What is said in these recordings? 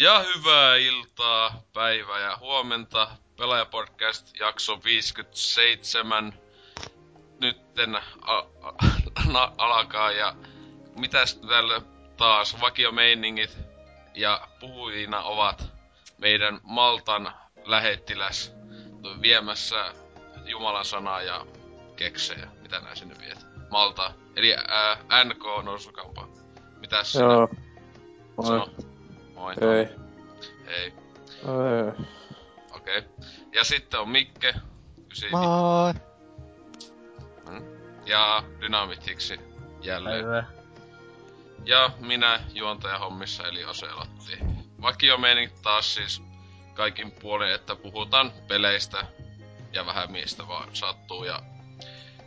Ja hyvää iltaa, päivää ja huomenta. Pelaajapodcast jakso 57 nytten a- a- alkaa ja mitäs tällä taas vakiomeiningit ja puhujina ovat meidän Maltan lähettiläs viemässä Jumalan sanaa ja keksejä. Mitä nää sinne viet? Malta. Eli ää, NK Norsukampa. Mitäs sinä? Joo. Sano. Moi. Ei. Hei. Ei. Okei. Okay. Ja sitten on Mikke. Kysi. Moi! Ja Dynamitiksi jälleen. Päivää. Ja minä juontaja hommissa eli Oselotti. Vakiomeininki taas siis kaikin puolin, että puhutaan peleistä ja vähän mistä vaan sattuu. Ja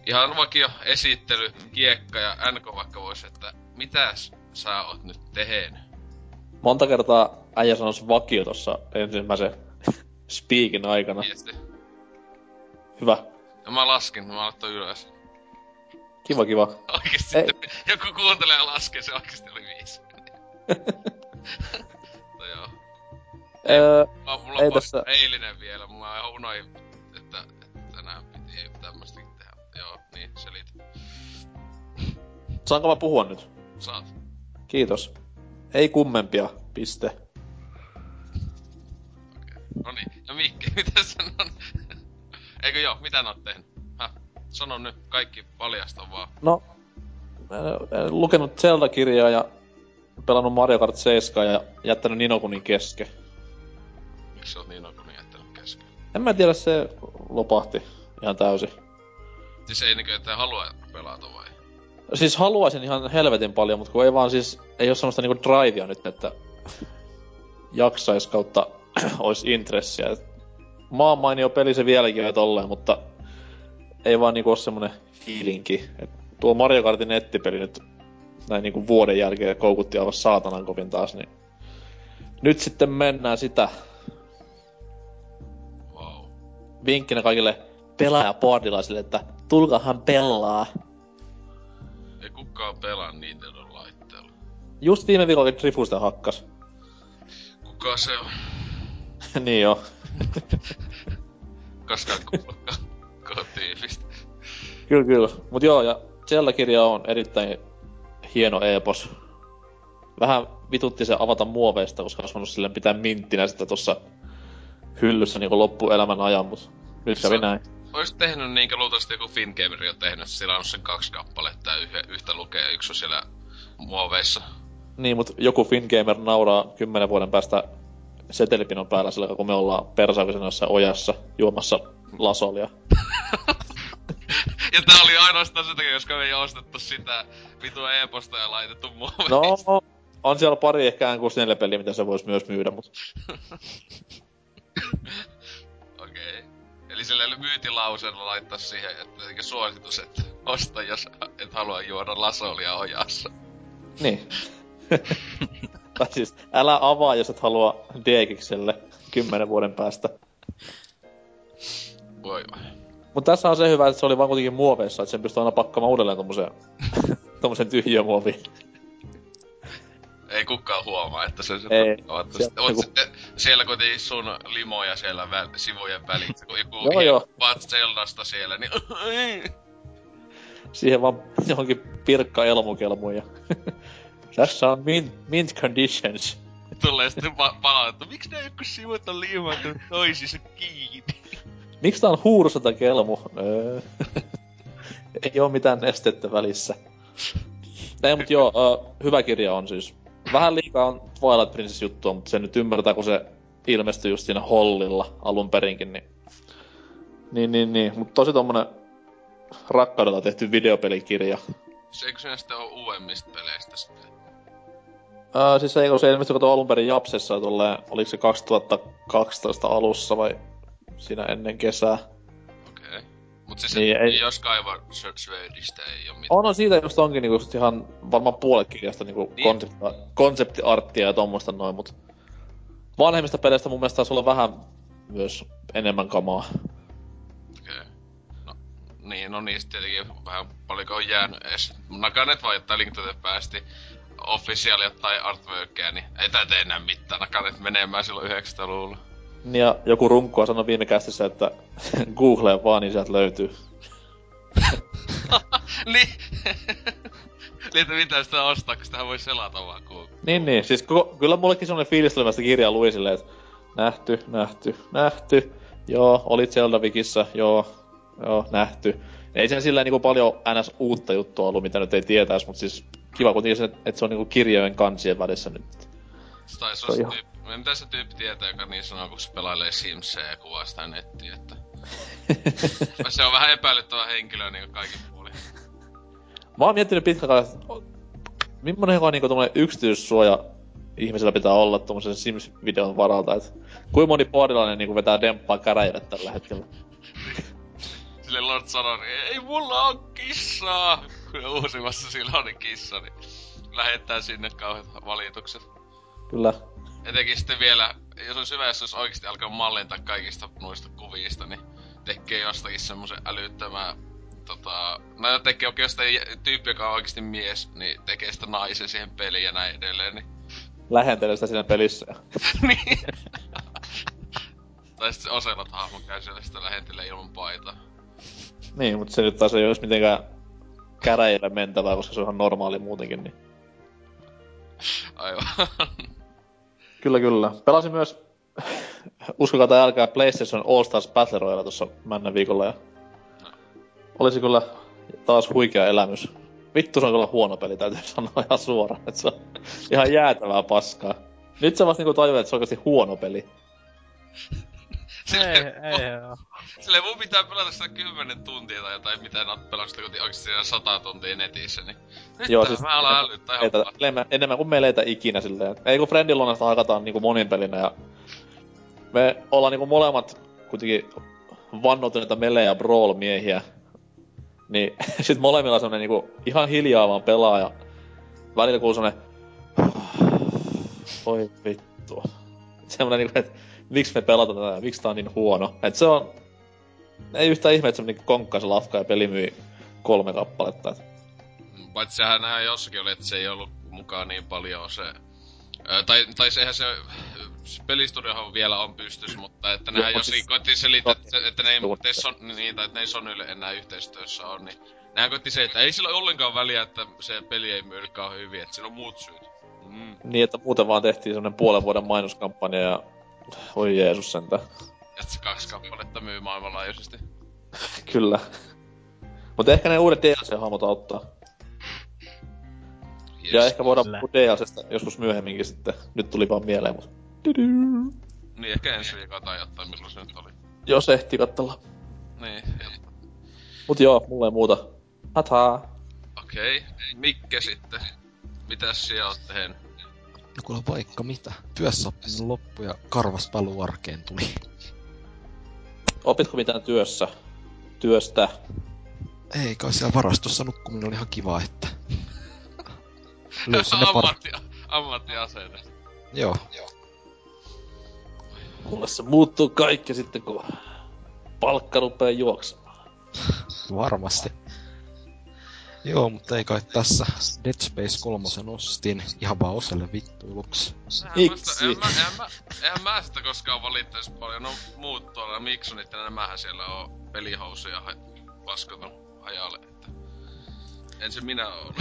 ihan vakio esittely, kiekka ja NK vaikka vois, että mitäs sä oot nyt tehnyt? Monta kertaa äijä sanois vakio tossa ensimmäisen speakin aikana. Viesti. Hyvä. Ja mä laskin, mä laittoin ylös. Kiva, kiva. Oikeesti Ei. joku kuuntelee ja laskee, se oikeesti oli viisi. no joo. Öö, Oh, mulla Ei tässä- eilinen vielä, mulla ihan unoin, että, että tänään piti tämmöstäkin tehdä. Joo, niin, selit. saanko mä puhua nyt? Saat. Kiitos. Ei kummempia, piste. No niin, ja Mikki, mitä sanon? Eikö joo, mitä oot tehnyt? Häh? Sano nyt, kaikki paljasta vaan. No, en lukenut Zelda-kirjaa ja pelannut Mario Kart 7 ja jättänyt Ninokunin kesken. Miksi oot akunin jättänyt kesken? En mä tiedä, se lopahti ihan täysin. Siis ei niinkö, että halua pelata vai? Siis haluaisin ihan helvetin paljon, mutta kun ei vaan siis, ei oo semmoista niinku drivea nyt, että jaksais kautta ois intressiä. Maan mainio peli se vieläkin on tolleen, mutta ei vaan niinku oo semmonen fiilinki. Et tuo Mario Kartin nettipeli nyt näin niinku vuoden jälkeen koukutti aivan saatanan kovin taas, niin nyt sitten mennään sitä Wow. vinkkinä kaikille pelaajapordilaisille, että tulkahan pelaa. Kukaan pelaa Nintendo laitteella. Just viime viikolla Trifusta hakkas. Kuka se on? niin joo. Kuullutkaan kotiivistä. Kyllä, kyllä. Mut joo, ja Zelda-kirja on erittäin hieno epos. Vähän vitutti se avata muoveista, koska olisi voinut silleen pitää minttinä sitä tossa hyllyssä niinku loppuelämän ajan, mut nyt kävi näin. Ois tehnyt niinkö luultavasti joku Fingameri on tehnyt, sillä on sen kaksi kappaletta ja yhä, yhtä lukee ja yksi on siellä muoveissa. Niin, mut joku Fingamer nauraa kymmenen vuoden päästä setelipinon päällä sillä, kun me ollaan persaavisena jossain ojassa juomassa lasolia. Ja tää oli ainoastaan sen takia, koska me ei ostettu sitä vitua e-posta ja laitettu muoveissa. No, on siellä pari ehkä N64 peliä, mitä se voisi myös myydä, mut Okei. Okay. Eli sille myytilauseella laittaa siihen, että suositus, että osta, jos et halua juoda lasolia ojassa. Niin. tai siis, älä avaa, jos et halua Degikselle kymmenen vuoden päästä. Voi vai. Mutta tässä on se hyvä, että se oli vaan kuitenkin muoveissa, että sen pystyy aina pakkaamaan uudelleen tommoseen, tommoseen tyhjömuoviin. Ei kukaan huomaa, että se on se Ei. Joku- sitten siellä kuitenkin sun limoja siellä väl, sivujen välissä, kun joku Joo, joo. siellä, niin Siihen vaan johonkin pirkka elmukelmuun ja... tässä on mint, mint conditions. tulee sitten pa- palautetta. Miksi nää joku sivut on liimattu toisissa kiinni? Miksi tää on huurussa tää kelmu? Öö. Ei oo mitään nestettä välissä. Ei, mut joo, ö, hyvä kirja on siis. Vähän liikaa on Twilight Princess juttua, mutta sen nyt ymmärtää, kun se ilmestyi just siinä Hollilla alun perinkin, niin... Niin, niin, niin. Mutta tosi tommonen rakkaudella tehty videopelikirja. Se eikö se sitten ole uudemmista peleistä sitten? Ää, siis eikö se ilmestyi kato alun perin Japsessa tolleen, oliko se 2012 alussa vai siinä ennen kesää? Mut siis Niin, niin, ei- jos kaivaa Swedistä ei oo mitään. On, siitä just onkin niinku just ihan varmaan puolet kirjasta niinku Niin. konsepti, konseptiarttia ja tommoista noin, mut vanhemmista peleistä mun mielestä taisi olla vähän myös enemmän kamaa. Okei. Okay. No, niin, no niistä tietenkin vähän paljonko on jäänyt edes. Nakanet vai jotain Link Pasti officialia tai artworkia, niin ei tää tee enää mitään. Nakanet menemään silloin 900-luvulla. Ja joku runkkoa sanoi viime kästissä, että Google vaan, niin sieltä löytyy. niin. niin, että mitä sitä ostaa, kun sitä voi selata vaan kun... Niin, niin. Siis koko, kyllä mullekin semmonen fiilistelemästä kirjaa luin silleen, että nähty, nähty, nähty. Joo, olit Zelda-vikissä, joo, joo, nähty. Ei sen sillä niinku paljon ns. uutta juttua ollut, mitä nyt ei tietäisi, mutta siis kiva kuitenkin se, että se on niinku kirjojen kansien välissä nyt. Se on se tyyppi, mitä se tyyppi tietää, joka niin sanoo, kun se pelailee Simsia ja kuvaa sitä nettiä, että... se on vähän epäilyttävä henkilö niin kaikin puolin. Mä oon miettinyt pitkään että millainen niinku yksityissuoja ihmisellä pitää olla tuommoisen Sims-videon varalta, että kuinka moni porilainen niinku vetää demppaa käräjille tällä hetkellä. Sille Lord sanoo, ei mulla on kissaa! Kun uusimmassa sillä on kissa, niin lähettää sinne kauheat valitukset. Kyllä. Etenkin sitten vielä, jos olisi hyvä, jos olisi oikeasti alkaa mallintaa kaikista noista kuvista, niin tekee jostakin semmoisen älyttömän tota, no tekee oikeastaan tyyppi, joka on oikeasti mies, niin tekee sitä naisen siihen peliin ja näin edelleen, niin... Lähentelee sitä siinä pelissä. niin. tai sitten Oselot hahmon käy siellä sitä lähentelee ilman paitaa. Niin, mutta se nyt taas ei olisi mitenkään käräjille mentävää, koska se on ihan normaali muutenkin, niin... Aivan. kyllä, kyllä. Pelasin myös, uskokaa tai älkää, PlayStation All Stars Battle Royale tuossa männä viikolla ja... Olisi kyllä taas huikea elämys. Vittu se on kyllä huono peli, täytyy sanoa ihan suoraan, että se on ihan jäätävää paskaa. Nyt sä vasta niinku tajuat, että se on oikeasti huono peli. Sille, ei, ei, joo. Sille mun pitää pelata sitä 10 tuntia tai jotain, mitä en oo pelannut sitä oikeesti siinä 100 tuntia netissä, niin nyt joo, siis mä alan älyttää ihan enemmän, enemmän kuin meleitä ikinä silleen. Ei kun Friendin luonnosta hakataan niinku monin pelinä ja me ollaan niinku molemmat kuitenkin vannotuneita melejä brawl-miehiä. Niin sit molemmilla on semmonen niinku ihan hiljaa vaan pelaaja. Välillä kuuluu semmonen... Oi vittu. Semmonen niinku, että miksi me pelataan tätä, miksi tää on niin huono. Et se on... Ei yhtään ihme, että se niinku konkkaa se lafka ja peli myi kolme kappaletta. Et. Paitsi sehän näin jossakin oli, että se ei ollut mukaan niin paljon se... Ö, tai, tai sehän se, se pelistudiohan vielä on pystys, mutta että nehän jossakin siis... koitti selittää, että, että ne ei, te son, niin, tai että ne ei Sonylle enää yhteistyössä on, niin nehän koitti se, että ei sillä ollenkaan väliä, että se peli ei myy hyvin, että sillä on muut syyt. Mm. Niin, että muuten vaan tehtiin semmonen puolen vuoden mainoskampanja ja voi Jeesus sentä. Että se kaksi kappaletta myy maailmanlaajuisesti. Kyllä. Mutta ehkä ne uudet DLC-hahmot auttaa. Yes, ja ehkä voidaan puhua DLCstä joskus myöhemminkin sitten. Nyt tuli vaan mieleen, mutta... Niin, ehkä ensi viikolla tai jotain, milloin se nyt oli. Jos ehti kattella. Niin, Mut joo, mulle ei muuta. Hataa. Okei, okay. Mikke sitten. Mitäs siellä oot tehnyt? No kuule vaikka mitä. Työssä oppiminen loppu ja karvas paluu arkeen tuli. Opitko mitään työssä? Työstä? Ei kai siellä varastossa nukkuminen oli ihan kiva, että... Löysin ne Ammatti, ammattiaseita. Joo. Joo. Mulle se muuttuu kaikki sitten, kun palkka rupeaa juoksemaan. Varmasti. Joo, mutta ei kai tässä Dead Space 3 ostin ihan vaan oselle vittuiluksi. Miksi? En mä, en, mä, en mä sitä koskaan valittais paljon. No muut tuolla Miksonit ja nämähän siellä on pelihousuja paskoton hajalle. Että... En se minä oo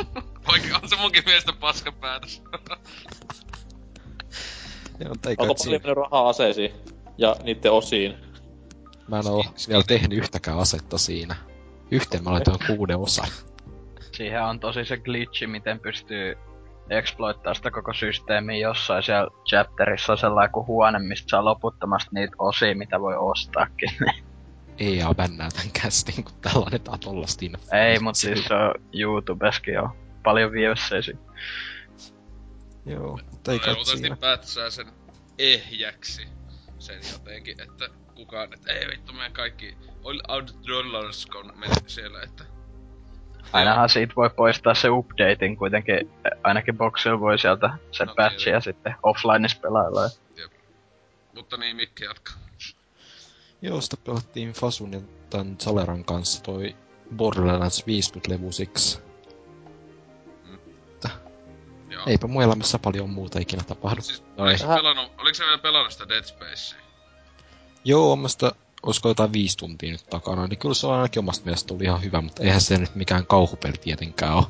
Vaikka on se munkin mielestä paska päätös. Joo, mutta ei Onko paljon mennyt rahaa aseisiin ja niiden osiin? Mä en oo vielä tehnyt yhtäkään asetta siinä. Yhteen mä laitoin kuuden osan. Siihen on tosi se glitchi, miten pystyy exploittaa sitä koko systeemiä jossain siellä chapterissa on sellainen kuin huone, mistä saa loputtomasti niitä osia, mitä voi ostaakin. Ei oo bännää tän kästin, kun täällä annetaan tollasta Ei, mut siis se on YouTubeskin jo paljon viewsseisi. Joo, mutta ei kai siinä. pätsää sen ehjäksi sen jotenkin, että kukaan, että ei vittu meidän kaikki all out dollars kun siellä, että Ainahan siitä voi poistaa se updatein kuitenkin, ainakin boxilla voi sieltä sen no, patchin ja sitten offlineissa pelailla. Ja Mutta niin, Mikki jatka. Joo, sitä pelattiin Fasun ja tämän Zaleran kanssa toi Borderlands 50-levusiksi. Joo. Eipä mun elämässä paljon muuta ikinä tapahdu. Siis, oliko, pelannut, oliko se vielä pelannut sitä Dead Spacea? Joo, on mä sitä, olisiko jotain viisi tuntia nyt takana, niin kyllä se on ainakin omasta mielestä ollut ihan hyvä, mutta eihän se nyt mikään kauhupeli tietenkään ole.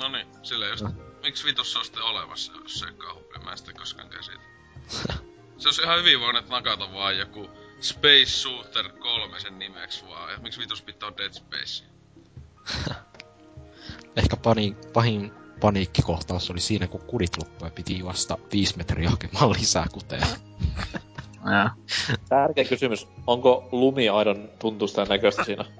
No niin, sillä just. No. Miksi vitus se on sitten olemassa, jos se ei kauhupeli? Mä en sitä koskaan käsitä. se olisi ihan hyvin voinut nakata vaan joku Space Shooter 3 sen nimeksi vaan. Ja miksi vitus pitää Dead Space? Ehkä pani, pahin paniikkikohtaus oli siinä, kun kudit loppui ja piti juosta viisi metriä hakemaan lisää kuteja. Tärkeä kysymys. Onko lumi aidon tuntusta ja näköistä siinä?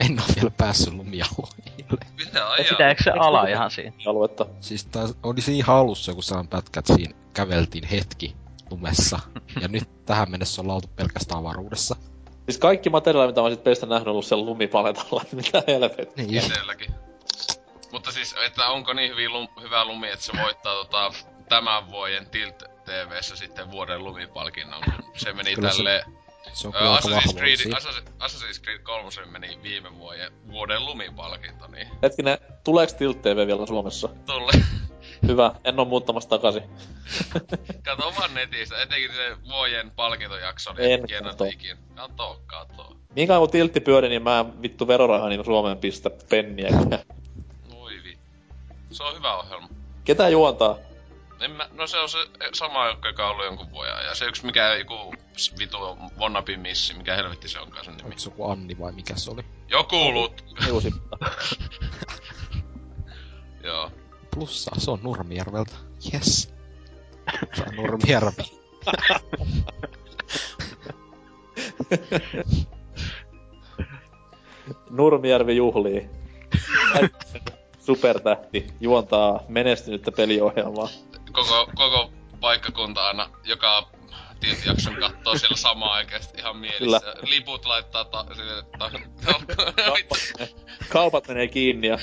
En oo vielä päässyt lumialueille. Mitä ajaa? Pitääkö se ala ihan siinä? Aluetta. Siis tää oli siinä alussa, kun saan pätkät siinä käveltiin hetki lumessa. Ja nyt tähän mennessä on lautu pelkästään avaruudessa. Siis kaikki materiaali, mitä mä sit peistä nähnyt, on ollut siellä lumipaletalla. Mitä helvettiä. Niin, Itelläkin. Mutta siis, että onko niin hyvin lum, hyvä lumi, että se voittaa tota, tämän vuoden Tilt TVssä sitten vuoden lumipalkinnon, kun se meni Kyllä se- tälleen... se on aika Assassin's, Creed. Assassin's, Assassin's Creed 3 meni viime vuoden vuoden lumipalkinto, niin Hetkinen, tuleeks Tilt TV vielä Suomessa? tulle. Hyvä, en oo muuttamassa takaisin. Kato vaan netistä, etenkin se vuoden palkintojakso En oli hieno kato. ikin. Kato, kato. Niin kauan kun tiltti pyöri, niin mä en vittu verorahaa niin Suomeen pistä penniäkään. Voi vi. Se on hyvä ohjelma. Ketä juontaa? En mä, no se on se sama, joka on ollut jonkun vuoden ajan. Se yksi mikä joku vitu wannabe missi, mikä helvetti se onkaan sen nimi. Onko se joku Anni vai mikä se oli? Joku lut. Hiusitta. Joo. Plussa, se on Nurmijärveltä. Yes. Se on Nurmijärvi. Nurmijärvi juhlii. Supertähti juontaa menestynyttä peliohjelmaa. Koko, koko paikkakunta aina joka jakson kattoo siellä samaan aikaan ihan mielissä. Kyllä. Liput laittaa ta, sille, ta, Kaupat, kaupat menee kiinni ja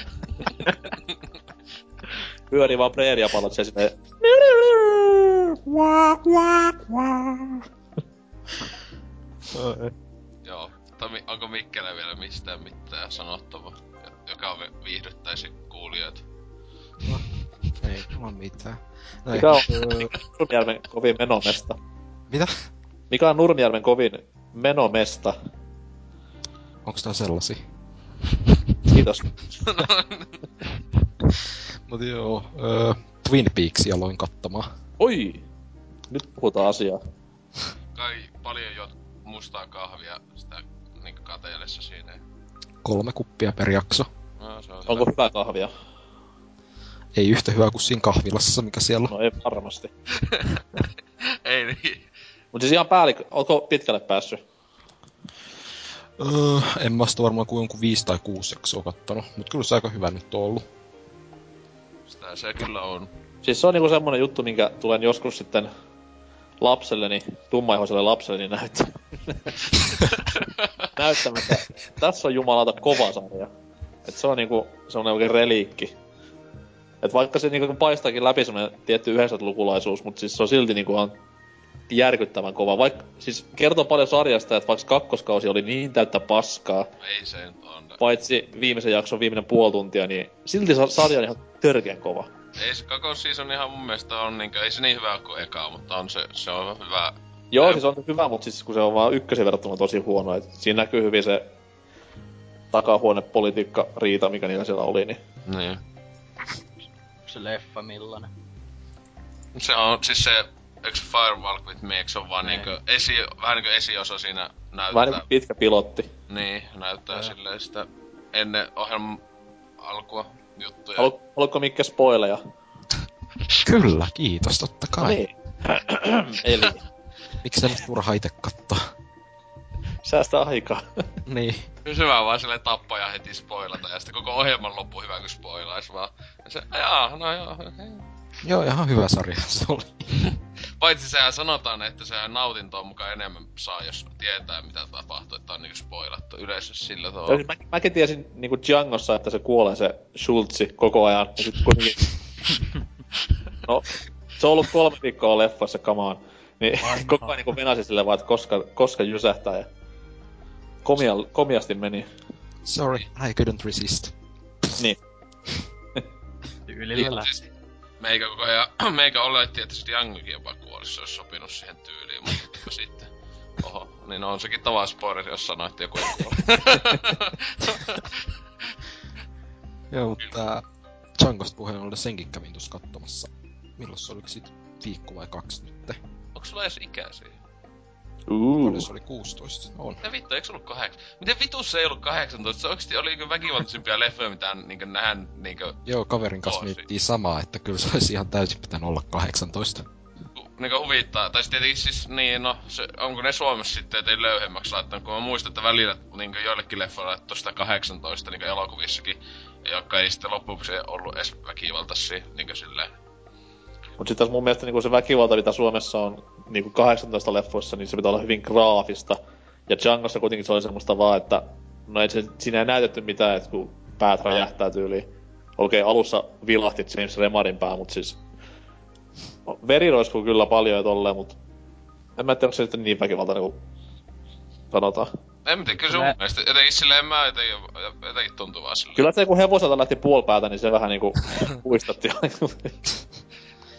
pyörii vaan preeriapallot siellä silleen. Joo. Tai onko Mikkellä vielä mistään mitään sanottavaa, joka vi- viihdyttäisi kuulijoita? Ei mulla mitään. No Mikä on ei, öö, Nurmijärven kovin menomesta? mitä? Mikä on Nurmijärven kovin menomesta? Onks tää sellaisia? Kiitos. Mut joo, öö, Twin Peaksia aloin katsomaan. Oi! Nyt puhutaan asiaa. Kai paljon jo mustaa kahvia sitä niin kateellessa siinä. Kolme kuppia per jakso. No, se on Onko hyvä kahvia? Ei yhtä hyvää kuin siinä kahvilassa, mikä siellä on. No ei varmasti. Ei niin. Mut siis ihan päällikkö, onko pitkälle päässyt? Öö, en mä sitä varmaan kuin jonkun viisi tai kuusi jaksoa kattonut, mut kyllä se aika hyvä nyt on ollut. Sitä se kyllä on. Siis se on niinku semmonen juttu, minkä tulen joskus sitten lapselleni, tummaihoiselle lapselleni näyttää. näyttämässä. Tässä on jumalauta kova sarja. Et se on niinku semmonen oikein reliikki. Et vaikka se niinku paistaakin läpi semmonen tietty 90-lukulaisuus, mut siis se on silti niinku ihan järkyttävän kova. Vaikka, siis kertoo paljon sarjasta, että vaikka kakkoskausi oli niin täyttä paskaa, Ei se on. paitsi viimeisen jakson viimeinen puoli tuntia, niin silti sa- sarja on ihan törkeän kova. Ei se kakos season ihan mun mielestä on niinkö, ei se niin hyvä kuin eka, mutta on se, se on hyvä. Joo, Joo. siis on hyvä, mutta siis kun se on vaan ykkösen verrattuna tosi huono. Et siinä näkyy hyvin se takahuonepolitiikka riita, mikä niillä siellä oli. Niin. Niin. Se leffa millainen. Se on siis se, eikö Firewalk with Me, eikö se on vaan Niin. niinkö esi, vähän niinkö esiosa siinä näyttää. Vähän niin kuin pitkä pilotti. Niin, näyttää Joo. silleen sitä ennen ohjelman alkua juttuja. Halu, haluatko Mikke spoileja? Kyllä, kiitos, totta No kai. niin. Eli, Miksi sä nyt turha ite kattoo? säästä aikaa. niin. Hyvä vaan sille tappaja heti spoilata ja sitten koko ohjelman loppu hyvä kun spoilais vaan. Ja se, jaa, no joo. hei. Joo, ihan hyvä sarja se oli. Paitsi sehän sanotaan, että sehän nautintoa mukaan enemmän saa, jos tietää mitä tapahtuu, että on niinku spoilattu yleensä sillä tavalla. siis Mä, mäkin tiesin niinku Djangossa, että se kuolee se Schultzi koko ajan. Ja sit kuitenkin... No, se on ollut kolme viikkoa leffassa, come on. Niin Vanha. koko ajan niinku venasi silleen vaan, että koska, koska jysähtää ja komia, komiasti meni. Sorry, I couldn't resist. Niin. Tyylillä lähti. Siis meikä koko ajan, meikä oletti, että sitten Youngikin jopa kuolisi, se olisi sopinut siihen tyyliin, mutta sitten, oho, niin on sekin tavan spoileri, jos sanoo, että joku ei kuole. Joo, mutta Djangosta puheen ollen senkin kävin tuossa katsomassa. Milloin se oliko sit viikko vai kaksi nyt? Onko sulla edes ikää siihen? Uu. Paljon se oli 16? On. Mitä vittu, eikö se ollut kahdeksan? Miten vitussa ei ollut 18? Se oikeesti oli niinku väkivaltaisimpia leffoja, mitä niinku nähdään niinku, Joo, kaverin kanssa miettii samaa, että kyllä se olisi ihan täysin pitänyt olla 18. niinku huvittaa. Tai sitten tietenkin siis, niin no, se, onko ne Suomessa sitten jotenkin löyhemmäksi laittanut, kun mä muistan, että välillä niinku joillekin leffoille laittoi sitä 18 niinku elokuvissakin, jotka ei sitten loppuksi ollut edes väkivaltaisia, niinku silleen. Mut sit taas mun mielestä niinku se väkivalta, mitä Suomessa on niinku 18 leffoissa, niin se pitää olla hyvin graafista. Ja Djangossa kuitenkin se oli semmoista vaan, että no ei se, siinä ei näytetty mitään, että kun päät räjähtää tyyliin. Okei, alussa vilahti James Remarin pää, mut siis... no, Veri roiskuu kyllä paljon ja tolleen, mut... En mä tiedä, onko se sitten niin väkivaltainen kuin sanotaan. En mä tiedä, kyllä se Kyllä- mun mielestä, jotenkin silleen mä jotenkin, jotenkin tuntuu vaan silleen. Kyllä se kun hevoselta lähti puolipäätä, niin se vähän niinku puistatti.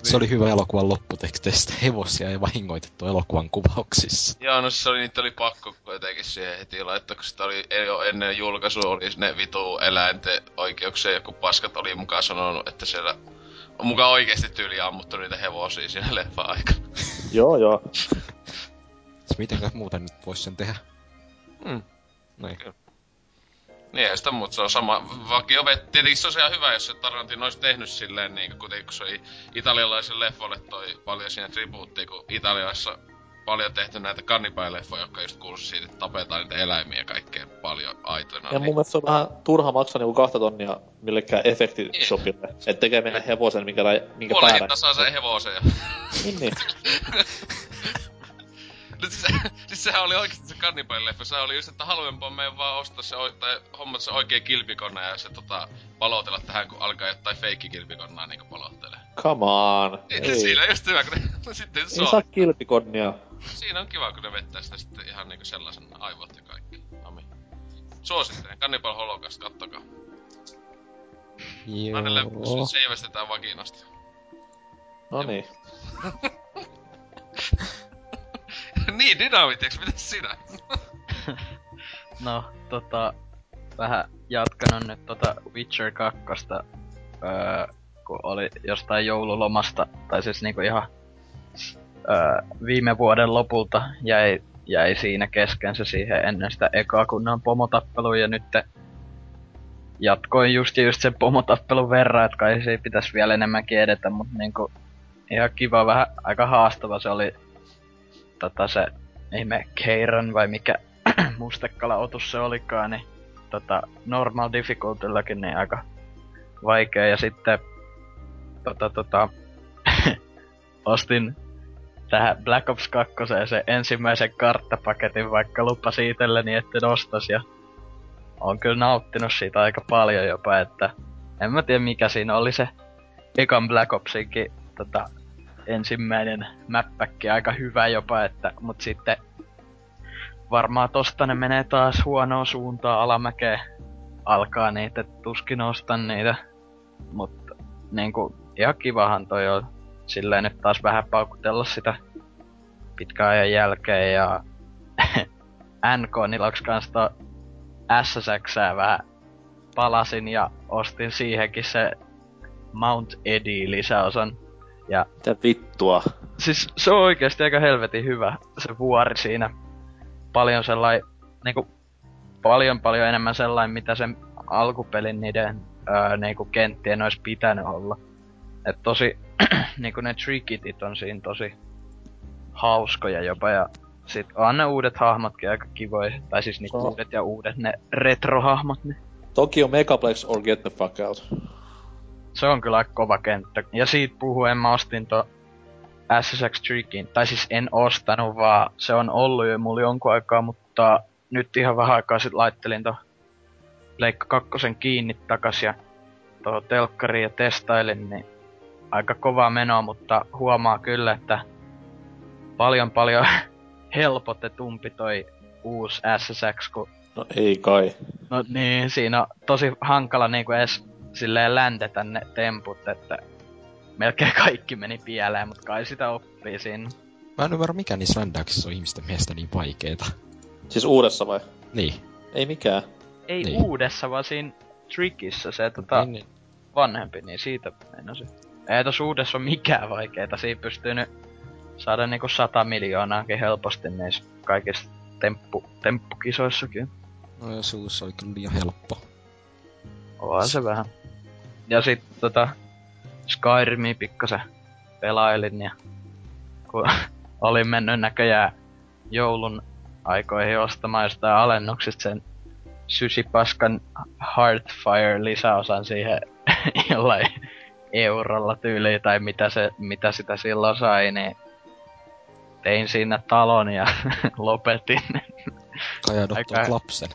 Se oli hyvä elokuvan lopputeksteistä. Hevosia ei vahingoitettu elokuvan kuvauksissa. Joo, no siis oli, niitä oli pakko jotenkin siihen heti laittaa, kun sitä oli jo ennen julkaisua oli ne vitu eläinten oikeuksia, joku paskat oli mukaan sanonut, että siellä on mukaan oikeesti tyyli ammuttu niitä hevosia siinä leffa aikana. joo, joo. Siis mitenkäs muuten nyt vois sen tehdä? Hmm. Noin. Niin ei sitä muuta, se on sama vakio. Tietenkin se olisi ihan hyvä, jos se Tarantino olisi tehnyt silleen, niin kun, kun se oli italialaisen leffolle toi paljon siinä tribuuttia, kun Italiassa paljon tehty näitä kannipäileffoja, jotka just kuuluu siitä, että tapetaan niitä eläimiä ja kaikkea paljon aitoina. Ja mun mielestä se on vähän turha maksaa niinku kahta tonnia millekään efektishopille. Et tekee meille hevosen, minkä, minkä Puolen päällä. hinta saa sen hevosen. Niin, niin. Nyt se, siis sehän oli oikeesti se kannibaalileffa. Se oli just, että halvempaa meidän vaan ostaa se, tai hommata se oikea kilpikonna ja se tota, palotella tähän, kun alkaa jotain feikkikilpikonnaa niinku palottelee. Come on. Niin, Ei. siinä on just hyvä, kun ne, sitten se Ei saa on. kilpikonnia. Siinä on kiva, kun ne vettää sitä sitten ihan niinku sellaisen aivot ja kaikki. Nami. Suosittelen, Cannibal Holocaust, kattokaa. Joo. seivästetään vakinasta. No niin. niin, dynamitieks, mitäs sinä? No, tota, vähän jatkanut nyt tota Witcher 2, öö, kun oli jostain joululomasta, tai siis niinku ihan öö, viime vuoden lopulta jäi, jäi siinä kesken se siihen ennen sitä ekaa kunnan pomotappelua, ja nyt jatkoin just just sen pomotappelun verran, että kai se ei pitäisi vielä enemmänkin edetä, mutta niinku ihan kiva, vähän aika haastava se oli tota se ihme Keiron vai mikä mustekala otus se olikaan, niin tota, normal difficultyllakin niin aika vaikea. Ja sitten tota, tota, ostin tähän Black Ops 2 se ensimmäisen karttapaketin, vaikka lupasi itselleni, että ostas. Ja on kyllä nauttinut siitä aika paljon jopa, että en mä tiedä mikä siinä oli se ekan Black Opsinkin tota, ensimmäinen mäppäkki aika hyvä jopa, että, mut sitten varmaan tosta ne menee taas huonoon suuntaan alamäkeen alkaa niitä, tuskin ostan niitä. Mutta niinku ihan kivahan toi on silleen nyt taas vähän paukutella sitä pitkän ajan jälkeen ja NK niloks kans to SSXää vähän palasin ja ostin siihenkin se Mount Eddie lisäosan. Ja Mitä vittua. siis se on oikeasti aika helvetin hyvä, se vuori siinä. Paljon sellainen, niinku, paljon paljon enemmän sellainen, mitä sen alkupelin niiden öö, niinku kenttien olisi pitänyt olla. Et tosi, niinku ne trickitit on siinä tosi hauskoja jopa ja sit on ne uudet hahmotkin aika kivoja. Tai siis niinku on- uudet ja uudet, ne retrohahmot, niin Tokyo Megaplex or get the fuck out. Se on kyllä kova kenttä. Ja siitä puhuen mä ostin to SSX Trickin. Tai siis en ostanut, vaan se on ollut jo mulla jonkun aikaa, mutta nyt ihan vähän aikaa sitten laittelin to Leikka kakkosen kiinni takas ja tuohon telkkariin ja testailin, niin aika kova meno, mutta huomaa kyllä, että paljon paljon helpotetumpi toi uusi SSX, kun No ei kai. No niin, siinä on tosi hankala niinku edes silleen ländetä ne temput, että melkein kaikki meni pieleen, mutta kai sitä oppii siinä. Mä en ymmärrä, mikä niissä rändäyksissä on ihmisten mielestä niin vaikeeta. Siis uudessa vai? Niin. Ei mikään. Ei Niin. uudessa, vaan siinä trickissä se tota, Niin, vanhempi, niin siitä meinasin. Ei tos uudessa ole mikään vaikeeta, siinä pystyy nyt saada niinku sata miljoonaakin helposti niissä kaikissa temppu, temppukisoissakin. No ja suussa oli kyllä liian helppo. Onhan se vähän. Ja sit tota, Skyrimia pikkasen pelailin ja kun olin mennyt näköjään joulun aikoihin ostamaan jostain alennuksista sen sysipaskan Heartfire lisäosan siihen jollain eurolla tyyliin tai mitä, se, mitä sitä silloin sai, niin tein siinä talon ja lopetin. Aika- lapsen.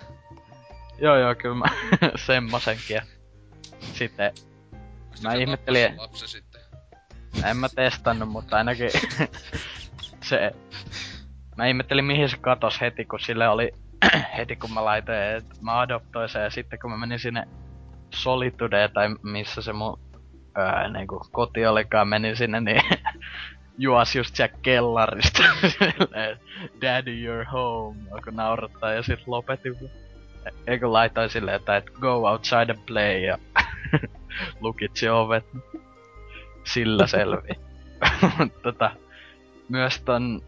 Joo joo, kyllä mä semmosenkin. Ja sitten Mä Se ihmettelin- Lapsi sitten. En mä testannut, mutta ainakin se... Mä ihmettelin mihin se katos heti, kun sille oli heti kun mä laitoin, että mä adoptoin sen ja sitten kun mä menin sinne Solitudeen tai missä se mun ää, niinku koti olikaan, menin sinne niin juos just sieltä kellarista Daddy you're home, alkoi naurattaa ja sit lopetin. Eikö laitoin silleen, että et go outside and play ja lukitsi ovet sillä selvi. tota, myös ton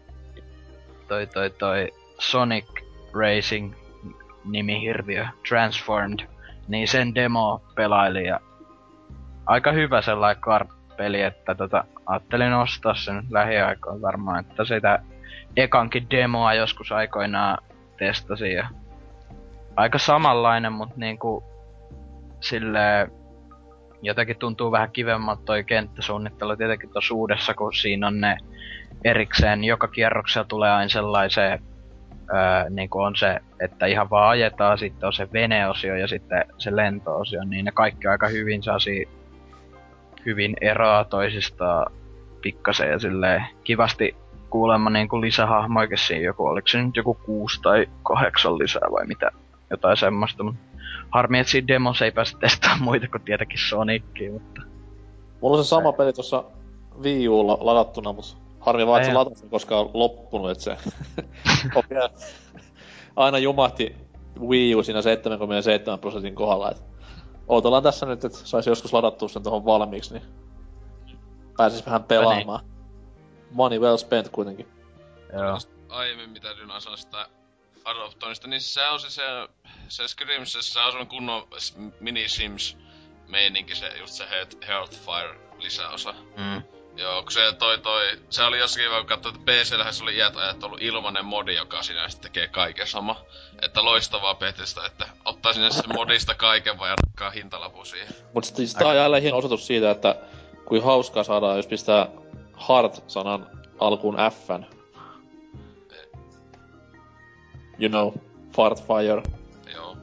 toi toi toi Sonic Racing nimihirviö Transformed, niin sen demo pelaili ja aika hyvä sellainen karppeli, että tota, ajattelin ostaa sen lähiaikoin varmaan, että sitä ekankin demoa joskus aikoinaan testasin ja aika samanlainen, mutta niinku silleen jotenkin tuntuu vähän kivemmalta toi kenttäsuunnittelu tietenkin tuossa uudessa, kun siinä on ne erikseen, joka kierroksella tulee aina sellaiseen, öö, niin kuin on se, että ihan vaan ajetaan, sitten on se veneosio ja sitten se lentoosio, niin ne kaikki aika hyvin saasi hyvin eroa toisistaan pikkasen ja silleen kivasti kuulemma niin kuin lisähahmoikin siinä joku, oliko se nyt joku kuusi tai kahdeksan lisää vai mitä, jotain semmoista, mutta harmi, että siinä demossa ei pääse testaamaan muita kuin tietenkin Sonicia, mutta Mulla on se sama peli tuossa Wii Ulla ladattuna, mutta harmi vaan, että se Ai lataus on koskaan loppunut, että se aina jumahti Wii U siinä 77 prosentin kohdalla. Et odotellaan tässä nyt, että saisi joskus ladattua sen tuohon valmiiksi, niin pääsis vähän pelaamaan. Money well spent kuitenkin. joo. Aiemmin mitä Dyna sanoi sitä Adoptonista, niin se on se, se, se Skyrims, se on semmonen kunnon mini Sims meininki, se just se Health- Healthfire lisäosa. Mm. Joo, kun se toi toi, se oli jossakin vaan katsoa, että PC-lähes oli iät ajat ollut ilmanen modi, joka siinä sitten tekee kaiken sama. Että loistavaa Bethesda, että ottaa sinne sen modista kaiken vaan ja rakkaa hintalapu siihen. Mut sit, sit tää on jälleen hieno osoitus siitä, että kuin hauskaa saadaan, jos pistää Heart-sanan alkuun Fn. You know, fart fire. Joo.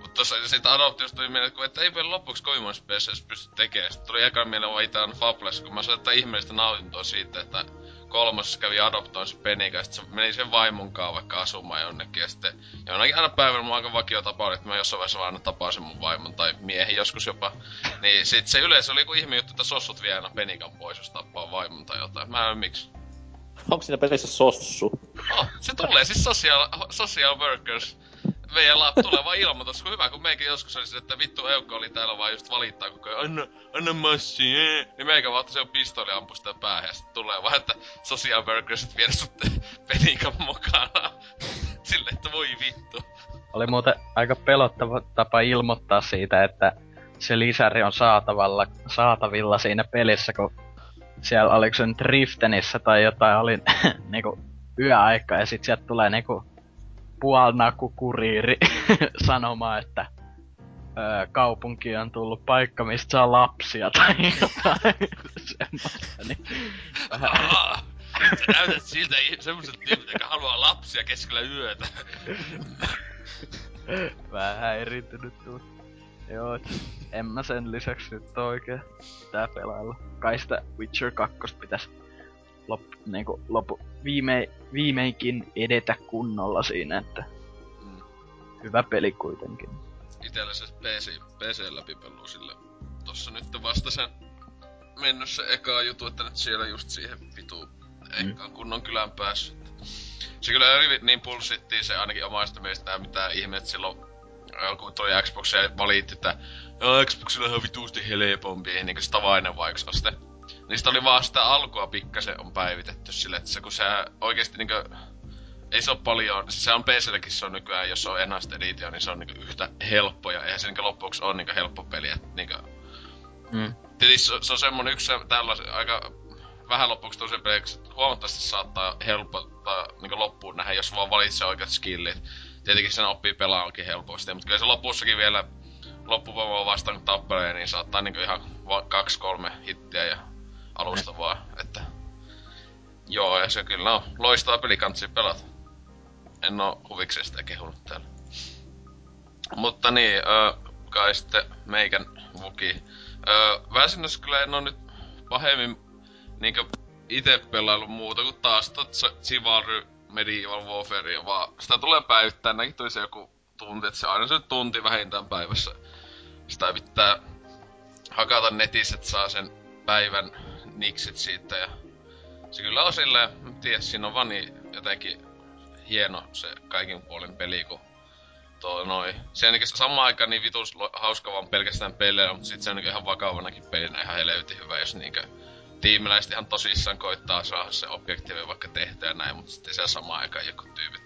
Mutta tossa siitä adoptiosta tuli mieleen, että ei vielä loppuksi kovin monessa PCs pysty tekemään. Sitten tuli ekan mieleen vaan itään Fables, kun mä sain ottaa ihmeellistä nautintoa siitä, että kolmosessa kävi adoptoin se Penika, ja sit se meni sen vaimonkaan vaikka asumaan jonnekin, ja sitten jonakin aina päivänä on aika vakio tapa, että mä jossain vaiheessa vaan aina tapasin mun vaimon tai miehen joskus jopa. Niin sit se yleensä oli joku ihme juttu, että sossut vie aina Penikan pois, jos tappaa vaimon tai jotain. Mä en miksi. Onko siinä pelissä sossu? Oh, se tulee siis social, social workers. Meidän lap tulee vaan ilmoitus, kun hyvä kun meikin joskus oli se, että vittu Eukko oli täällä vaan just valittaa koko ajan, anna, anna massi, ee. Niin meikä vaan otti sen pistooli ja ampui sitä päähän ja sit tulee vaan, että social workersit viedä sut pelikan mukana. Silleen, että voi vittu. Oli muuten aika pelottava tapa ilmoittaa siitä, että se lisäri on saatavalla, saatavilla siinä pelissä, kun siellä oliko se nyt Riftenissä tai jotain, oli niinku yöaika ja sit sieltä tulee niinku puolnakukuriiri sanomaan, että öö, kaupunki on tullut paikka, mistä saa lapsia tai jotain semmoista, niin vähän Ah, sä näytät siltä semmoset tyypit, jotka haluaa lapsia keskellä yötä. vähän häiriintynyt tuu. Joo, et en mä sen lisäksi nyt oikein tää pelailla. Kai sitä Witcher 2 pitäis lop, niinku, lopu, viime, viimeinkin edetä kunnolla siinä, että Mm. hyvä peli kuitenkin. Itellä se PC, PC läpipelu sillä tossa nyt vasta sen mennyt se eka jutu, että nyt siellä just siihen vitu ekaan kunnon kylän päässyt. Se kyllä oli niin pulssittiin se ainakin omasta mielestä mitä ihmeet silloin kun tuli Xbox ja valitti, että Xboxilla on vituusti helpompi, niin kuin se tavainen vaikeusaste. Niistä oli vaan sitä alkua pikkasen on päivitetty sille, että se kun se oikeesti niinkö ei se ole paljon, siis se on PClläkin se on nykyään, jos on enhanced edition, niin se on niinku yhtä helppo ja eihän se niinku loppuksi ole niinku helppo peli, että niinku Mm. Tietysti se, se on semmonen yksi se- tällaisen aika vähän loppuksi tosi peliksi, huomattavasti saattaa helpottaa niin loppuun nähdä, jos vaan valitsee oikeat skillit. Tietenkin sen oppii pelaamaan helposti, mutta kyllä se lopussakin vielä loppuvoimaa vastaan kun tappelee, niin saattaa niin ihan kaksi kolme hittiä ja alusta vaan, että Joo, ja se kyllä on loistava peli kansi pelata. En oo huvikseen sitä kehunut täällä. Mutta niin, öö, kai sitten meikän vuki. Öö, väsynnäs kyllä en oo nyt pahemmin niinkö ite pelailu muuta kuin taas tot Chivalry Medieval Warfare, vaan sitä tulee päivittää, näkin tuli se joku tunti, että se aina se tunti vähintään päivässä. Sitä pitää hakata netissä, että saa sen päivän niksit siitä ja se kyllä on silleen, en tiedä, siinä on vaan niin jotenkin hieno se kaikin puolin peli, kun tuo noi. Se on samaan aikaan niin vitus hauska vaan pelkästään pelejä, mutta sit se on niinku ihan vakavanakin pelinä ihan helvetin hyvä, jos niinkö tiimiläiset ihan tosissaan koittaa saada se objektiivi vaikka tehtyä näin, mutta sitten siellä samaan aikaan joku tyypit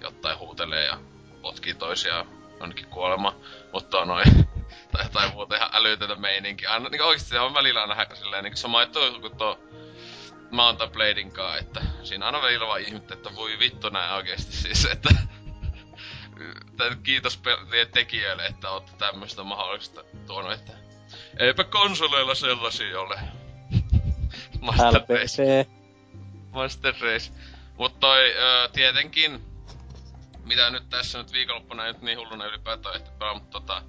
jotain huutelee ja potkii toisiaan jonnekin kuolema, mutta noin tai jotain muuta ihan älytöntä meininki. Aina niinku oikeesti se on välillä aina silleen niinku sama juttu kuin tuo Mountain Bladein kaa, että siinä aina välillä vaan ihmettä, että voi vittu näin oikeesti siis, että kiitos pe- tekijöille, että olette tämmöistä mahdollista tuonut, että eipä konsoleilla sellaisia ole. Master Race. LPC. Master Race. Mut toi ö, tietenkin, mitä nyt tässä nyt viikonloppuna ei nyt niin hulluna ylipäätään ehti pelaa, mutta tota,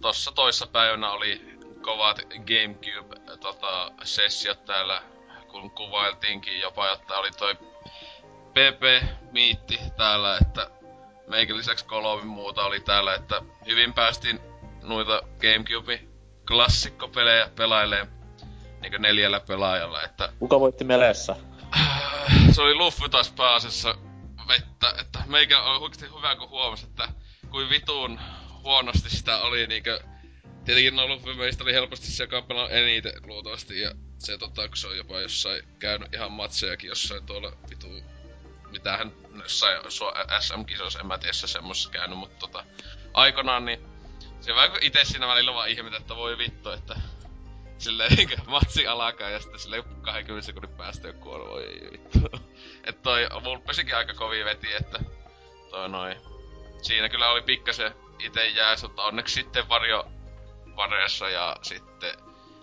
tossa toissa päivänä oli kovat Gamecube tota, sessiot täällä, kun kuvailtiinkin jopa, että oli toi PP-miitti täällä, että meikä lisäksi kolme muuta oli täällä, että hyvin noita GameCube klassikkopelejä pelailee niinku neljällä pelaajalla, että Kuka voitti meleessä? se oli Luffy taas pääasiassa vettä, että meikä on oikeesti hyvä kun huomasi, että kuin vitun huonosti sitä oli niinkö Tietenkin no Luffy meistä oli helposti se, joka on eniten luultavasti ja se tota, kun se on jopa jossain käynyt ihan matsejakin jossain tuolla vitu mitähän jossain SM-kisoissa, en mä tiedä se käynyt, mutta tota, aikanaan niin se vähän kuin ite siinä välillä vaan ihmetä, että voi vittu, että silleen niinkö matsi alkaa ja sitten silleen 20 sekunnin päästä joku kuollut, voi vittu. Et toi Vulpesikin aika kovin veti, että toi noin. Siinä kyllä oli pikkasen ite jääs, mutta onneksi sitten varjo vareessa ja sitten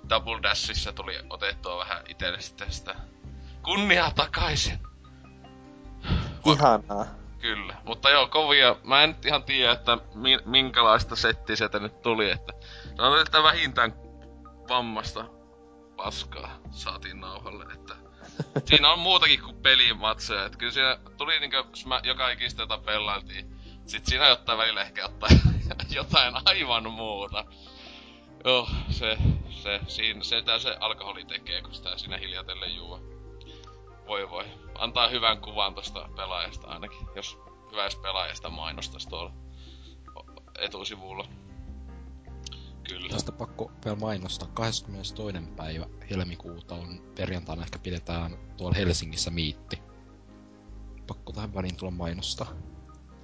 Double Dashissa tuli otettua vähän itelle sitten sitä kunniaa takaisin. Ihanaa. Kyllä, mutta joo, kovia. Mä en nyt ihan tiedä, että mi- minkälaista settiä sieltä nyt tuli, että sanotaan, että vähintään vammasta paskaa saatiin nauhalle, että siinä on muutakin kuin pelimatseja, että kyllä siinä tuli niinkö, jos mä joka ikistä jota pelailtiin, sit siinä jotain välillä ehkä jotain, jotain aivan muuta. Joo, se, se, siinä, sitä se alkoholi tekee, kun sitä siinä hiljatellen juo. Voi voi. Antaa hyvän kuvan tosta pelaajasta ainakin, jos hyvästä pelaajasta mainostais tuolla etusivulla. Kyllä. Tästä pakko vielä mainostaa. 22. päivä helmikuuta on perjantaina ehkä pidetään tuolla Helsingissä miitti. Pakko tähän väliin tulla mainostaa.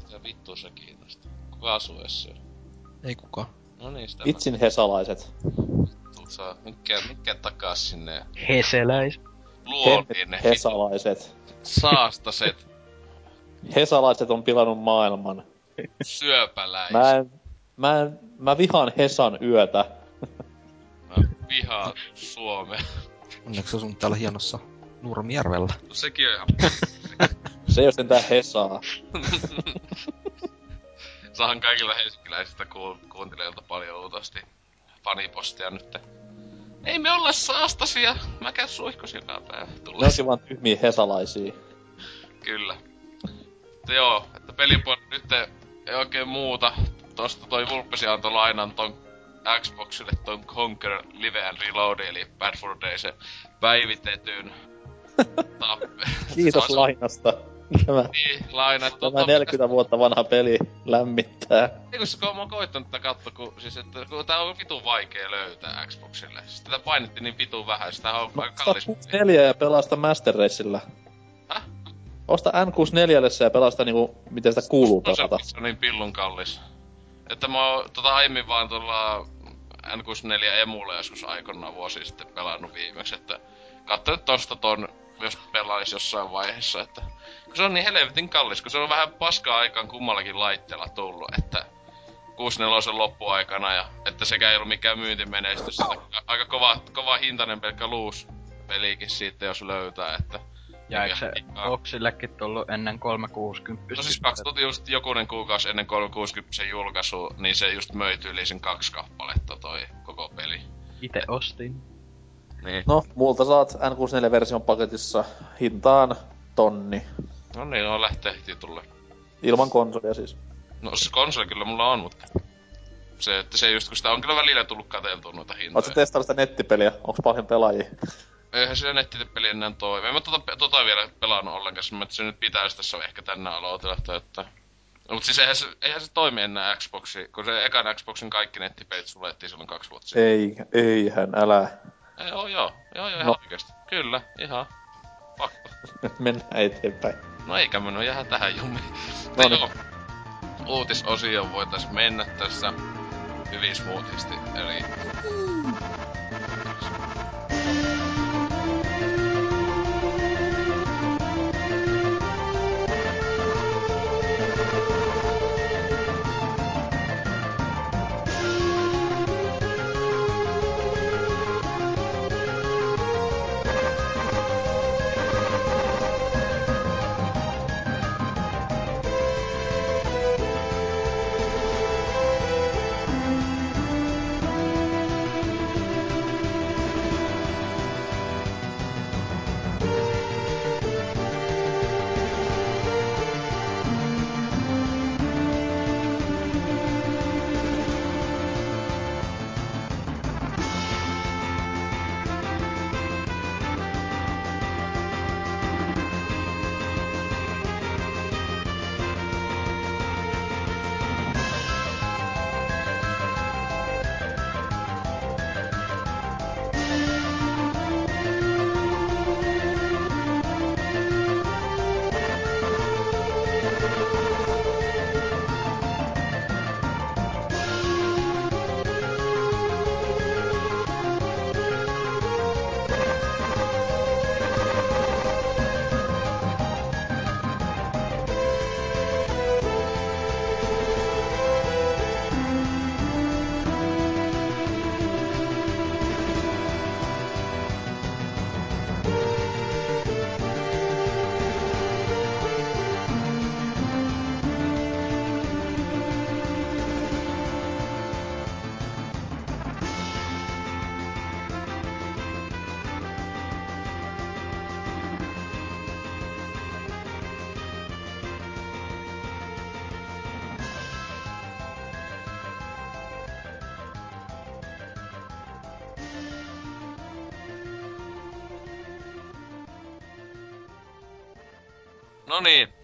Mitä vittu se kiinnostaa? Kuka asuu edes siellä? Ei kuka. No niin, sitä Vitsin hesalaiset. mä saa. Mikä, mikä takas sinne Heseläis. ne vittu Hesalaiset. saastaset Hesalaiset on pilannut maailman. syöpäläiset. Mä en, mä en, mä vihaan Hesan yötä. Mä vihaan Suomea. Onneksi asun täällä hienossa Nurmijärvellä. No sekin on ihan... Se ei oo sentään Hesaa. Saahan kaikilla helsinkiläisistä kuul- kuuntelijoilta paljon luultavasti fanipostia nyt. Ei me olla saastasia. Mä käyn suihkus joka päivä. Ne Tulee onkin vaan tyhmiä hesalaisia. Kyllä. Mutta joo, että pelipuolella nyt ei oikein muuta. Tosta toi Vulpesi antoi lainan ton Xboxille ton Conquer Live and Reload, eli Bad for Day se päivitetyn. Tappe. Kiitos on- lainasta. Tämä, Niin, lainat. tämä 40 vuotta vanha peli lämmittää. Eikö se kun mä oon koittanut tätä katsoa, kun, siis, että, kun tää on vitun vaikea löytää Xboxille. Siis tätä painettiin niin vitun vähän, sitä on aika kallis. Osta 4 ja pelasta Master Racella. Häh? Osta N64 ja pelasta niinku, miten sitä kuuluu No pelata. on- se on niin pillun kallis. Että mä oon tota aiemmin vaan tuolla N64 emulla joskus aikoinaan vuosi sitten pelannut viimeksi, että katsoin tosta ton, jos pelais jossain vaiheessa, että kun se on niin helvetin kallis, kun se on vähän paskaa aikaan kummallakin laitteella tullut, että 64 loppuaikana ja että sekä ei ollut mikään myyntimenestys, että aika kova, kova hintainen pelkkä luus pelikin siitä, jos löytää, että Ja eikö se Boxillekin tullut ennen 360? No siis 2000 just jokunen kuukausi ennen 360 julkaisu, niin se just möi tyyliin kaksi kappaletta toi koko peli. Ite ostin. Niin. No, multa saat N64-version paketissa hintaan tonni. No niin, no lähtee heti tulle. Ilman konsolia siis. No se konsoli kyllä mulla on, mutta... Se, että se just kun sitä on kyllä välillä tullut katseltua noita hintoja. Oletko testannut sitä nettipeliä? Onko paljon pelaajia? Eihän se nettipeli enää toimi. En mä tota, tota vielä pelannut ollenkaan, mä että se nyt pitäisi tässä ehkä tänne aloitella, että... No, mut siis eihän se, eihän se toimi enää Xboxi, kun se ekan Xboxin kaikki nettipelit suljettiin silloin kaksi vuotta sitten. Ei, eihän, älä. Ei, joo, joo, joo, joo, ihan No. oikeesti. Kyllä, ihan. Pakko. Mennään eteenpäin. No eikä me nyt jää tähän jumiin. No No niin. Uutisosioon voitais mennä tässä hyvin smoothisti, eli... No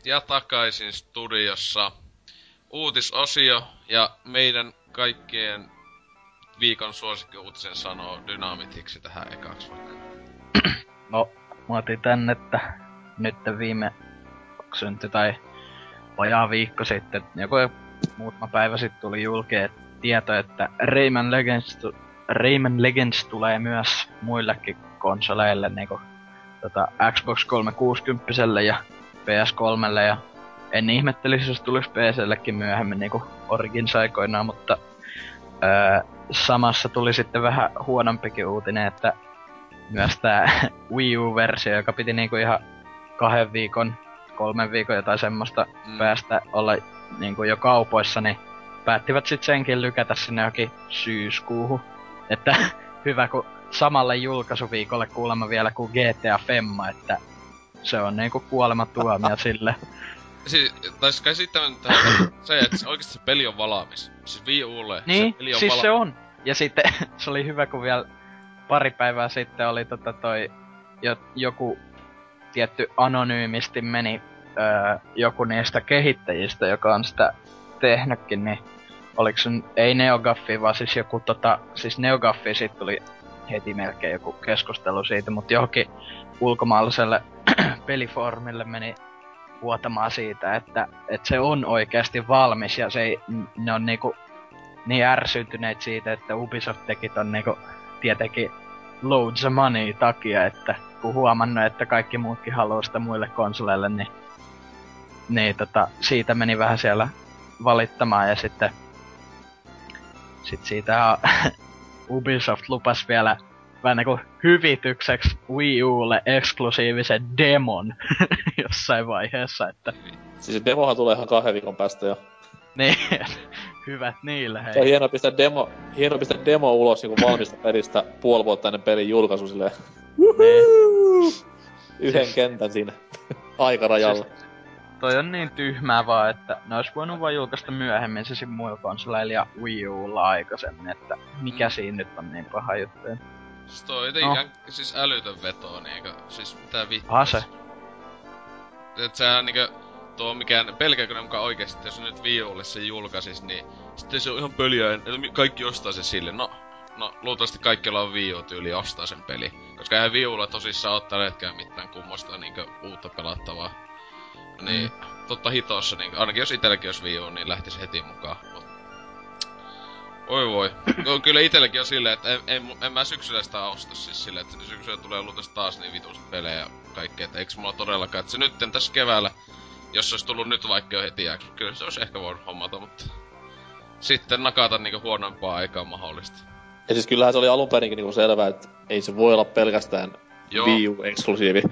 ja takaisin studiossa. Uutisosio ja meidän kaikkien viikon suosikkiuutisen sanoo Dynamitiksi tähän ekaksi vaikka. No, mä otin tän, että nyt viime syntyi tai vajaa viikko sitten, joku muutama päivä sitten tuli julkea tieto, että Rayman Legends, tu- Rayman Legends tulee myös muillekin konsoleille, niinku tota Xbox 360 ja PS3 ja en ihmettelisi, jos tulisi PCllekin myöhemmin niinku Origins aikoinaan, mutta öö, samassa tuli sitten vähän huonompikin uutinen, että myös tää Wii U-versio, joka piti niinku ihan kahden viikon, kolmen viikon jotain semmoista Mm. päästä olla niinku jo kaupoissa, niin päättivät sit senkin lykätä sinne johonkin syyskuuhun. Että hyvä, kun samalle julkaisuviikolle kuulemma vielä kuin GTA Femma, että se on niinku kuolematuomia sille. Siis, tai siis kai sitten se, että se oikeesti se peli on valmis. Siis Wii Ulle Niin, se peli on siis vala- se on. Ja sitten se oli hyvä, kun vielä pari päivää sitten oli tota toi jo, joku tietty anonyymisti meni öö, joku niistä kehittäjistä, joka on sitä tehnytkin, niin oliko se, ei Neogaffi, vaan siis joku tota, siis Neogaffi sit tuli heti melkein joku keskustelu siitä, mutta johonkin ulkomaalaiselle pelifoorumille meni vuotamaan siitä, että, että se on oikeasti valmis ja se ei, ne on niinku niin ärsyyntyneet siitä, että Ubisoft teki ton niinku tietenkin loads of money takia, että kun huomannut, että kaikki muutkin haluaa sitä muille konsoleille, niin, niin tota, siitä meni vähän siellä valittamaan ja sitten sit siitä Ubisoft lupas vielä vähän niinku hyvitykseksi Wii Ulle eksklusiivisen demon jossain vaiheessa, että Siis se demohan tulee ihan kahden viikon päästä jo. niin, hyvät niille hei. Se on hieno pistää demo, hieno pistää demo ulos niinku valmista pelistä puoli vuotta ennen pelin julkaisu silleen. Niin. Yhden Siis- kentän siinä aikarajalla. Toi on niin tyhmää vaan, että ne olisi voinut vaan julkaista myöhemmin se siinä muilla konsoleilla ja Wii Ulla aikaisemmin, että mikä siinä nyt on niin paha juttu. Siis toi on No. siis älytön veto, niinkö, siis mitä vittua. Aha se. Et sehän niinkö, tuo mikään, pelkääkö ne mukaan oikeesti, jos nyt Wii Ulle se julkaisis, niin sitten se on ihan pöliä, että kaikki ostaa se sille. No, no luultavasti kaikilla on Wii U-tyyli ostaa sen peli. Koska eihän Wii Ulla tosissaan oo tällä hetkellä mitään kummosta niinkö uutta pelattavaa. Niin, mm. totta hitossa, niin ainakin jos itelläkin olisi Wii U, niin lähtis heti mukaan. Oi voi. No, kyllä itelläkin on silleen, että en, en, en, mä syksyllä sitä osta siis silleen, että syksyllä tulee luultavasti taas niin vitusti pelejä ja kaikkea, että eiks mulla todellakaan, että se nyt tässä keväällä, jos se olisi tullut nyt vaikka jo heti jääksi, kyllä se olisi ehkä voinut hommata, mutta sitten nakata niinku huonompaa aikaa mahdollista. Ja siis kyllähän se oli alun perinkin niinku selvää, että ei se voi olla pelkästään Joo. Wii U-eksklusiivi.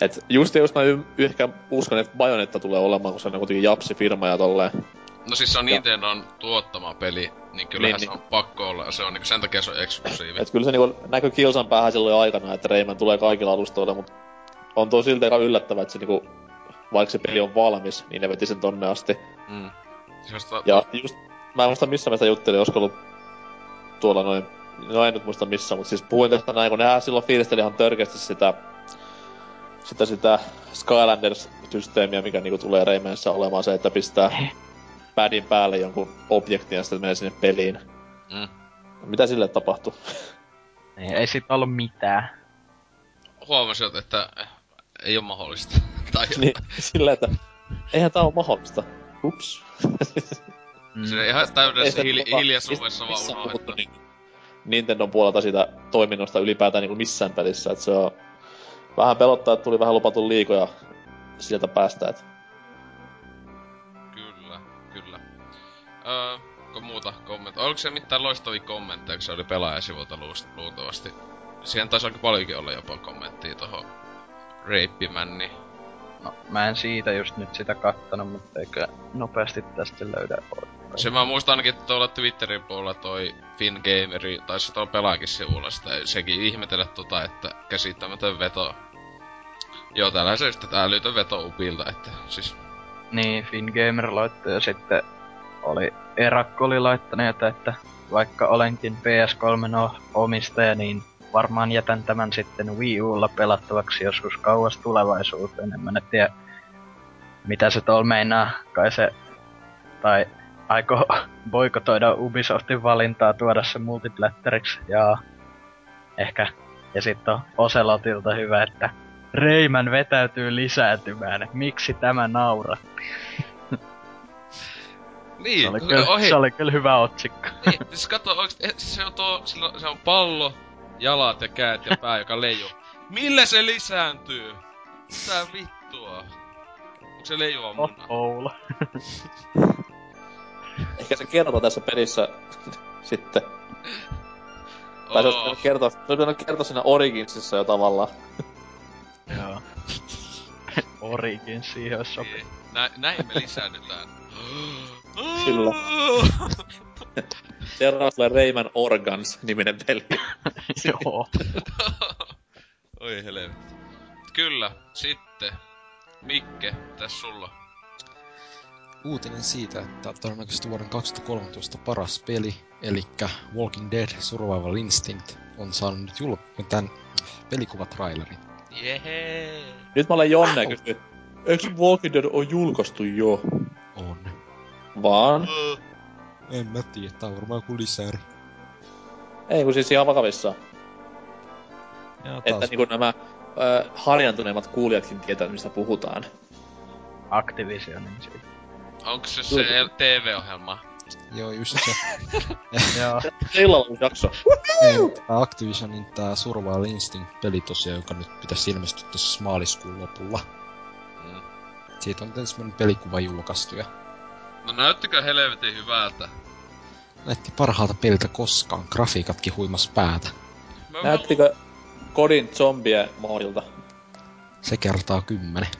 Et just just mä y- ehkä uskon, että Bayonetta tulee olemaan, kun se on kuitenkin Japsi-firma ja tolleen. No siis se on Nintendon tuottama peli, niin kyllähän Niin, se on pakko olla, se on niinku sen takia se on eksklusiivi. Et kyllä se niinku näkyy kilsan päähän silloin jo aikana, että Rayman tulee kaikilla alustoilla, mutta on toi silti aika yllättävää, että se niinku, vaikka se peli on valmis, niin ne veti sen tonne asti. Mm. Siis to, Ja just, mä en muista missä mä sitä juttelin, olisiko ollut tuolla noin, no en nyt muista missä, mutta siis puhuin tästä näin, kun nää silloin fiilisteli ihan törkeästi sitä, sitä, sitä Skylanders-systeemiä, mikä niinku tulee Raymanissa olemaan se, että pistää padin päälle jonkun objektin ja sitten menee sinne peliin. Mm. Mitä sille tapahtuu? Niin, ei sit ollut mitään. huomasin, että ei oo mahdollista. tai niin, silleen, että eihän tää oo mahdollista. Ups. Mm. se ihan täydessä Ei hil- tota- hiljaisuudessa vaan unohdettu. niinku Nintendon puolelta siitä toiminnosta ylipäätään niinku missään pelissä, että se on vähän pelottaa, että tuli vähän lupatun liikoja sieltä päästä, että Öö, muuta kommentteja? Oliko se mitään loistavia kommentteja, kun se oli pelaajasivulta luultavasti? Siihen taisi aika paljonkin olla jopa kommenttia tohon Reippimänni. No, mä en siitä just nyt sitä kattonut, mutta eikö nopeasti tästä löydä Se mä muistan ainakin, että tuolla Twitterin puolella toi Fingameri, taisi tuolla pelaakin sivulla sitä, sekin ihmetellä tota, että käsittämätön veto. Joo, täällä se sitten tää älytön veto upilta, että siis Niin, Fingamer laittoi ja sitten oli Erakko oli laittanut, että vaikka olenkin PS3 no- omistaja, niin varmaan jätän tämän sitten Wii Ulla pelattavaksi joskus kauas tulevaisuuteen. En mä nyt tiedä, mitä se tuolla meinaa. Kai se, tai aiko boikotoida Ubisoftin valintaa tuoda se multiplatteriksi. Ja ehkä, ja sitten on Ocelotilta hyvä, että Reiman vetäytyy lisääntymään. Miksi tämä naura? Niin, Se oli, kyllä, ohi. se oli kyllä hyvä otsikko. Niin, siis kato, oikeesti, eh, se on tuo, sillä, se on pallo, jalat ja käät ja pää, joka leijuu. Millä se lisääntyy? Mitä vittua? Onko se leijuva Oh, muna? Oula. ehkä se kertoo tässä pelissä sitten. Tai se olisi kertoa, se olisi kertoa siinä Originsissa jo tavallaan. Joo. Origin siihen olisi sopinut. Nä, näin me lisäännytään. Kyllä. Seuraavaksi tulee Rayman Organs niminen peli. Joo. Oi helvetti. Kyllä, sitten. Mikke, tässä sulla. Uutinen siitä, että todennäköisesti vuoden 2013 paras peli, eli Walking Dead Survival Instinct, on saanut nyt jul- tämän pelikuvatrailerin. Jehe. Nyt mä olen Jonne kysynyt, eikö Walking Dead ole julkaistu jo? On. Vaan? En mä tiedä, tää on varmaan joku lisäri. Ei kun siis ihan vakavissaan. Ja Että taas, niinku nämä ö, harjantuneimmat kuulijatkin tietää, mistä puhutaan. Activisionin siitä. Onko se se TV-ohjelma? joo just se. Joo. Illalla on jakso. Activisionin tää Survival Instinct-peli tosiaan, joka nyt pitäisi ilmestyä tuossa maaliskuun lopulla. Mm. Siitä on ensimmäinen pelikuva julkaistu ja No näyttikö helvetin hyvältä? näytti parhaalta peliltä koskaan. Grafiikatkin huimas päätä. Mä, Näyttikö kodin zombie moodilta? Se kertaa kymmenen.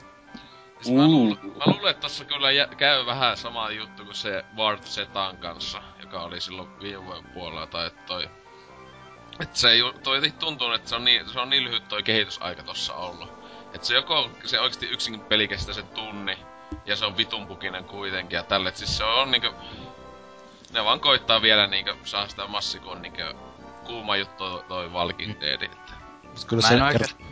Siis mä, luulen, mä luulen, että tossa kyllä jä, käy vähän sama juttu kuin se Ward Zetan kanssa, joka oli silloin viime vuoden puolella, tai että toi... Et se ei, toi tuntuu, että se on niin, se on niin lyhyt toi kehitysaika tossa ollut. Et se joko, se oikeesti yksin peli kestää sen tunni, ja se on vitunpukinen kuitenkin ja tälle, siis se on niinku... Ne vaan koittaa vielä niinku saa sitä massikon niinku kuuma juttu toi Walking Dead, että... Mut Kyllä se en kert- oikeesti...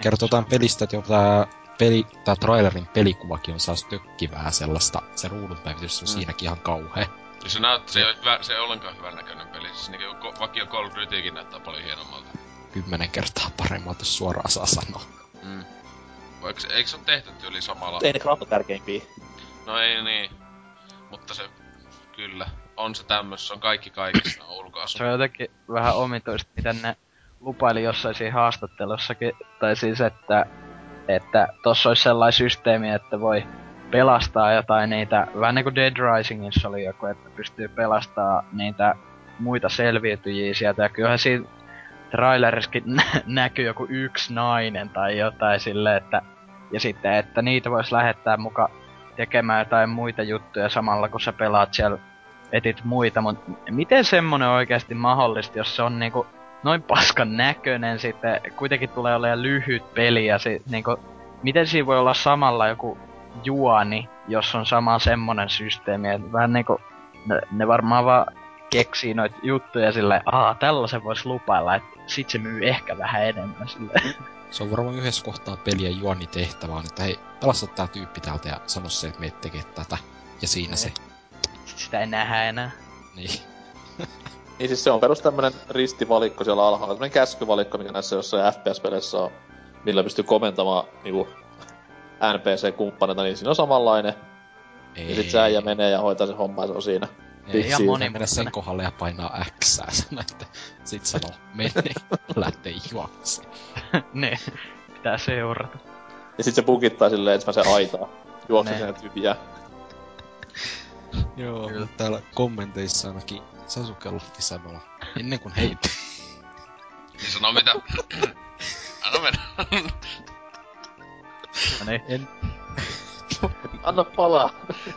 kertoo tämän pelistä, että jo tää, peli, tää trailerin pelikuvakin on saas tökkivää sellaista. Se ruudunpäivitys on Mm. siinäkin ihan kauhea. Ja se näyttää, se ei, ole hyvä, se ei ole ollenkaan hyvän näköinen peli. Siis niinku ko- vakio Call of Dutykin näyttää paljon hienommalta. Kymmenen kertaa paremmalta, jos suoraan saa sanoa. Mm. Eikö, eikö se ole tehty yli samalla? Ei ne graafat tärkeimpiä. No ei niin. Mutta se, kyllä, on se tämmössä, on kaikki kaikista ulkoasu. Se on jotenkin vähän omituista, miten ne lupaili jossain siinä haastattelussakin, tai siis että, että tossa olisi sellainen systeemi, että voi pelastaa jotain niitä, vähän niin kuin Dead Risingissa oli joku, että pystyy pelastaa niitä muita selviytyjiä sieltä, ja kyllähän siinä trailerissakin nä- näkyy joku yksi nainen tai jotain silleen, että ja sitten, että niitä voisi lähettää muka tekemään jotain muita juttuja samalla kun sä pelaat siellä etit muita, mutta miten semmonen on oikeasti mahdollista, jos se on niinku noin paskan näköinen sitten, kuitenkin tulee olemaan lyhyt peli ja sit niinku, miten siinä voi olla samalla joku juoni, jos on sama semmonen systeemi, että vähän niinku, ne, ne varmaan vaan keksii noita juttuja silleen, aa tällaisen vois lupailla, että sit se myy ehkä vähän enemmän silleen. Se on varmaan yhdessä kohtaa peliä juoni tehtävään, että hei, pelasta tää tyyppi täältä ja sano se, että meet tekee tätä. Ja siinä se. Sit sitä ei nähdä enää. Niin. Niin siis se on perus tämmönen ristivalikko siellä alhaalla. Tämmönen käskyvalikko, mikä näissä jossain FPS-peleissä on. Millä pystyy komentamaan niinku NPC-kumppaneita, niin siinä on samanlainen. Ei. Ja sit se äijä menee ja hoitaa se homma ja se on siinä. Ei, Ihan moni- mennä sen kohdalle ja painaa X sano, että sit sanoo, mene, lähtee juokse. ne, pitää seurata. Ja sit se bugittaa silleen ensimmäisen aitaa. Juoksee Ne. sinne tyhjää. Joo, Kyllä. täällä kommenteissa ainakin Sasuke Lofti sanoo, ennen kuin heitti. Niin sano mitä... Anna mennä. No niin, En, Anna palaa.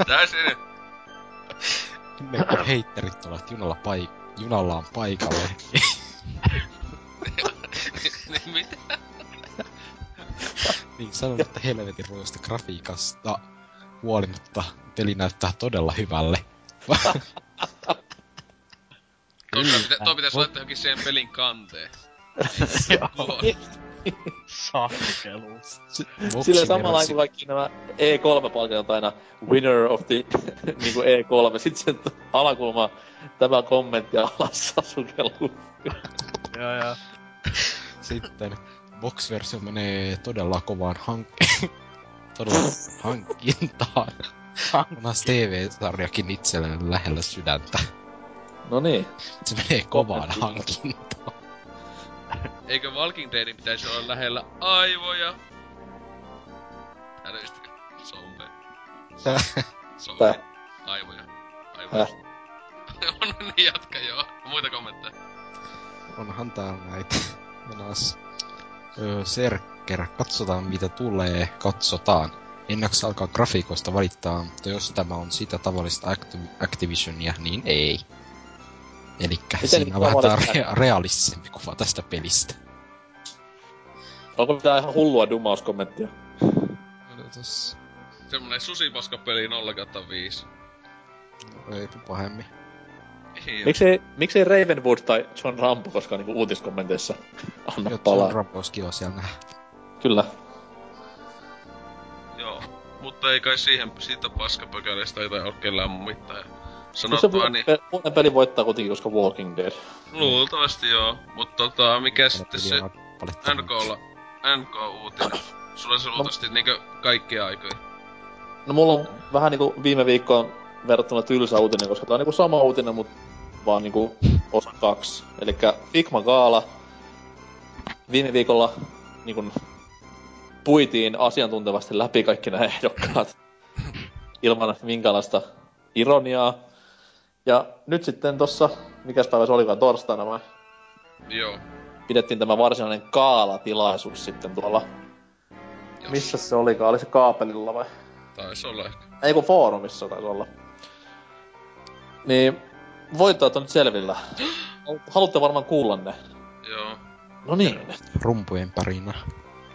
Tää sinne. ennen kuin heitterit tulevat junalla, paik- junallaan paikalle. niin mitä? niin sanon, että helvetin ruoista grafiikasta huolimatta peli näyttää todella hyvälle. Tuo, pitä, tuo pitäis laittaa johonkin siihen pelin kanteen. joo, sakkelu. Sillä samalla kuin kaikki nämä E3-palkinnot aina winner of the niinku E3. Sitten sen alakulma tämä kommentti alas Sasukelu. Joo, joo. Sitten box-versio menee todella kovaan hank- todella hankintaan. Onhan TV-sarjakin itselleen lähellä sydäntä. No niin. Se menee kovaan hankintaan. Eikö Walking Deadin pitäisi olla lähellä aivoja? Älyistikö? Sompe. Sompe. Tää. Aivoja. Aivoja. On niin jatka joo. Muita kommentteja. Onhan täällä näitä. Menas. Öö, Serker, katsotaan mitä tulee, katsotaan. Ennäks alkaa grafiikoista valittaa, mutta jos tämä on sitä tavallista Activ- Activisionia, niin ei. Eli Miten siinä niitä on vähän rea- realistisempi kuva tästä pelistä. Onko mitään ihan hullua dumauskommenttia? Odotas. Semmonen susipaskapeli 0-5. Reipu pahemmin. Ei Miksei, miksei Ravenwood tai John Rambo koskaan niinku uutiskommenteissa anna Jotta palaa? on Rambos kiva siellä nähdä. Kyllä. Joo. Mutta ei kai siihen, siitä paskapökäleistä ei tai ole mitään. Mut se niin, vuoden peli voittaa kuitenkin, koska Walking Dead. luultavasti joo. Mutta tota, mikä sitten se NK... NKlla, NK-uutinen? Sulla se luultavasti niinkö kaikkia aikoja. No mulla on vähän niinku viime viikkoon verrattuna tylsä uutinen, koska tää on niinku sama uutinen, mut vaan niinku osa kaksi. Elikkä Figma Gaala viime viikolla niinku puitiin asiantuntevasti läpi kaikki nämä ehdokkaat ilman minkäänlaista ironiaa. Ja nyt sitten tossa, mikäs päivä se olikaan, torstaina vai? Joo. Pidettiin tämä varsinainen Kaala-tilaisuus sitten tuolla, Jos. missä se olikaan, oli se kaapelilla vai? Taisi olla ehkä. Ei kun foorumissa taisi olla. Niin, voittajat on nyt selvillä. Haluatte varmaan kuulla ne. Joo. No niin, Rumpujen pärinä.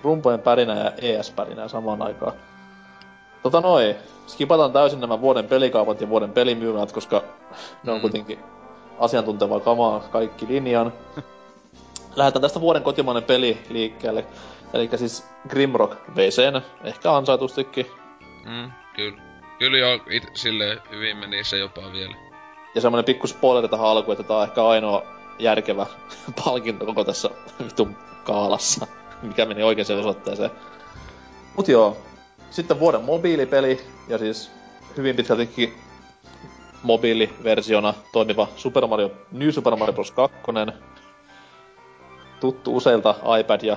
rumpojen pärinä ja ES-pärinä samaan aikaan. Tota noin, skipataan täysin nämä vuoden pelikaupat ja vuoden pelimyymät, koska ne on Mm. kuitenkin asiantuntevaa kamaa kaikki linjan. Lähdetään tästä vuoden kotimainen peli liikkeelle. Eli siis Grimrock sen, ehkä ansaitustikin. Mm, kyllä. Kyllä joo, it, silleen hyvin meni se jopa vielä. Ja semmonen pikku spoileri tähän alkuun, että tää on ehkä ainoa järkevä palkinto koko tässä vitun kaalassa, mikä meni oikeaan osoitteeseen. Mut joo, sitten vuoden mobiilipeli, ja siis hyvin pitkältikin mobiiliversiona toimiva Super Mario, New Super Mario Bros. 2. Tuttu useilta iPad- ja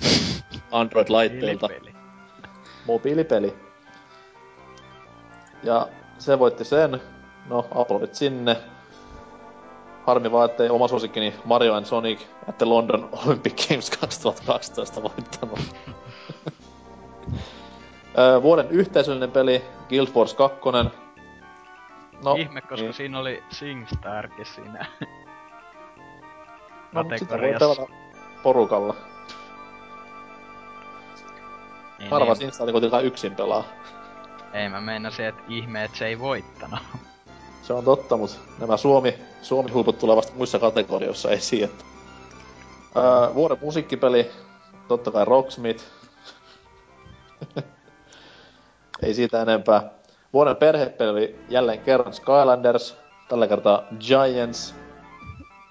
Android-laitteilta Peli. mobiilipeli. Ja se voitti sen. No, aplodit sinne. Harmi vaan, ettei oma suosikkini Mario and Sonic at the London Olympic Games 2012 voittanut. Ö, Vuoden yhteisöllinen peli Guild Wars 2. No, Ihme, koska niin. siinä oli SingStarkin siinä no, sitä voi pelata porukalla. Niin, Harva niin. siinä kuitenkaan yksin pelaa. Ei mä meinasin, että ihme, että se ei voittanut. Se on totta, mut nämä Suomi, Suomi huiput tulee vasta muissa kategorioissa esiin. Että. Öö, vuoden musiikkipeli, totta kai Rocksmith. Ei siitä enempää. Vuoden perhepeli oli jälleen kerran Skylanders, tällä kertaa Giants.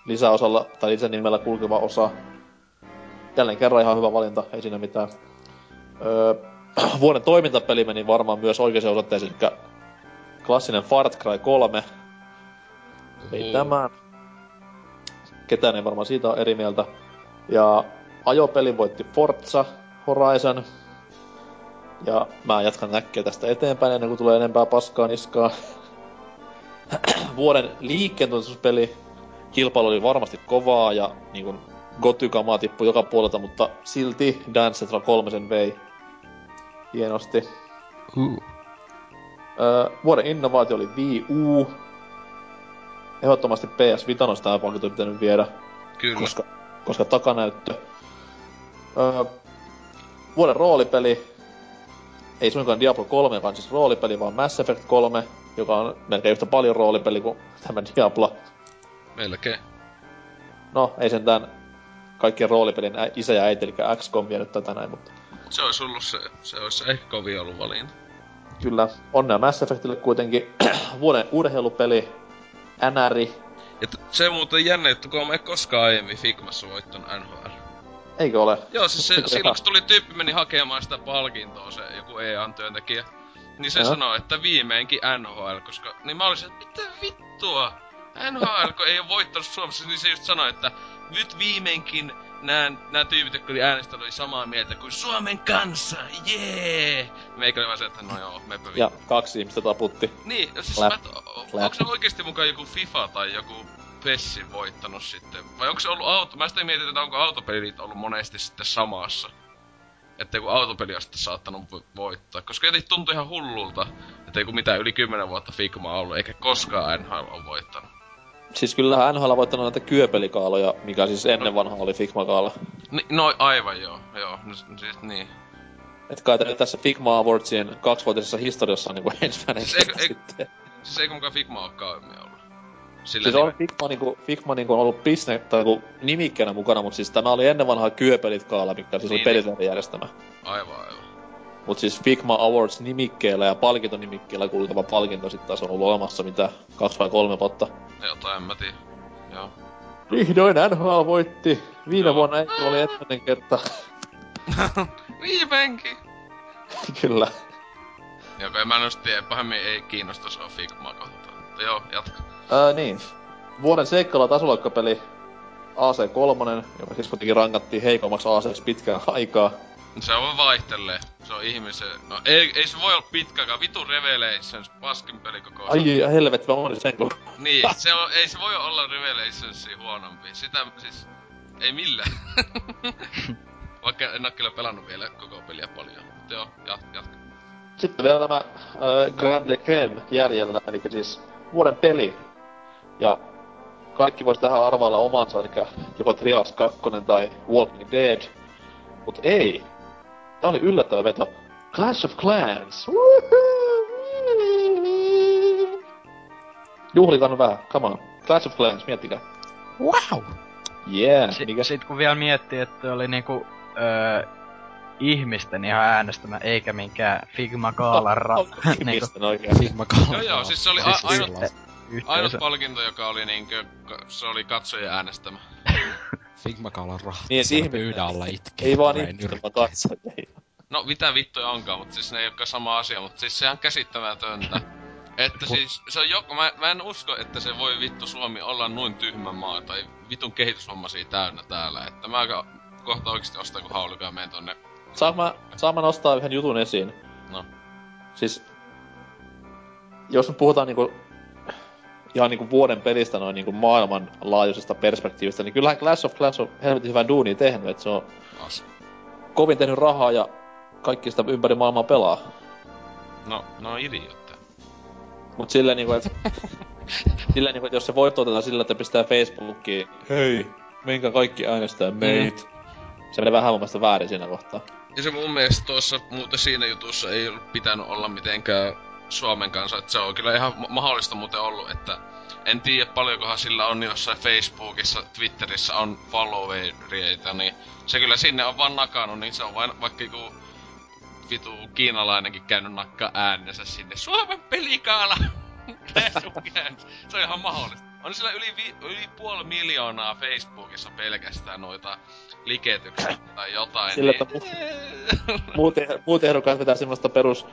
Lisäosalla tai lisänimellä kulkeva osa. Jälleen kerran ihan hyvä valinta, ei siinä mitään. Öö, vuoden toimintapeli meni varmaan myös oikeaan osoitteeseen, eli klassinen Far Cry 3. Ei tämä. Ketään ei varmaan siitä ole eri mieltä. Ja ajopeli voitti Forza Horizon. Ja mä jatkan näkkiä tästä eteenpäin ennen kuin tulee enempää paskaa niskaa. Vuoden liikkeentunnistuspeli kilpailu oli varmasti kovaa ja niin kuin Gotykamaa tippui joka puolelta, mutta silti Dance Central 3 sen vei hienosti. Uh. Öö, vuoden innovaatio oli Wii U. Ehdottomasti PS Vita tämä palkinto pitänyt viedä, Kyllä. koska, koska takanäyttö. Öö, vuoden roolipeli. Ei suinkaan Diablo 3, joka on siis roolipeli, vaan Mass Effect 3, joka on melkein yhtä paljon roolipeli kuin tämä Diablo. Melkein. No, ei sentään kaikkien roolipelin isä ja äiti, eli XCOM vienyt tätä näin, mutta Se olisi ollut se, se olisi ehkä kovin ollut valinta. kyllä onnea Mass Effectille kuitenkin. vuoden urheilupeli, NRI, Ja t- se muuten jännä juttu, kun mä en koskaan aiemmin Figmassa voittanut NHL. Eikö ole? Joo, siis se, silloin kun tuli tyyppi meni hakemaan sitä palkintoa, se joku EAN työntekijä, niin se Joo. sanoi, että viimeinkin NHL, koska... Niin mä olisin, että mitä vittua? NHL, kun ei ole voittanut Suomessa, niin se just sanoi, että nyt viimeinkin nämä, tyypit, jotka oli äänestänyt, oli samaa mieltä kuin Suomen kanssa, jee! Meikä oli vaan se, että no joo, mepä vittu. Ja kaksi ihmistä taputti. Niin, siis Clap. mä, onko se oikeesti mukaan joku FIFA tai joku Pessi voittanut sitten? Vai onko se ollut auto? Mä sitten mietin, että onko autopelit ollut monesti sitten samassa. Että joku autopeli on sitten saattanut vo- voittaa. Koska jotenkin tuntui ihan hullulta, että joku mitään yli 10 vuotta Figma on ollut, eikä koskaan NHL on voittanut. Siis kyllähän NHL on voittanut näitä kyöpelikaaloja, mikä siis ennen vanha oli Figma-kaala. Ni, no aivan joo, joo. No, s- siis niin. Et kai tässä Figma Awardsien kaksivuotisessa historiassa on niinku ensimmäinen Siis eikö- sitten. Siis eikö mukaan Figma oo kauemmin ollut? Sillä Siis on Figma, niinku, Figma niinku on ollut bisne, tai niinku nimikkeenä mukana, mutta siis tämä oli ennen vanhaa kyöpelit kaala, mikä siis oli Niin, pelisäännön järjestämä. Aivan, aivan. Mut siis Figma Awards nimikkeellä ja palkintonimikkeellä kulkeva palkinto sitten taas on ollut olemassa mitä kaksi vai kolme vuotta. Jotain en mä tiedä. Joo. Vihdoin NHL voitti. Viime Joo. vuonna ei oli ensimmäinen kerta. Viimeinkin! Kyllä. Joka en mä nyt tiedä, pahemmin ei kiinnosta on Figmaa kohtaan. Mutta joo, jatka. Ää, niin. Vuoden seikkailu tasoloikkapeli AC3, joka siis kuitenkin rankattiin heikommaksi ACksi pitkään aikaa. Se on vaihtelee. Se on ihmisen... No ei, ei se voi olla pitkäkään. Vitu Revelations, paskin peli koko ajan. Ai helvetti, mä unohdin sen kun... Niin, se on, ei se voi olla Revelationsia huonompi. Sitä siis... Ei millään. Vaikka en oo kyllä pelannut vielä koko peliä paljon. Mutta joo, jat, jatka. Sitten vielä tämä äh, Grand Le Creme jäljellä, eli siis vuoden peli. Ja kaikki vois tähän arvailla omansa, eli joko Trials 2 tai Walking Dead. Mut ei. Tää oli yllättävä veto. Clash of Clans! Woohoo! Juhlitaan vähän, come on. Clash of Clans, miettikää. Wow! Yeah, Si- mikä Sit kun vielä miettii, että oli niinku öö, ihmisten ihan äänestämä, eikä minkään Figma Kaalan ra- niinku Ihmisten oikein. Figma Kala. Joo, joo, siis se oli Siis a- ainut, Sellaista. ainut yhteisö. palkinto, joka oli niinkö, se oli katsojen äänestämä. Figma Kalan rahti Niin, siellä ihmiset- pöydän alla itkee. Ei vaan ihmisten, vaan katsojia. No mitä vittuja onkaan, mutta siis ne ei olekaan sama asia, mutta siis sehän käsittämätöntä. Että siis se on joko, mä, mä en usko, että se voi vittu Suomi olla noin tyhmä maa tai vitun kehitysvammaisia täynnä täällä. Että mä kohta oikeesti ostan kun haulikon ja menen tonne. Saanko mä, saan mä nostaa yhden jutun esiin? No. Siis, jos nyt puhutaan niinku, ihan niinku vuoden pelistä noin niinku maailmanlaajuisesta perspektiivistä, niin kyllähän Clash of Clans on helvetin hyvää duunia tehnyt, että se on As. kovin tehnyt rahaa ja kaikki sitä ympäri maailmaa pelaa. No, no idiootteja. Mut silleen niinku, et, silleen niinku, et jos se voitto otetaan sillä, että pistää Facebookiin, hei, menkää kaikki äänestää meitä. Se menee vähän mun mielestä väärin siinä kohtaa. Ja se mun mielestä tuossa muuten siinä jutussa ei ollut pitänyt olla mitenkään Suomen kanssa, että se on kyllä ihan ma- mahdollista muuten ollut, että en tiedä paljonkohan sillä on jossain Facebookissa, Twitterissä on followereita, niin se kyllä sinne on vaan nakannut, niin se on vain vaikka joku vitu kiinalainenkin käynyt nakkaa äänensä sinne. Suomen pelikaala! Se on ihan mahdollista. On sillä yli, vi- yli puoli miljoonaa Facebookissa pelkästään noita liketyksiä tai jotain. Sillä, niin... että Muut, eh- muut ehdokkaat vetää semmoista perus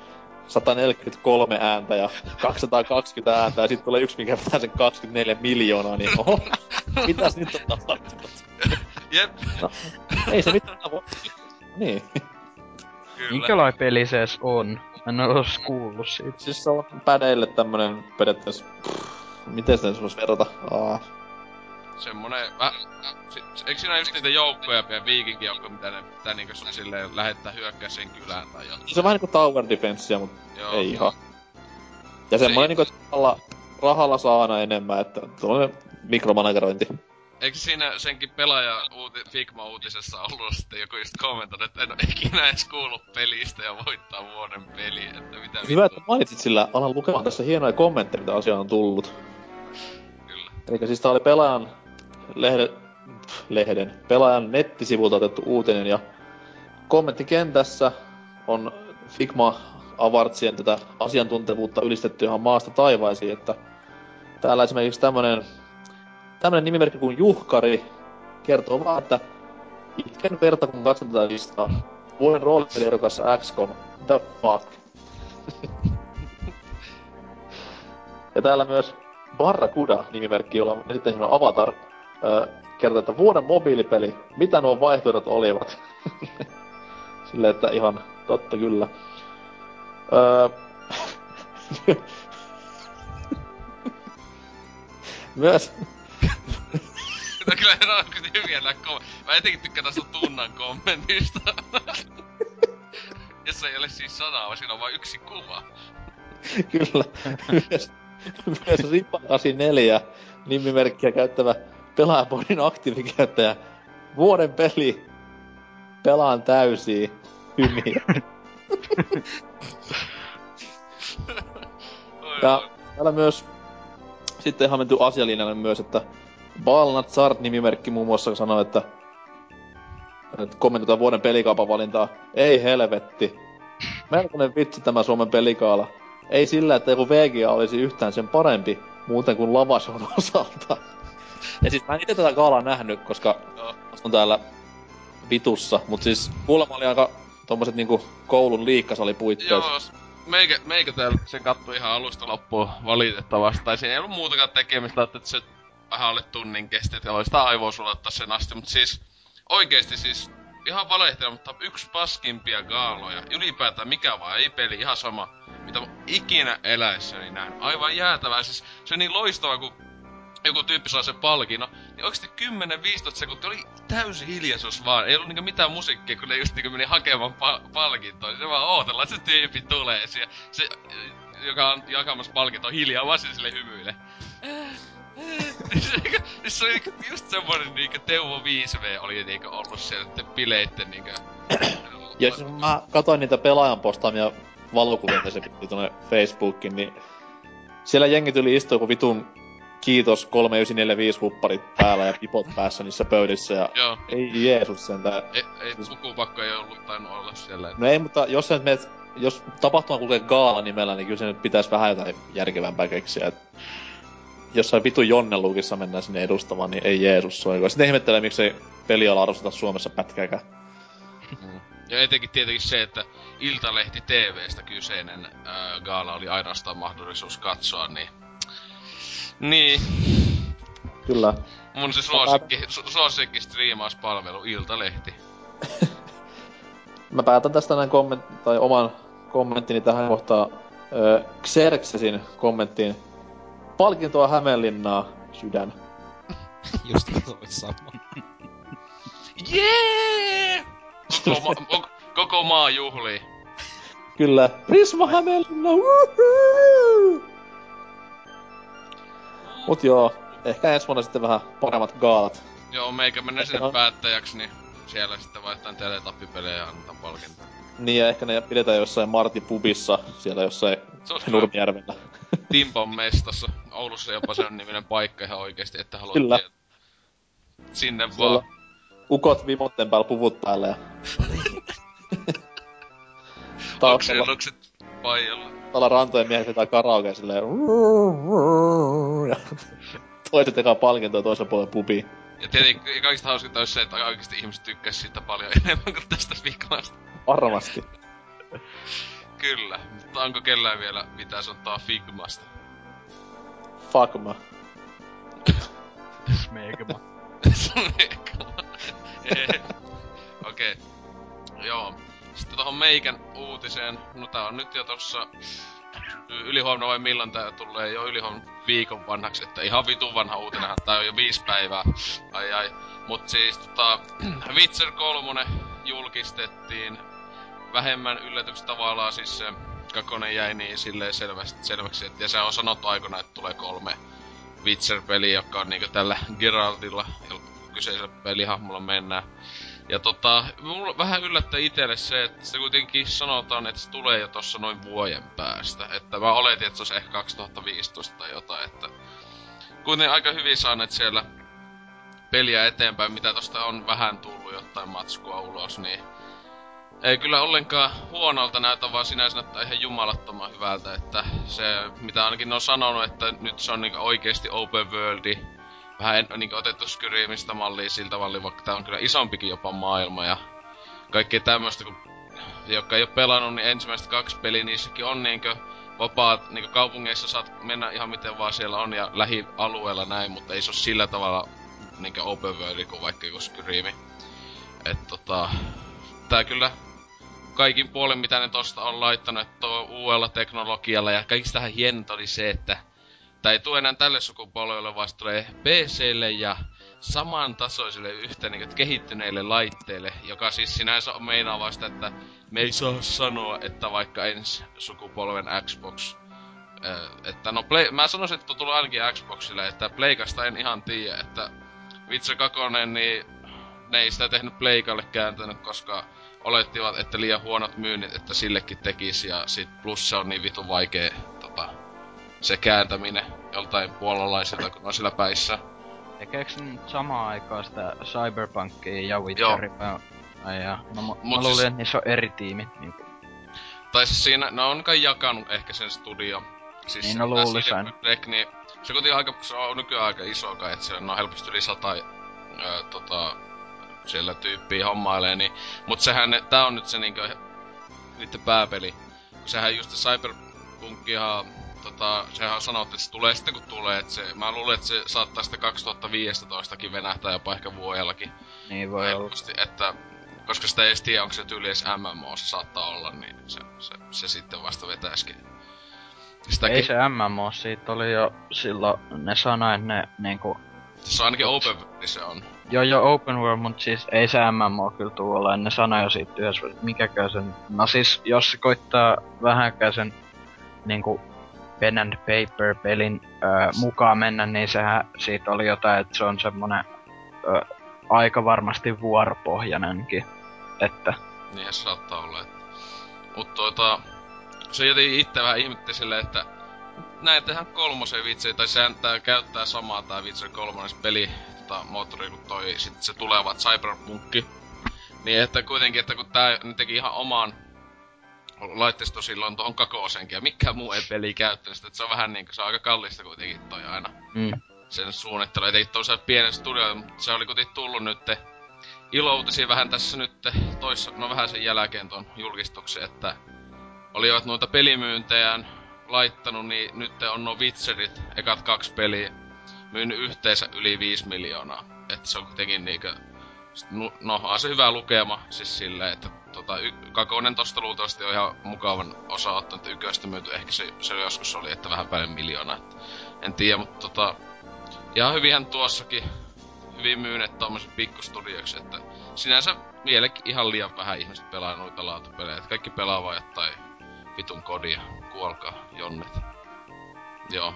143 ääntä ja 220 ääntä ja sitten tulee yksi, mikä vetää sen 24 miljoonaa, niin oho, mitäs nyt on tapahtunut? Jep, Ei se mitään voi. Niin. kyllä. Minkälainen peli se edes on? Mä en oo edes kuullut siitä. Siis se on pädeille tämmönen periaatteessa... Pff, miten sitä voisi verrata? Aa. Semmonen... Äh, si, eikö siinä just niitä joukkoja ja viikinkijoukkoja, mitä ne pitää niinku sun silleen lähettää hyökkää sen kylään tai jotain? Se on vähän niinku tower defenssia, mutta Joo. ei ihan. Ja semmoinen niinku, että rahalla, rahalla saa aina enemmän, että tuollainen mikromanagerointi. Eikö siinä senkin pelaaja uuti, Figma-uutisessa ollut sitten joku just kommentoinut, että en oo ikinä edes kuullut pelistä ja voittaa vuoden peli, että mitä Hyvä, että mainitsit sillä. Alan lukemaan tässä hienoja kommentteja, mitä asiaan on tullut. Kyllä. Eli siis tää oli pelaajan lehden, lehden, pelaajan nettisivulta otettu uutinen ja kommenttikentässä on Figma Avartsien tätä asiantuntevuutta ylistetty ihan maasta taivaisiin, että täällä esimerkiksi tämmönen, tämmönen nimimerkki kuin Juhkari kertoo vaan, että itken verta kun katson tätä listaa. Vuoden roolipeliehdokas XCOM. The fuck? ja täällä myös Barracuda nimimerkki, jolla on sitten avatar, öö, kertoo, että vuoden mobiilipeli, mitä nuo vaihtoehdot olivat. Silleen, että ihan totta kyllä. Öö, myös No kyllä ne on kyllä hyviä nää kom... Mä etenkin tykkään tästä tunnan kommentista. Jossa ei ole siis sanaa, vaan siinä on vain yksi kuva. Kyllä. myös, myös Ripa 84 nimimerkkiä käyttävä pelaajapodin aktiivikäyttäjä. Vuoden peli. Pelaan täysiä. Hymiä. ja täällä myös sitten ihan menty asialinjalle myös, että Balnat Sart nimimerkki muun muassa sanoi, että, että kommentoidaan vuoden pelikaupan valintaa. Ei helvetti. Melkoinen vitsi tämä Suomen pelikaala. Ei sillä, että joku VGA olisi yhtään sen parempi, muuten kuin Lavason osalta. Ja siis mä en itse tätä kaalaa nähnyt, koska on täällä vitussa, mut siis kuulemma oli aika tommoset niinku koulun liikkasalipuitteet. Joo, meikä, meikä täällä sen kattoi ihan alusta loppuun valitettavasti. Tai siinä ei ollut muutakaan tekemistä, että se vähän alle tunnin kesti, että oli sitä aivoa sulattaa sen asti. Mutta siis oikeesti siis ihan mutta yksi paskimpia gaaloja. Ylipäätään mikä vaan, ei peli, ihan sama. Mitä ikinä eläessäni näin. Aivan jäätävää. Siis se on niin loistava, kun joku tyyppi saa sen palkinnon, niin oikeesti 10-15 sekuntia oli täysi hiljaisuus vaan. Ei ollut niinku mitään musiikkia, kun ne just niinku meni hakemaan pa- palkintoa. Se vaan ootellaan, että se tyyppi tulee siellä. Se, joka on jakamassa palkintoa hiljaa vaan sille hymyille. niin se oli just semmonen niinkö Teuvo 5V oli niinkö ollut siellä bileitten niinkö... ja jos mä katoin niitä pelaajan postaamia valokuvia, se piti tuonne Facebookiin, niin siellä jengi tuli istua kun vitun kiitos 3945 hupparit päällä ja pipot päässä niissä pöydissä ja Joo. ei Jeesus sentään. Ei, ei lukupakko ei ollut tainnut olla siellä. No ei, mutta jos sä meet, jos tapahtuma kulkee Gaala nimellä, niin kyllä se nyt pitäisi vähän jotain järkevämpää keksiä. Et jossain vitu Jonnelukissa mennään sinne edustamaan, niin ei Jeesus soiko. Sitten ihmettelee, miksei peliala arvosteta Suomessa pätkääkään. Mm. Ja etenkin tietenkin se, että Iltalehti TVstä kyseinen ää, gaala oli ainoastaan mahdollisuus katsoa, niin niin. Kyllä. Mun se suosikki, su- suosikki striimauspalvelu, Iltalehti. Mä päätän tästä näin komment- tai oman kommenttini tähän kohtaan öö, Xerxesin kommenttiin. Palkintoa Hämeenlinnaa, sydän. Just toi sama. Jee! Koko, ma- koko maa juhlii. Kyllä. Prisma Hämeenlinna, woohoo! Mut joo, ehkä ensi vuonna sitten vähän paremmat gaalat. Joo, meikä menee sinne on... päättäjäksi, niin siellä sitten vaihtaa teletappipelejä ja annetaan palkintoa. Niin, ja ehkä ne pidetään jossain Marti Pubissa, siellä jossain Nurmijärvellä. Timpon mestassa. Oulussa jopa sen niminen paikka ihan oikeesti, että haluat Kyllä. Tietää. Sinne siellä vaan. Ukot vimotten päällä puvut päällä ja... Oksellukset paijalla. Tuolla rantojen miehet vetää karaoke silleen... Ja toiset eka palkintoa toisen puolen pubi. Ja tietenkin kaikista hauskinta olisi se, että oikeasti ihmiset tykkäs siitä paljon enemmän kuin tästä Figmasta. Varmasti. Kyllä, mutta onko kellään vielä mitä sanotaan Figmasta? Fagma. Smegma. Smegma. Okei. Okay. Joo. Sitten tohon meikän uutiseen. No tää on nyt jo tossa ylihuomenna vai milloin tää tulee jo ylihuomenna viikon vanhaksi, että ihan vitun vanha uutinenhan tää on jo viisi päivää. Ai ai. Mut siis tota, Witcher 3 julkistettiin vähemmän yllätyksestä tavallaan siis se kakkonen jäi niin silleen selvästi, selväksi, että ja se on sanottu aikana, että tulee kolme Witcher-peliä, joka on niinku tällä Geraltilla kyseisellä pelihahmolla mennään. Ja tota, mulla vähän yllättää itelle se, että se kuitenkin sanotaan, että se tulee jo tossa noin vuoden päästä. Että mä oletin, että se olisi ehkä 2015 tai jotain, että kuitenkin aika hyvin saaneet siellä peliä eteenpäin, mitä tosta on vähän tullut jotain matskua ulos, niin ei kyllä ollenkaan huonolta näytä, vaan sinänsä näyttää ihan jumalattoman hyvältä, että se, mitä ainakin ne on sanonut, että nyt se on niinku oikeesti open worldi, vähän niin otettu Skyrimistä mallia siltä mallia, vaikka tää on kyllä isompikin jopa maailma ja kaikkea tämmöstä, kun jotka ei ole pelannut, niin ensimmäiset kaksi peliä niissäkin on niinkö vapaat, niinkö kaupungeissa saat mennä ihan miten vaan siellä on ja lähialueella näin, mutta ei se ole sillä tavalla niinkö open world kuin vaikka joku Skyrimi. Et tota, tää kyllä kaikin puolin mitä ne tosta on laittanut, että uudella teknologialla ja kaikista hienot oli se, että Tää ei tule enää tälle sukupolvelle, vaan tulee PClle ja samantasoisille yhtä niin kehittyneille laitteille, joka siis sinänsä on meinaa vasta, että me ei saa sanoa, että vaikka ensi sukupolven Xbox Ö, että no Play, mä sanoisin, että tulee ainakin Xboxille, että Pleikasta en ihan tiedä, että Witcher 2, niin ne ei sitä tehnyt Pleikalle kääntänyt, koska olettivat, että liian huonot myynnit, että sillekin tekisi, ja sit plus se on niin vitu vaikea se kääntäminen joltain puolalaisilta, kun on sillä päissä. Tekeekö nyt samaan aikaan sitä Cyberpunkia ja Witcheria? Ja, no, mä, Mut mä luulin, siis... että niissä on eri tiimit. Niin. Tai siis siinä, ne on kai jakanut ehkä sen studio. Siis niin, no luulisin. niin se kuitenkin aika, se on nykyään aika iso kai, että siellä on helposti yli sata öö, tota, siellä tyyppiä hommailee, niin, mut sehän, tää on nyt se niinkö, niitten pääpeli. Sehän just se Cyberpunk ihan, tota, sehän sanottu, että se tulee sitten kun tulee, että se, mä luulen, että se saattaa sitten 2015kin venähtää jopa ehkä vuodellakin. Niin voi olla. Että, koska sitä ei tiedä, onko se tyyli edes MMO, se saattaa olla, niin se, se, se sitten vasta vetäisikin. Sitä ei se MMO, siitä oli jo silloin, ne sanoi, että ne niinku... Se on ainakin open, niin se on. Joo, joo, open world, mut siis ei se MMO kyllä tuu. Ne sanoi jo siitä yhdessä, että mikäkään sen... No siis, jos se koittaa vähänkään sen niinku pen and paper pelin mukaan mennä, niin sehän siitä oli jotain, että se on semmonen aika varmasti vuoropohjainenkin. Että... Niin se saattaa olla, että... Mut tuota... Se jotenkin itse vähän ihmetti silleen, että näin tehdään kolmosen vitsi, tai sehän tää käyttää samaa tää Witcher kolmonen peli tota, moottori kuin toi sit se tuleva Cyberpunkki. Niin että kuitenkin, että kun tää teki ihan oman laitteisto silloin tuohon kakoosenkin, ja mikään muu ei peli käyttänyt sitä, että se on vähän niinku, se on aika kallista kuitenkin toi aina. Mm. Sen suunnittelu, ettei tuollaisella pienen studio, mutta se oli kuitenkin tullut nyt iloutisi vähän tässä nyt toissa, no vähän sen jälkeen tuon julkistuksen, että olivat noita pelimyyntejään laittanut, niin nyt on no Witcherit, ekat kaksi peliä, myynyt yhteensä yli 5 miljoonaa. Että se on kuitenkin niinkö... No, on se hyvä lukema, siis silleen, että tota, y- kakonen tosta luultavasti on ihan mukavan osa ottanut, että myyty ehkä se, se joskus oli, että vähän päälle miljoonaa. Että en tiedä, mutta tota, ihan hyvinhän tuossakin hyvin myyneet tommoset pikkustudioksi, että sinänsä vieläkin ihan liian vähän ihmiset pelaa noita laatupelejä. Että kaikki pelaa jotain vitun kodia, kuolkaa jonnet. Joo,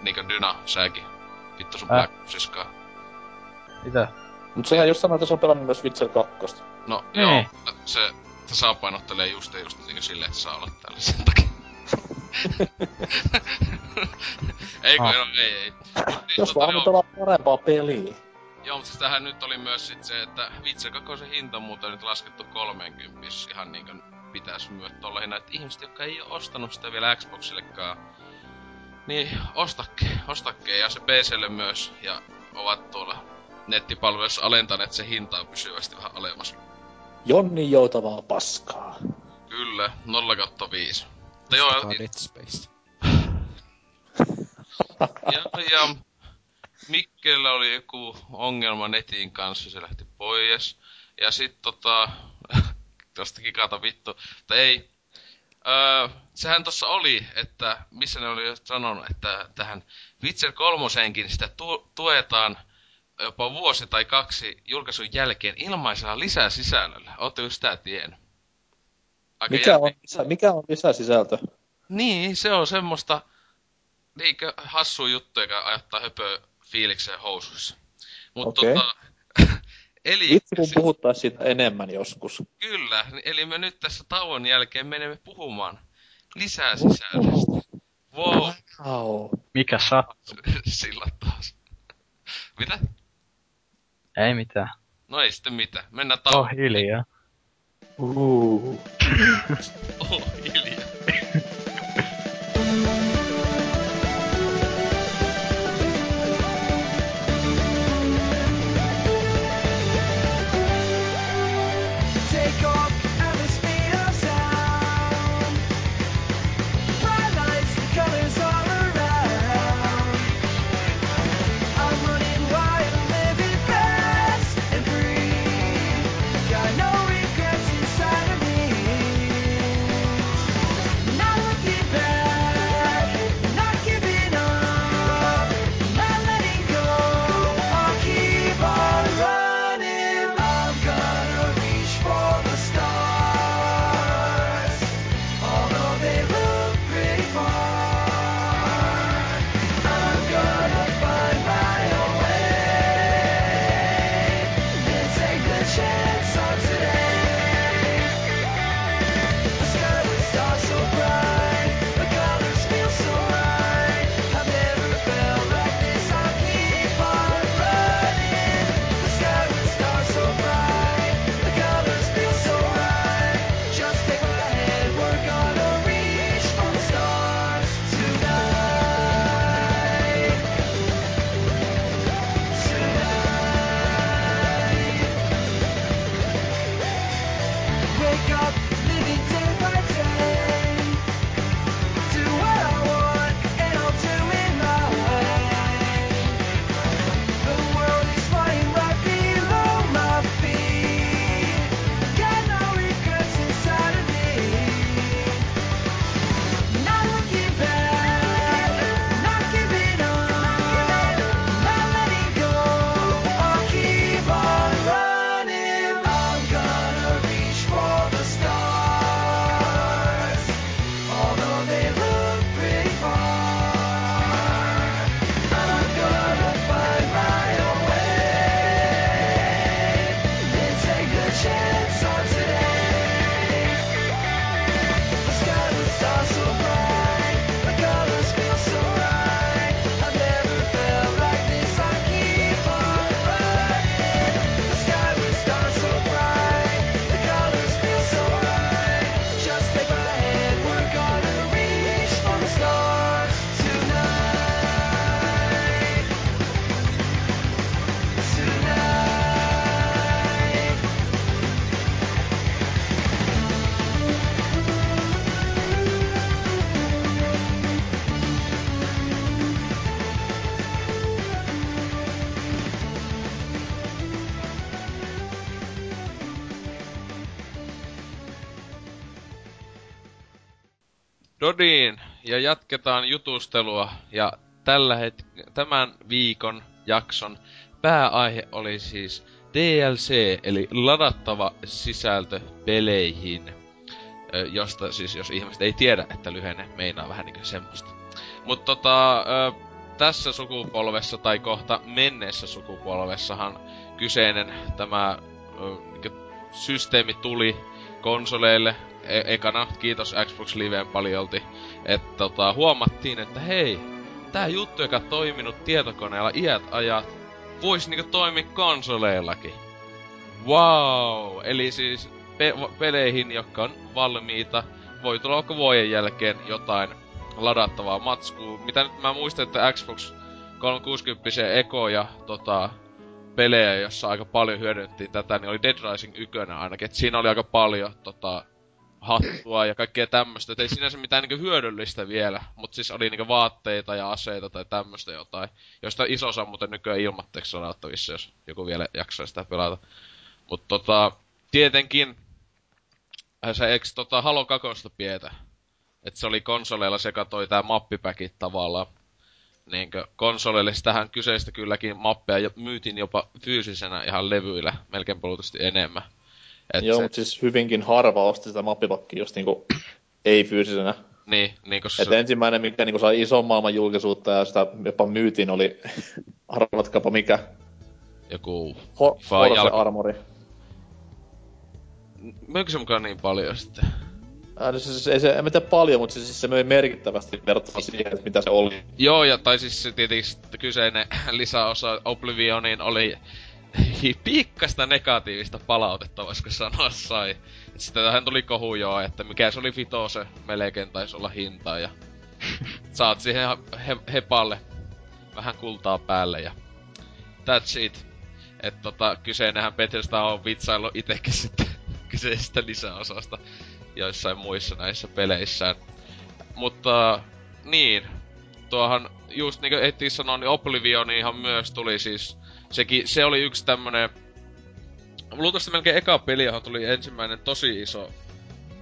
niinkö Dyna, säkin Vittu sun Black Opsiskaan. Mitä? Mut sehän just sanoi, että se on pelannut myös Witcher 2. No niin. joo, se tasapainottelee just ja just niin silleen, että saa olla täällä sen takia. ei kun, ah. no, ei, ei. Mut, niin, Jos tota, vaan pelaa parempaa peliä. Joo, mutta siis tähän nyt oli myös sit se, että Witcher 2 hinta muuten nyt laskettu 30, ihan niinkö pitäis myös tollehin että ihmiset, jotka ei oo ostanut sitä vielä Xboxillekaan, niin, ostakke, ostakke ja se PClle myös, ja ovat tuolla nettipalveluissa alentaneet se hintaa pysyvästi vähän alemmas. Jonni joutavaa paskaa. Kyllä, 0 5. Mutta joo, Dead Space. ja, ja Mikkellä oli joku ongelma netin kanssa, se lähti pois. Ja sit tota, tosta kikata vittu, mutta ei, Öö, sehän tossa oli, että missä ne oli sanonut, että tähän Witcher kolmosenkin sitä tu- tuetaan jopa vuosi tai kaksi julkaisun jälkeen ilmaisella lisäsisällöllä. Oletteko sitä tiennyt? Aika mikä, on, lisä, mikä on lisäsisältö? Niin, se on semmoista niinkö hassu juttu, joka ajattaa höpö fiilikseen housuissa. Mutta okay. tota, Eli... Vitsi kun puhuttais siitä enemmän joskus. Kyllä, eli me nyt tässä tauon jälkeen menemme puhumaan lisää sisällöstä. Wow. wow. Mikä saa? Sillä taas. Mitä? Ei mitään. No ei sitten mitään. Mennään tauon. Oh hiljaa. Uh. oh hiljaa. Dodin, ja jatketaan jutustelua. Ja tällä het- tämän viikon jakson pääaihe oli siis DLC, eli ladattava sisältö peleihin. Ö, josta siis, jos ihmiset ei tiedä, että lyhenne meinaa vähän niinku semmoista. Mutta tota, ö, tässä sukupolvessa tai kohta menneessä sukupolvessahan kyseinen tämä ö, niinku systeemi tuli konsoleille. E- ekana, kiitos Xbox Liveen paljolti, että tota, huomattiin, että hei, tää juttu, joka toiminut tietokoneella iät ajat, vois niinku toimia konsoleillakin. Wow! Eli siis pe- peleihin, jotka on valmiita, voi tulla vaikka vuoden jälkeen jotain ladattavaa matskua. Mitä nyt mä muistan, että Xbox 360 Eko ja tota, pelejä, jossa aika paljon hyödynnettiin tätä, niin oli Dead Rising 1 ainakin. Et siinä oli aika paljon tota, hattua ja kaikkea tämmöstä. Et ei sinänsä mitään niinku hyödyllistä vielä, mutta siis oli niinku vaatteita ja aseita tai tämmöstä jotain, josta iso osa muuten nykyään ilmatteeksi ladattavissa, jos joku vielä jaksaa sitä pelata. Mutta tota, tietenkin äh, se eikö tota Halo 2 pietä? että se oli konsoleilla, se katoi tää mappipäkit tavallaan. Niinkö, konsoleille sitähän kyseistä kylläkin mappeja myytiin jopa fyysisenä ihan levyillä, melkein polutusti enemmän. Et Joo, se... mutta siis hyvinkin harva osti sitä mappipakkia just niinku ei fyysisenä. Niin, niin koska Et se... ensimmäinen, mikä niinku sai ison maailman julkisuutta ja sitä jopa myytiin, oli, arvatkaapa mikä? Joku... Ho- Force jalka... Armori. Myykö se mukaan niin paljon sitten? Äh, no siis ei se, en tiedä paljon, mutta siis se möi merkittävästi verrattuna siihen, että mitä se oli. Joo, ja tai siis se tietysti kyseinen lisäosa Oblivioniin oli pikkasta negatiivista palautetta, voisiko sanoa sai. Sitten tähän tuli kohu joo, että mikä se oli se melkein taisi olla hinta ja saat siihen he, hepalle vähän kultaa päälle ja that's it. että tota, kyseinenhän Bethesda on vitsailu itekin sitten kyseisestä lisäosasta joissain muissa näissä peleissään. Mutta niin, tuohan just niinku ehtii sanoa, niin Oblivioniinhan myös tuli siis, sekin, se oli yksi tämmönen, luultavasti melkein eka peli, johon tuli ensimmäinen tosi iso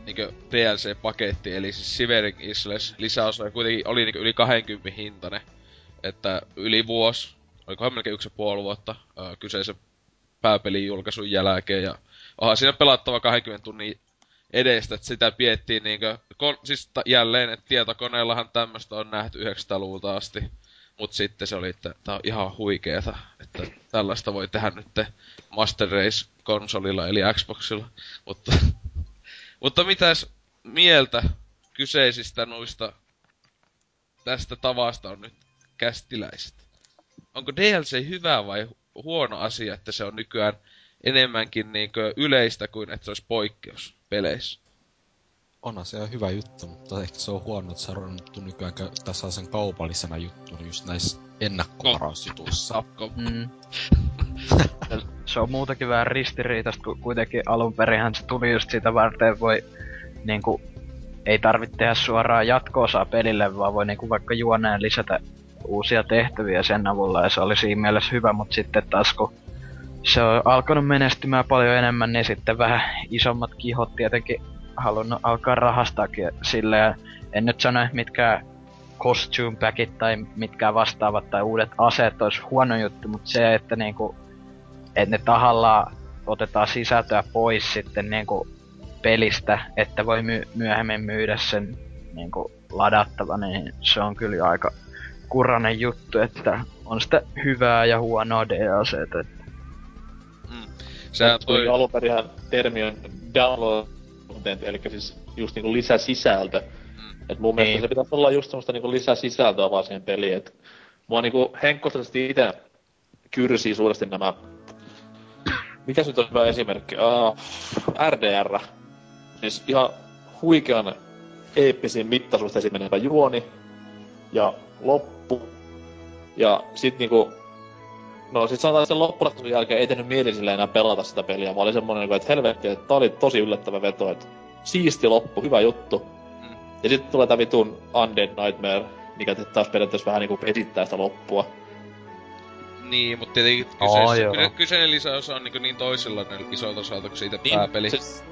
niinku DLC-paketti, eli siis Shivering Isles lisäosa, ja kuitenkin oli niinku yli 20 hintainen. Että yli vuosi, olikohan melkein yksi puoli vuotta ö, kyseisen pääpelin julkaisun jälkeen, ja onhan siinä pelattava 20 tunnin edestä, että sitä piettiin niinkö, kon, siis ta, jälleen, että tietokoneellahan tämmöstä on nähty 900-luvulta asti. Mut sitten se oli, että tää on ihan huikeeta, että tällaista voi tehdä nyt Master Race-konsolilla eli Xboxilla. Mutta, mutta mitäs mieltä kyseisistä noista tästä tavasta on nyt kästiläiset? Onko DLC hyvä vai huono asia, että se on nykyään enemmänkin niinkö yleistä kuin että se olisi poikkeus peleissä. Onhan se hyvä juttu, mutta ehkä se on huono, että se on rannettu nykyään tässä sen kaupallisena juttuna just näissä ennakkovarausjutuissa. Mm. se on muutakin vähän ristiriitasta, kun kuitenkin alun perinhän se tuli just sitä varten, voi niinku, ei tarvitse tehdä suoraan jatko pelille, vaan voi niinku vaikka juoneen lisätä uusia tehtäviä sen avulla, ja se oli siinä mielessä hyvä, mutta sitten taas kun se on alkanut menestymään paljon enemmän, niin sitten vähän isommat kihot tietenkin halunnut alkaa rahastaakin silleen. En nyt sano, että mitkä costume packit tai mitkä vastaavat tai uudet aseet olisi huono juttu, mutta se, että niinku, että ne tahallaan otetaan sisältöä pois sitten niinku pelistä, että voi my- myöhemmin myydä sen niinku ladattava, niin se on kyllä aika kuranen juttu, että on sitä hyvää ja huonoa DLCtä. Sehän toi... Alun termi on download content, eli siis just niinku lisäsisältö. Mm. Et mun niin. mielestä se pitäisi olla just semmoista niinku lisäsisältöä vaan siihen peliin. Et mua niinku henkkoisesti itse kyrsii suuresti nämä... Mikä se nyt on hyvä esimerkki? Uh, RDR. Siis ihan huikean eeppisin mittaisuudesta esimerkiksi juoni ja loppu. Ja sit niinku No sit sanotaan, että sen loppuratkaisun jälkeen ei tehnyt mieli sille enää pelata sitä peliä. Mä olin semmonen, niinku, että helvetti, että tää oli tosi yllättävä veto, että siisti loppu, hyvä juttu. Mm. Ja sitten tulee tää vitun Undead Nightmare, mikä taas periaatteessa vähän niinku esittää sitä loppua. Niin, mutta tietenkin kyseessä, oh, kyseinen lisäosa on niin, niin toisella isolta osalta kuin siitä niin, pääpeli. Se,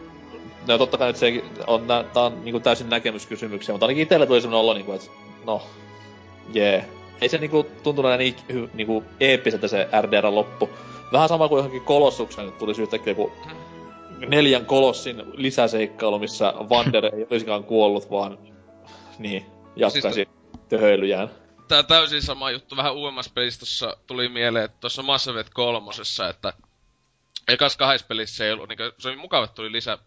no totta kai että se on, nää, tää on niinku täysin näkemyskysymyksiä, mutta ainakin itselle tuli semmonen olo niinku, että no, jee. Yeah. Ei se niinku tuntunut niin niinku eeppiseltä se RDR loppu. Vähän sama kuin johonkin kolossuksen, että tulisi yhtäkkiä joku neljän kolossin lisäseikkailu, missä Vander ei olisikaan kuollut, vaan niin, jatkaisi siis töhöilyjään. Tää täysin sama juttu, vähän uudemmassa pelissä tossa tuli mieleen, että tuossa Mass Effect kolmosessa, että ekas kahdessa pelissä ei ollut, niin se oli mukava, että tuli lisää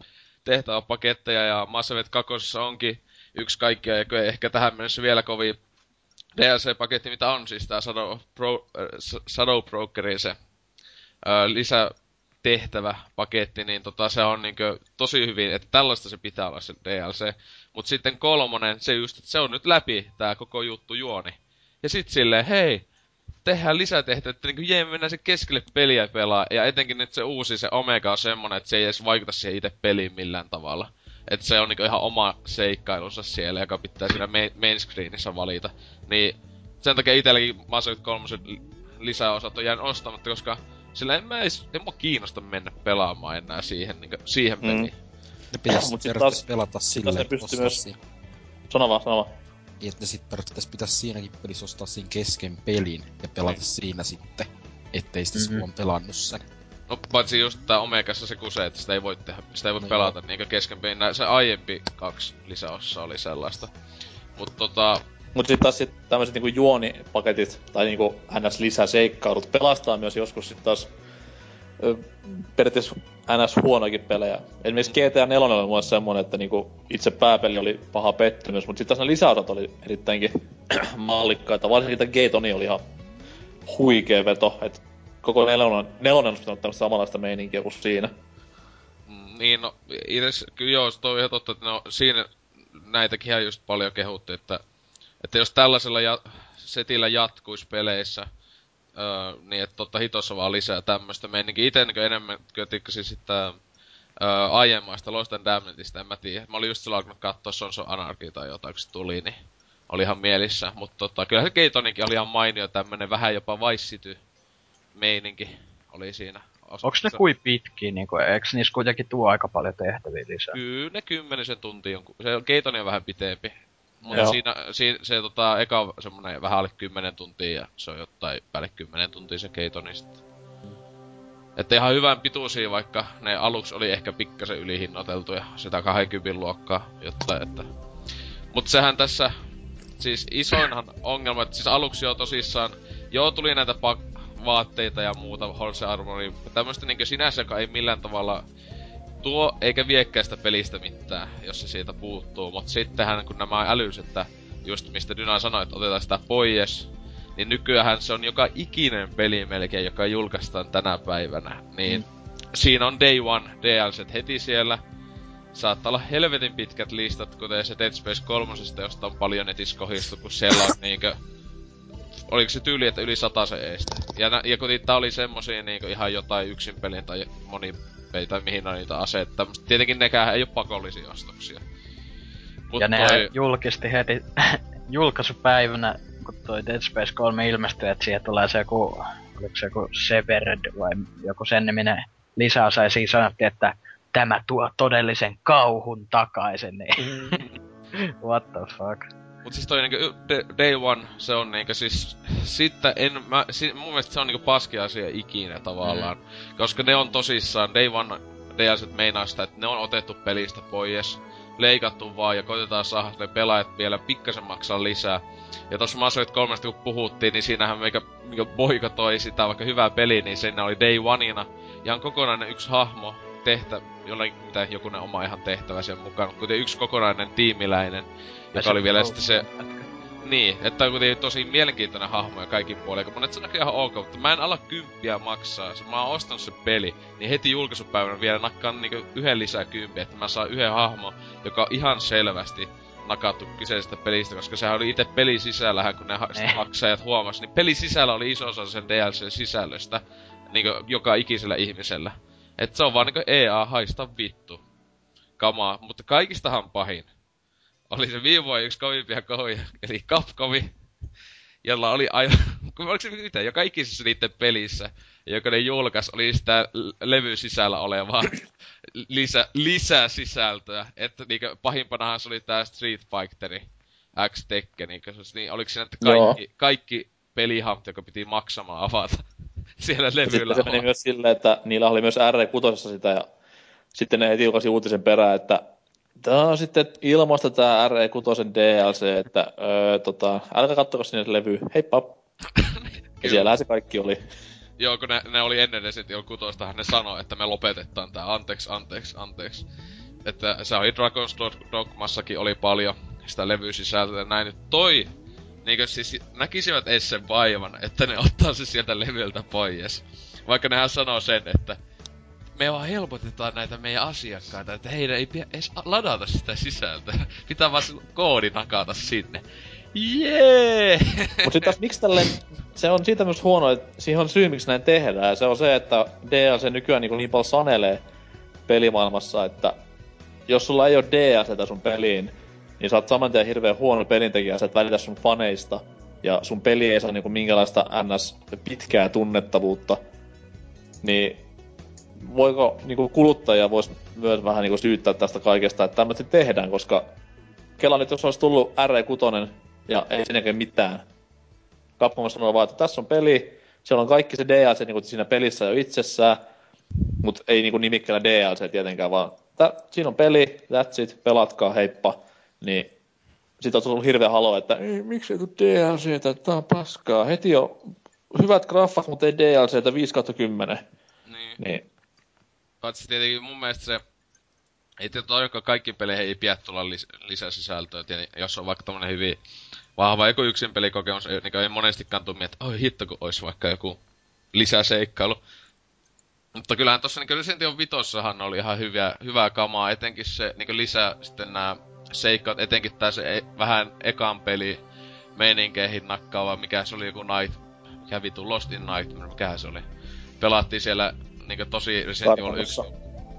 tehtäväpaketteja ja Mass Effect 2 onkin yksi kaikkia, ja ehkä tähän mennessä vielä kovin DLC-paketti, mitä on siis tää Shadow, Pro, äh, Shadow Brokerin se äh, lisä tehtävä paketti, niin tota, se on niinkö tosi hyvin, että tällaista se pitää olla se DLC. Mut sitten kolmonen, se just, että se on nyt läpi tää koko juttu juoni. Ja sit silleen, hei, tehdään lisätehtävät, että niinku jee, mennään se keskelle peliä pelaa. Ja etenkin nyt se uusi, se Omega on semmonen, että se ei edes vaikuta siihen itse peliin millään tavalla. Että se on niinku ihan oma seikkailunsa siellä, joka pitää siinä main, main screenissä valita. Niin sen takia itselläkin Mass Effect 3 lisäosat on jäänyt ostamatta, koska sillä en mä edes, en mua kiinnosta mennä pelaamaan enää siihen, niinku, siihen mm. peliin. Ne pitäis Mut taas, pelata silleen, että pystyy myös... Siinä. Sano vaan, sano vaan. Niin, että sit periaatteessa pitäisi siinäkin pelissä ostaa siinä kesken pelin ja pelata mm. siinä sitten, ettei sitä mm-hmm. pelannut sen. No paitsi just tää Omegassa se kusee, että sitä ei voi tehdä, sitä ei voi no pelata niinkö kesken pelin. Se aiempi kaksi lisäossa oli sellaista. Mut tota, Mut sit taas sit tämmöset niinku juonipaketit tai niinku ns lisäseikkailut pelastaa myös joskus sit taas ö, periaatteessa ns huonoakin pelejä. Esimerkiksi GTA 4 oli mulle semmonen, että niinku itse pääpeli oli paha pettymys, mutta sitten taas ne lisäosat oli erittäinkin mallikkaita. Varsinkin tämä Gatoni oli ihan huikee veto, että koko nelonen, nelonen olisi pitänyt samanlaista meininkiä kuin siinä. Mm, niin, no, itse kyllä joo, se on ihan totta, että no, siinä näitäkin ihan just paljon kehuttiin, että, että jos tällaisella ja, setillä jatkuisi peleissä, öö, niin että totta hitossa vaan lisää tämmöstä meininkiä. Ite niin enemmän kyllä tikkasin sitä öö, aiemmaista Lost and Damnedista, en mä tiedä. Mä olin just silloin alkanut katsoa Sons of Anarchy tai jotain, kun se tuli, niin oli ihan mielissä. Mutta tota, kyllä se Keitonikin oli ihan mainio tämmönen vähän jopa vaissity meininki oli siinä. Onks ne kuin pitkiä, niinku, eikö niissä kuitenkin tuo aika paljon tehtäviä lisää? Kyllä ne kymmenisen tuntia on, se Keitoni on vähän pitempi. Mutta siinä, siinä, se tota, eka on semmonen vähän alle 10 tuntia ja se on jotain päälle 10 tuntia se keitoni sitten. Että ihan hyvän pituisia, vaikka ne aluksi oli ehkä pikkasen ylihinnoiteltu ja sitä 20 luokkaa, jotta että... Mut sehän tässä, siis isoinhan ongelma, että siis aluksi jo tosissaan, joo tuli näitä pak- vaatteita ja muuta, Horse Armory, tämmöstä niinkö sinänsä, joka ei millään tavalla tuo eikä viekkäistä pelistä mitään, jos se siitä puuttuu. Mutta sittenhän kun nämä älys, että just mistä Dyna sanoi, että otetaan sitä pois, niin nykyään se on joka ikinen peli melkein, joka julkaistaan tänä päivänä. Niin mm. siinä on Day One DLC heti siellä. Saattaa olla helvetin pitkät listat, kuten se Dead Space 3, josta on paljon netissä kohistu, kun siellä on niinkö... Oliko se tyyli, että yli sata se eestä. Ja, ja kun tää oli semmosia niinkö ihan jotain yksin pelin tai moni tai mihin on niitä aseita. Tietenkin nekään ei ole pakollisia ostoksia. Mut ja ne toi... julkisti heti julkaisupäivänä, kun toi Dead Space 3 ilmestyi, että siihen tulee se joku, oliko se joku Severed vai joku sen niminen lisäosa, ja siinä sanottiin, että tämä tuo todellisen kauhun takaisin, niin what the fuck. Mut siis toi niinku Day One, se on niinku siis... Sitten en mä... Si, mun mielestä se on niinku paski asia ikinä tavallaan. Mm. Koska ne on tosissaan, Day One DLCt meinaa sitä, että ne on otettu pelistä pois. Leikattu vaan ja koitetaan saada ne pelaajat vielä pikkasen maksaa lisää. Ja tossa Mass Effect 3 kun puhuttiin, niin siinähän meikä, mikä toi sitä vaikka hyvää peli, niin siinä oli Day Oneina. Ja on kokonainen yksi hahmo, tehtä, jollain mitä jokunen oma ihan tehtävä sen mukaan, kuten yksi kokonainen tiimiläinen, joka oli vielä sitten se... Niin, että on kuitenkin tosi mielenkiintoinen hahmo ja kaikki puolin. Monet se näkyy ihan ok, mutta mä en ala kymppiä maksaa. Se, mä oon ostanut se peli, niin heti julkaisupäivänä vielä nakkaan niinku yhden lisää kymppiä, että mä saan yhden hahmo, joka on ihan selvästi nakattu kyseisestä pelistä, koska sehän oli itse peli sisällähän, kun ne ha- eh. maksajat huomasi, niin peli sisällä oli iso osa sen DLC-sisällöstä, niinku joka ikisellä ihmisellä. Et se on vaan niinku EA haista vittu kamaa, mutta kaikistahan pahin oli se viime vuonna yksi kovimpia kohuja, eli Capcomi, jolla oli aivan oliko se mitä, joka ikisessä niiden pelissä, joka ne julkaisi, oli sitä levy sisällä olevaa lisä, lisäsisältöä. Että niinkö, pahimpanahan se oli tää Street Fighteri X Tekken, niinkö, niin oliko siinä, että kaikki, Joo. kaikki pelihahmot, joka piti maksamaan avata siellä levyllä. Sitten se meni myös silleen, että niillä oli myös R6 sitä ja sitten ne heti julkaisi uutisen perään, että Tämä on sitten ilmasta tämä RE6 DLC, että öö, tota, älkää kattoko sinne levy, heippa. ja siellähän se kaikki oli. Joo, kun ne, ne oli ennen Resident Evil ne sanoi, että me lopetetaan tää, anteeksi, anteeksi, anteeksi. Että se oli Dragon's Dogmassakin oli paljon sitä levysisältöä näin. Nyt toi, niinkö siis näkisivät edes sen vaivan, että ne ottaa se sieltä levyltä pois. Vaikka nehän sanoo sen, että me vaan helpotetaan näitä meidän asiakkaita, että heidän ei pidä edes ladata sitä sisältöä. Pitää vaan koodi nakata sinne. Jee! Mut sit taas miksi tälle, se on siitä myös huono, että siihen on syy miksi näin tehdään. Se on se, että DLC nykyään niin, niin paljon sanelee pelimaailmassa, että jos sulla ei ole DLCtä sun peliin, niin sä oot saman tien hirveän huono pelintekijä, sä et välitä sun faneista. Ja sun peli ei saa niinku minkälaista ns. pitkää tunnettavuutta. Niin voiko niinku kuluttaja vois myös vähän niinku syyttää tästä kaikesta, että tämmöistä tehdään, koska Kela nyt jos olisi tullut R6 ja ei sinäkään mitään. Capcom sanoo vaan, että tässä on peli, siellä on kaikki se DLC niinku siinä pelissä jo itsessään, mutta ei niinku nimikkeellä DLC tietenkään, vaan tä, siinä on peli, that's it, pelatkaa, heippa. Niin sit on tullut hirveä halo, että ei, miksi ei tule DLCtä, tää on paskaa. Heti jo hyvät graffat, mutta ei DLCtä 5 10. Niin. niin. Paitsi tietenkin mun mielestä se ei todellakaan kaikki peleihin ei pidä tulla lis- lisäsisältöä. Tietenkin, jos on vaikka tämmönen hyvin vahva joku yksin pelikokemus, niin ei monestikaan tule että oi hitto, kun olisi vaikka joku lisäseikkailu. Mutta kyllähän tossa niin Resident Evil vitossahan oli ihan hyviä, hyvää kamaa, etenkin se niin lisää sitten nämä seikkaat, etenkin tää se e- vähän ekan peli meininkeihin nakkaava, mikä se oli joku Night, mikä vitu Lost in Night, mikä se oli. Pelattiin siellä niinku tosi Resident Evil 1.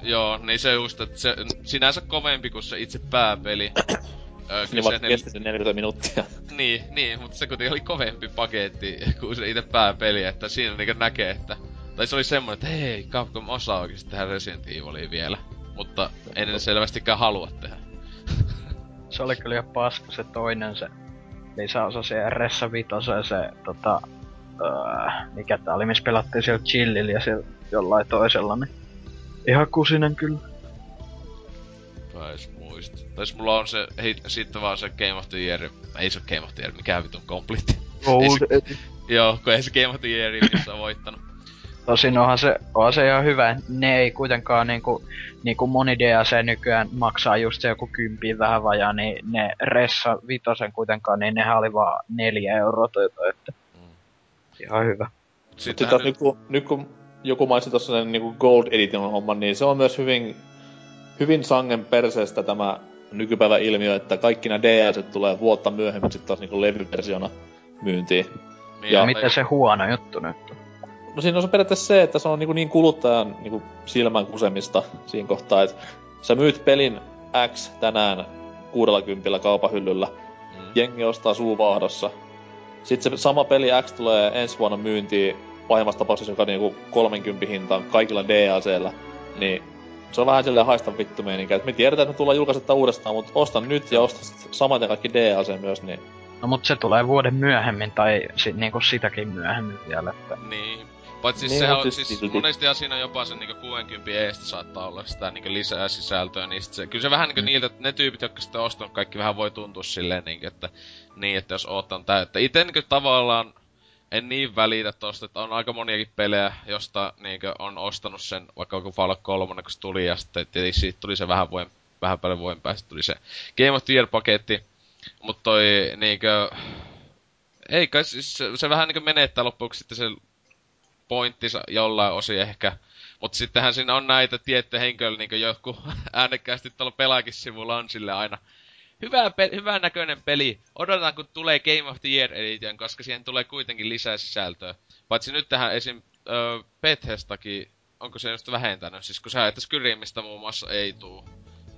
Joo, niin se just, että se sinänsä kovempi kuin se itse pääpeli. öö, niin vaikka kesti 40 minuuttia. Niin, niin, mutta se kuitenkin oli kovempi paketti kuin se itse pääpeli, että siinä niinku näkee, että... Tai se oli semmoinen, että hei, Capcom osaa oikeesti tehdä Resident Evilia vielä. Mutta ei ne selvästikään halua tehdä. se oli kyllä ihan paska se toinen se lisäosa se Ressa Vitosen se tota... Öö, mikä tää oli, missä pelattiin siellä chillillä ja siellä jollain toisella, niin ihan kusinen kyllä. Taisi muista. Tai mulla on se, hei, sitten vaan se Game of the Year, ei se Game of the Year, mikä vitun complete. Old se, Joo, kun ei se Game of the Year, missä on voittanut. Tosin onhan se, onhan se ihan hyvä. Ne ei kuitenkaan niinku, niinku moni DLC nykyään maksaa just se joku kympiin vähän vajaa, niin ne Ressa Vitosen kuitenkaan, niin nehän oli vaan neljä euroa toi, että mm. ihan hyvä. Sitten nyt, nyt, kun, nyt kun joku mainitsi tuossa sen niin Gold Edition homman, niin se on myös hyvin, hyvin sangen perseestä tämä nykypäivä ilmiö, että kaikki nämä DS tulee vuotta myöhemmin sitten taas niin levyversiona myyntiin. Niin, ja, ja miten se huono juttu nyt No siinä on se periaatteessa se, että se on niin, niin kuluttajan niin silmän kusemista siinä kohtaa, että sä myyt pelin X tänään 60 kaupahyllyllä, mm. jengi ostaa suuvaahdossa. Sitten se sama peli X tulee ensi vuonna myyntiin pahimmassa tapauksessa joka niinku 30 hintaan kaikilla DLCllä, niin se on vähän silleen haista vittu meininkä. Et me tiedetään, että me tullaan julkaisetta uudestaan, mutta ostan nyt ja ostan samaten kaikki DLC myös, niin... No mut se tulee vuoden myöhemmin tai sit, niinku sitäkin myöhemmin vielä, että... Niin. Paitsi siis niin, sehän on, siis monesti siinä jopa se niinku 60 eestä saattaa olla sitä niinku lisää sisältöä, niin sit se, kyllä se vähän niinku mm. niiltä, ne tyypit, jotka sitten ostanut kaikki vähän voi tuntua silleen niinku, että niin, että jos oottan tää, että ite niinku tavallaan en niin välitä tosta, että on aika moniakin pelejä, josta niinkö on ostanut sen, vaikka joku Fallout 3, kun se tuli, ja sitten tietysti siitä tuli se vähän, vuoden, vähän paljon vuoden päästä tuli se Game of the Year-paketti. Mutta toi niinkö... Ei kai, siis se, se vähän niinkö menettää loppuksi sitten se pointtinsa jollain osin ehkä. Mutta sittenhän siinä on näitä tiettyjä henkilöitä, niinku joku äänekkäästi tuolla pelaakin sivulla on sille aina hyvä, pe- hyvän näköinen peli. Odotan, kun tulee Game of the Year Edition, koska siihen tulee kuitenkin lisää sisältöä. Paitsi nyt tähän esim. Öö, Bethesdakin, onko se just vähentänyt? Siis kun sä että Skyrimistä muun muassa ei tuu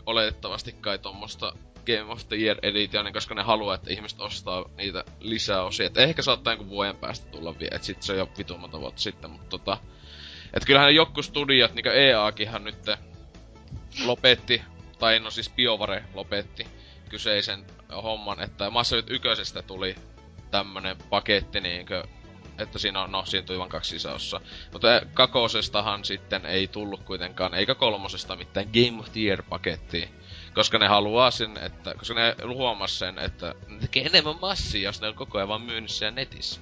oletettavasti kai tommosta Game of the Year Edition, koska ne haluaa, että ihmiset ostaa niitä lisäosia. Et ehkä saattaa jonkun vuoden päästä tulla vielä, et sit se on jo vitumata vuotta sitten, mutta tota... Et kyllähän joku studiot, niinku EAkihan nyt lopetti, tai no siis BioVare lopetti kyseisen homman, että Mass Effect 1 tuli tämmönen paketti niinkö, että siinä on, no siinä tuli vain kaksi sisäossa. Mutta kakosestahan sitten ei tullut kuitenkaan, eikä kolmosesta mitään Game of the Year pakettia. Koska ne haluaa sen, että, koska ne huomas sen, että ne tekee enemmän massia, jos ne on koko ajan vaan myynnissä netissä.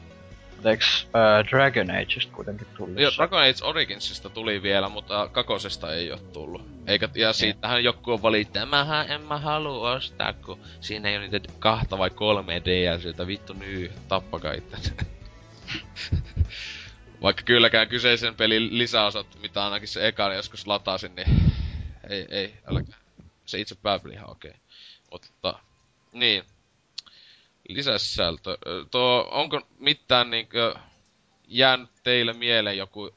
Eiks uh, Dragon Ageista kuitenkin tullut? Joo, Dragon Age Originsista tuli vielä, mutta kakosesta ei ole tullut. Eikä, ja siitähän joku on valittaa, mähän en mä halua ostaa, kun siinä ei ole niitä kahta vai kolme DLCtä, vittu nyy, tappakaa itse. Vaikka kylläkään kyseisen pelin lisäosat, mitä ainakin se ekan joskus latasin, niin ei, ei, älkää. Se itse pääpeli ihan okei. Okay. Mutta, niin, lisäsisältö. Tuo, onko mitään niinkö jäänyt teille mieleen joku,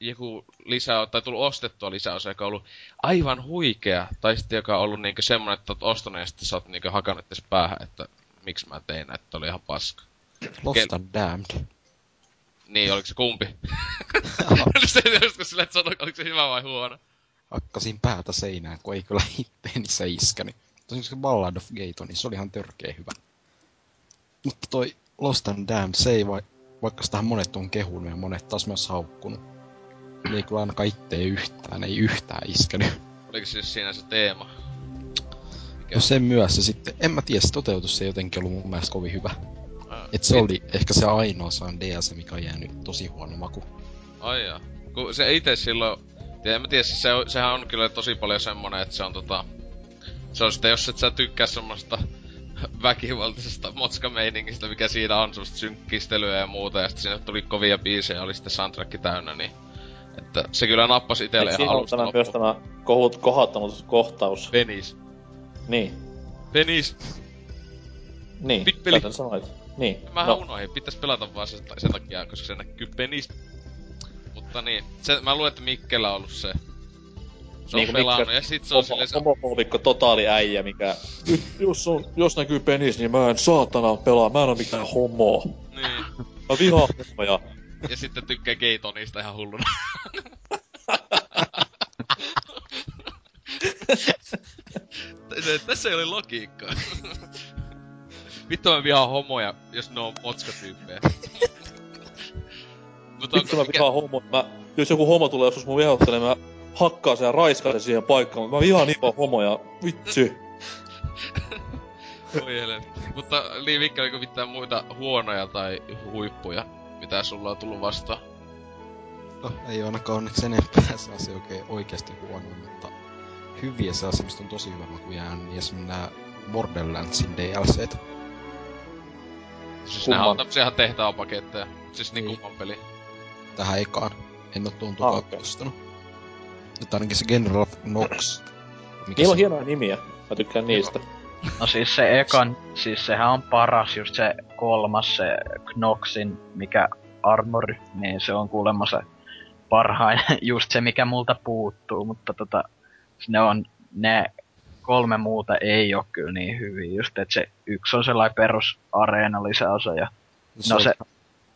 joku lisä, tai tullut ostettua lisäosa, joka on ollut aivan huikea, tai sitten joka on ollut niinkö semmonen, että oot ostanut ja sitten sä oot niinkö hakannut tässä päähän, että miksi mä tein, että oli ihan paska. Lost and Damned. Niin, oliko se kumpi? se joskus sillä, että sano, oliko se hyvä vai huono? Hakkasin päätä seinään, kun ei kyllä itteeni se iskäni. Tosin se Ballad of Gaton, niin se oli ihan törkeä hyvä. Mutta toi Lost and Damned, se ei vai, vaikka sitä monet on kehunut ja monet taas myös haukkunut. Niin ei kyllä ainakaan itse yhtään, ei yhtään iskenyt. Oliko siis siinä se teema? Mikä? No sen myös se sitten, en mä tiedä, se toteutus ei jotenkin ollut mun mielestä kovin hyvä. Et se oli ehkä se ainoa saan DLC, mikä on jäänyt tosi huono maku. Ai jaa. Kun se itse silloin... Tiedä, en mä tiedä, se, sehän on kyllä tosi paljon semmonen, että se on tota... Se on sitten, jos et sä tykkää semmoista väkivaltaisesta motskameiningistä, mikä siinä on, semmoista synkkistelyä ja muuta, ja sitten sinne tuli kovia biisejä, oli sitten soundtrack täynnä, niin... Että se kyllä nappasi itelle ihan alusta tämä myös tämä kohut, kohottanut kohtaus. Penis. Niin. Penis. Niin, Pippeli. sanoit. Niin. Mä no. unohdin, pitäis pelata vaan sen, sen takia, koska se näkyy penis. Mutta niin, se, mä luulen, että Mikkellä on ollut se. Se on niin pelannut, Mikke, ja sit se on silleen se... Homofobikko totaali äijä, mikä... Jos, on, jos näkyy penis, niin mä en saatana pelaa, mä en oo mikään homo. Niin. Mä vihaan homoja. Ja sitten tykkää Gaytonista ihan hulluna. Tässä ei ole logiikkaa. Vittu mä vihaan homoja, jos ne on motskatyyppejä. Mutta Vittu mä vihaan homo. Mä, jos joku homo tulee joskus mun vihoittelee, mä hakkaan sen ja raiskaan sen siihen paikkaan. Mä vihaan niin paljon homoja. Vitsi. Oi Mutta niin Mikki, oliko mitään muita huonoja tai huippuja, mitä sulla on tullut vastaan? No, ei ainakaan onneksi enempää sellaisia oikein oikeasti huonoja, mutta hyviä sellaisia, mistä on tosi hyvä maku jäänyt, niin esimerkiksi nämä Borderlandsin DLCt. Siis kumman? on tämmösiä ihan tehtaapaketteja. Siis niin, niin kumman peli. Tähän ekaan. En oo tuon ah, okay. Nyt ainakin se General Nox. Mikä Niillä on hienoja nimiä. Mä tykkään niistä. No siis se ekan, siis sehän on paras, just se kolmas, se Knoxin, mikä armori, niin se on kuulemma se parhain, just se mikä multa puuttuu, mutta tota, ne on, ne kolme muuta ei ole kyllä niin hyviä. Just, että se yksi on sellainen perus areena lisäosa ja... No, no se,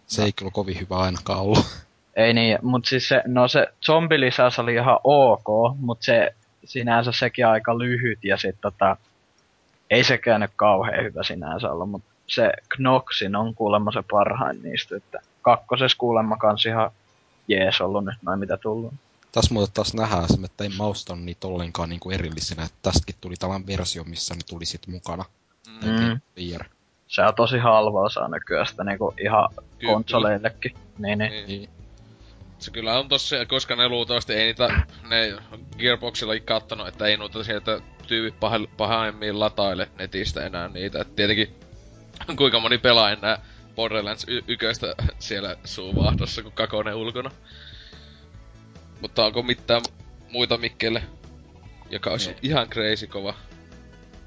se ei kyllä kovin hyvä ainakaan ollut. Ei niin, mutta siis se, no se zombilisäys oli ihan ok, mutta se sinänsä sekin aika lyhyt ja sit tota, ei sekään nyt kauhean hyvä sinänsä olla, mutta se Knoxin on kuulemma se parhain niistä, että kakkosessa kuulemma kans ihan jees ollut nyt noin mitä tullut. Tässä muuten taas nähdään se, että ei mausta niitä ollenkaan niin kuin erillisenä. Että tästäkin tuli tällainen versio, missä ne tuli sitten mukana. Mm. Se on tosi halvaa saa nykyään sitä niinku ihan Kyllä. konsoleillekin. Niin, niin. niin. Niin. Se kyllä on tossa, koska ne luultavasti ei niitä, ne Gearboxilla kattonut, että ei noita sieltä tyypit pah- pahaimmin lataile netistä enää niitä. Et tietenkin kuinka moni pelaa enää Borderlands y- yköistä siellä suuvahdossa kuin kakone ulkona. Mutta onko mitään muita Mikkelle, joka olisi ei. ihan crazy kova?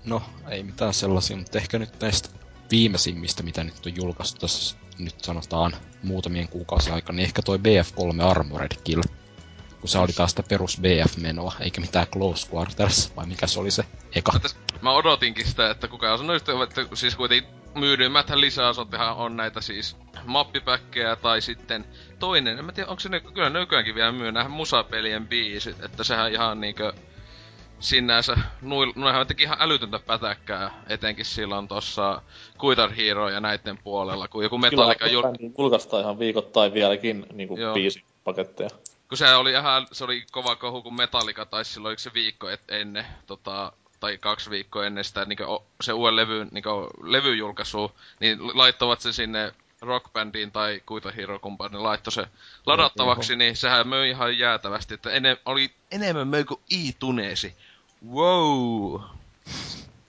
No, ei mitään sellaisia, mutta ehkä nyt näistä viimeisimmistä, mitä nyt on julkaistu tässä nyt sanotaan muutamien kuukausien aikana, niin ehkä toi BF3 Armored Kill. kun se oli taas sitä perus BF-menoa, eikä mitään Close Quarters, vai mikä se oli se eka. Mä, täs, mä odotinkin sitä, että kukaan sanoi just, että siis kuitenkin myydymmäthän lisäosattehan on näitä siis mappipäkkejä tai sitten toinen, en mä tiedä onko se ne, kyllä nykyäänkin vielä myy musapelien biisit, että sehän ihan niinkö sinänsä, noihän teki ihan älytöntä pätäkkää, etenkin silloin tossa Guitar Hero ja näiden puolella, kun joku Metallica jul... julkaistaan ihan viikoittain vieläkin niinku biisipaketteja. Kun se oli ihan, se oli kova kohu, kun Metallica taisi silloin se viikko et ennen, tota, tai kaksi viikkoa ennen sitä niin se uuden levy, niin levyjulkaisu, niin laittoivat se sinne rockbandiin tai Kuita Hero kumppani laittoi se ladattavaksi, niin sehän möi ihan jäätävästi, että ene, oli enemmän möi kuin i-tuneesi. Wow!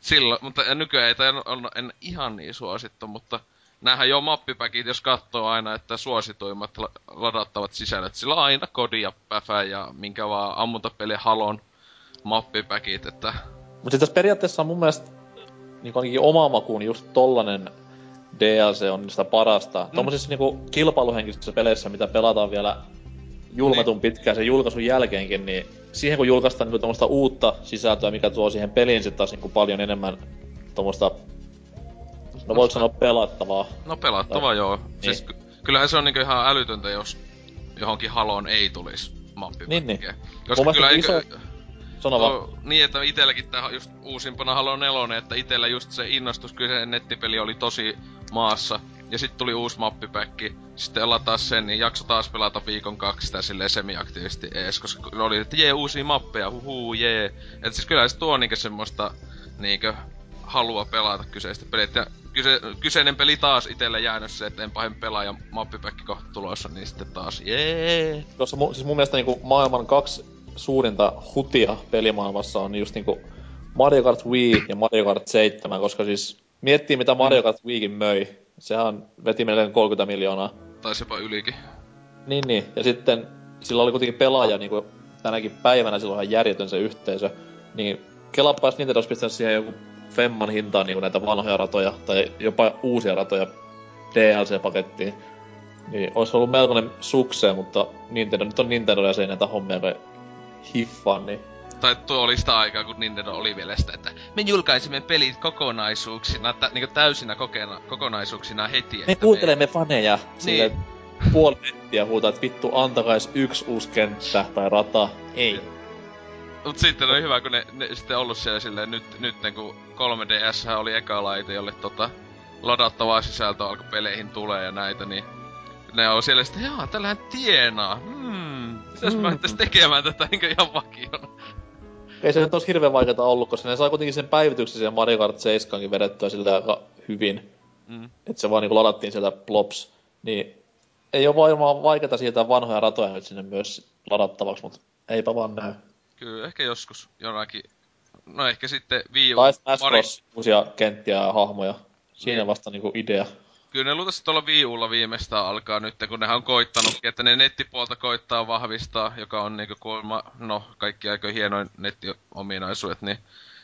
Silloin, mutta nykyään ei tämä on en ihan niin suosittu, mutta näähän jo mappipäkit, jos katsoo aina, että suosituimmat ladattavat sisällöt, sillä on aina kodi ja päfä ja minkä vaan ammuntapeli halon mappipäkit, että... Mutta tässä periaatteessa on mun mielestä niin ainakin oma makuun just tollanen DLC on niistä parasta. Mm. Tuommoisissa niinku kilpailuhenkisissä peleissä, mitä pelataan vielä julmetun niin. pitkään sen julkaisun jälkeenkin, niin siihen kun julkaistaan niinku tuommoista uutta sisältöä, mikä tuo siihen peliin sitten taas niinku paljon enemmän tuommoista, no voiko sanoa pelattavaa. No pelattavaa tai, joo. Niin. Siis ky- kyllähän se on niinku ihan älytöntä, jos johonkin haloon ei tulisi mappi. Niin, niin. Koska kyllä iso... Eikö, Sano no, niin, että itelläkin tää just uusimpana Halo 4, että itellä just se innostus, kyllä se nettipeli oli tosi maassa. Ja sitten tuli uusi mappipäkki. Sitten taas sen, niin jakso taas pelata viikon kaksi sitä silleen semi-aktiivisesti ees, koska oli, että jee, uusia mappeja, huhuu, jee. Et siis kyllä se tuo niinkö semmoista, niinkö, halua pelata kyseistä peliä. Ja kyse, kyseinen peli taas itelle jäänyt se, että en pahin pelaa ja mappipäkki kohta tulossa, niin sitten taas jee. Tuossa mu, siis mun mielestä niinku maailman kaksi suurinta hutia pelimaailmassa on just niinku Mario Kart Wii ja Mario Kart 7, koska siis miettii mitä Mario Kart Wiikin möi. Sehän veti melkein 30 miljoonaa. Taisi jopa ylikin. Niin, niin. Ja sitten sillä oli kuitenkin pelaaja niinku tänäkin päivänä silloin ihan järjetön se yhteisö. Niin kelaappa jos Nintendo olisi pistänyt siihen joku femman hintaan niinku näitä vanhoja ratoja tai jopa uusia ratoja DLC-pakettiin. Niin olisi ollut melkoinen sukseen, mutta Nintendo nyt on Nintendo ja se ei näitä hommia hiffaa, niin... Tai tuo oli sitä aikaa, kun Nintendo oli vielä sitä, että me julkaisimme pelit kokonaisuuksina, tä, niin täysinä kokena, kokonaisuuksina heti. Me kuuntelemme me... faneja. Niin. puoli nettiä huutaa, että vittu antakais yksi uusi kenttä tai rata. Ei. Mut sitten oli hyvä, kun ne, ne sitten ollut siellä silleen, nyt, nyt kun 3DS oli eka laite, jolle tota, ladattavaa sisältöä alkoi peleihin tulee ja näitä, niin ne on siellä sitten, jaa, tällähän tienaa. Hmm, mitäs mm. mä tekemään tätä niin ihan vakiona. Ei se nyt olisi hirveän vaikeaa ollut, koska ne sai kuitenkin sen päivityksen siihen Mario Kart 7 vedettyä sillä aika hyvin. Mm. Että se vaan niinku ladattiin sieltä plops. Niin ei ole varmaan vaikeaa siirtää vanhoja ratoja nyt sinne myös ladattavaksi, mutta eipä vaan näy. Kyllä, ehkä joskus jonakin. No ehkä sitten Wii U. Tai Smash Bros. uusia kenttiä ja hahmoja. Siinä niin. vasta niinku idea kyllä ne luultavasti tuolla Wii Ulla viimeistään alkaa nyt, kun nehän on koittanut, että ne nettipuolta koittaa vahvistaa, joka on niinku kuulemma, no kaikki aika hienoin nettiominaisuudet, niin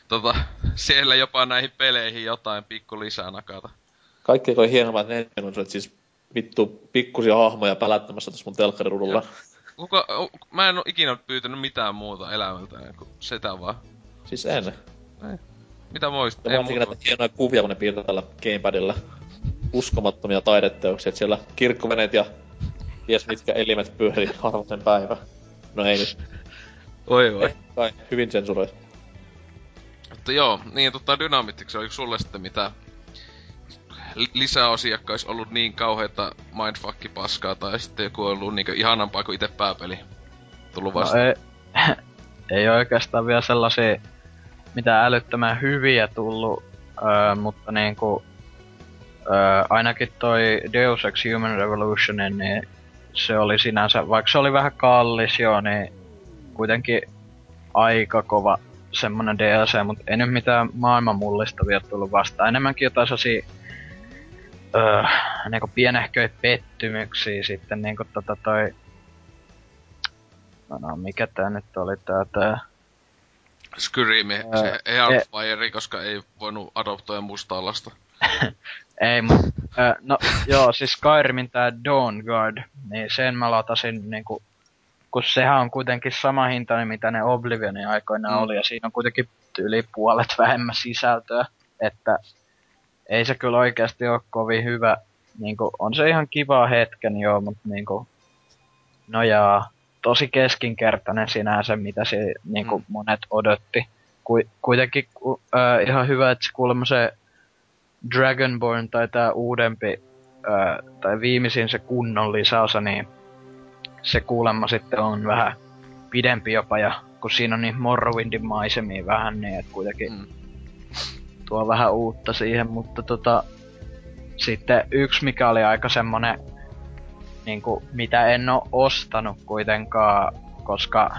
tota, siellä jopa näihin peleihin jotain pikku lisää nakata. Kaikki aika hienoimmat nettiominaisuudet, siis vittu pikkusia hahmoja pälättämässä tuossa mun telkkarirudulla. Kuka, mä en oo ikinä pyytänyt mitään muuta elämältä kuin sitä vaan. Siis en. Ei. Mitä muista? Varsinkin näitä hienoja kuvia, kun ne piirtää tällä gamepadilla uskomattomia taideteoksia, että siellä kirkkoveneet ja ties mitkä elimet pyörii harvasen päivä. No ei nyt. Oi voi. Kai, hyvin sensuroit. Mutta joo, niin tota Dynamittiksi oliko sulle sitten mitä lisäosiakka olisi ollut niin kauheita mindfucki paskaa tai sitten joku ollut niin ihanampaa kuin itse pääpeli tullut vasta? No ei, ei oikeastaan vielä sellaisia mitä älyttömän hyviä tullut, öö, mutta niinku Öö, ainakin toi Deus Ex Human Revolution, niin se oli sinänsä, vaikka se oli vähän kallis jo, niin kuitenkin aika kova semmonen DLC, mutta ei nyt mitään maailman mullistavia tullut vastaan. Enemmänkin jotain sellaisia öö, niinku pienehköjä pettymyksiä sitten niinku tota toi... No, no mikä tää nyt oli tää tää... Skyrim, se Hellfire, e- koska ei voinut adoptoida mustaa lasta. Ei, mut, no joo, siis Skyrimin tää Dawn Guard, niin sen mä latasin niinku kun sehän on kuitenkin sama hinta, mitä ne Oblivionin aikoina mm. oli, ja siinä on kuitenkin yli puolet vähemmän sisältöä, että ei se kyllä oikeasti ole kovin hyvä. Niin kuin, on se ihan kiva hetken joo, mutta niin kuin, no jaa, tosi keskinkertainen sinänsä, mitä se niin kuin mm. monet odotti. Ku, kuitenkin äh, ihan hyvä, että se kuulemma se Dragonborn tai tämä uudempi, äh, tai viimeisin se kunnon lisäosa, niin se kuulemma sitten on vähän pidempi jopa, ja kun siinä on niin Morrowindin maisemia vähän, niin että kuitenkin mm. tuo vähän uutta siihen, mutta tota, sitten yksi mikä oli aika semmonen, niinku, mitä en oo ostanut kuitenkaan, koska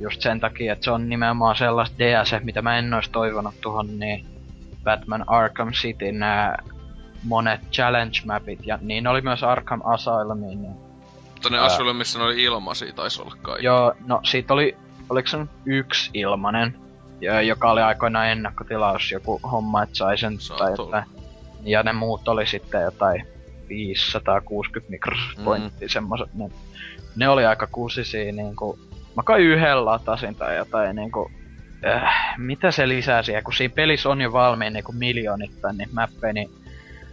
just sen takia, että se on nimenomaan sellaista DS, mitä mä en ois toivonut tuohon, niin Batman Arkham City nämä monet challenge mapit, ja niin oli myös Arkham Asylum, niin Tonne Asylum, missä oli ilmaisia, taisi olla kai. Joo, no siitä oli, oliko se yksi ilmanen, joka oli aikoinaan ennakkotilaus, joku homma, että sai sen tai jotain. Ja ne muut oli sitten jotain 560 Microsoft Pointtia mm. semmoset. Ne, ne oli aika kusisia niinku... Mä kai yhden latasin tai jotain niinku... Äh, mitä se lisää siihen, kun siinä pelissä on jo valmiin niinku miljoonittain niin mappeja, niin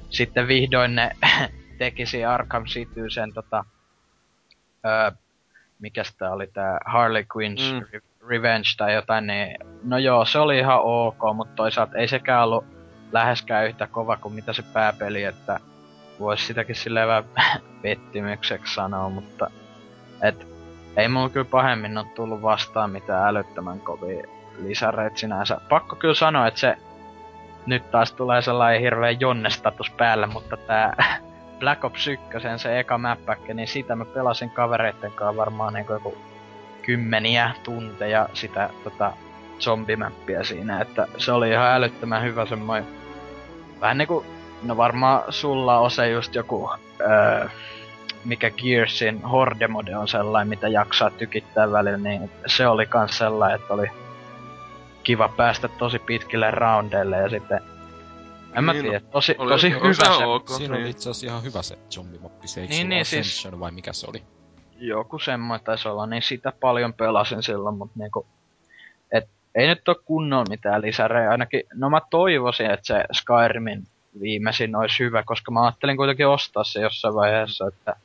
sitten vihdoin ne tekisi Arkham City sen tota... Öö, mikäs tää oli tää Harley Quinn's mm. Revenge tai jotain, niin no joo, se oli ihan ok, mutta toisaalta ei sekään ollut läheskään yhtä kova kuin mitä se pääpeli, että voisi sitäkin silleen vähän pettymykseksi sanoa, mutta et ei mulla kyllä pahemmin ole tullut vastaan mitään älyttömän kovia lisäreitä sinänsä. Pakko kyllä sanoa, että se nyt taas tulee sellainen hirveä jonnestatus päälle, mutta tää Black Ops 1, se eka mäppäkkä, niin sitä mä pelasin kavereitten kanssa varmaan niin joku kymmeniä tunteja sitä tota, zombimäppiä siinä, että se oli ihan älyttömän hyvä semmoinen vähän niinku, no varmaan sulla on se just joku, öö, mikä Gearsin Horde-mode on sellainen, mitä jaksaa tykittää välillä, niin se oli kans sellainen, että oli kiva päästä tosi pitkille roundeille ja sitten en mä niin, tiedä, tosi, oli, tosi hyvä se. Ok, Siinä niin. oli itse asiassa ihan hyvä se zombimappi, se niin, niin, siis, vai mikä se oli? Joku semmoinen taisi olla, niin sitä paljon pelasin silloin, mutta niinku, et ei nyt ole kunnolla mitään lisärejä. Ainakin, no mä toivoisin, että se Skyrimin viimeisin olisi hyvä, koska mä ajattelin kuitenkin ostaa se jossain vaiheessa, että...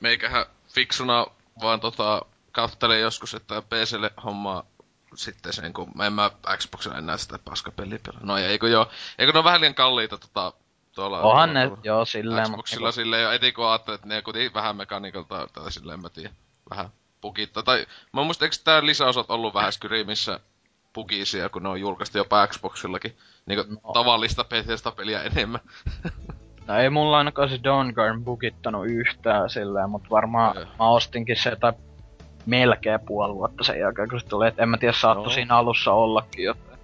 Meikähän fiksuna vaan tota, kattelin joskus, että PClle hommaa sitten sen, kun mä en mä Xboxilla enää sitä paskapeliä pelaa. No eikö joo, eikö ne ole vähän liian kalliita tota, tuolla... Onhan ne, joo, silleen. Xboxilla mutta... silleen, ja etin kun ajattelin, että ne kuitenkin vähän mekaniikalta, tai silleen mä tiedän, vähän pukittaa. Tai mä muistan, eikö tää lisäosat ollut vähän Skyrimissä bugisia, kun ne on julkaistu jopa Xboxillakin. Niinku no. tavallista pc peliä enemmän. no ei mulla ainakaan se Dawnguard bugittanut yhtään silleen, mutta varmaan mä ostinkin se tai melkein puoli vuotta sen jälkeen, kun se tuli. Et en mä tiedä, saattoi no. siinä alussa ollakin jotain.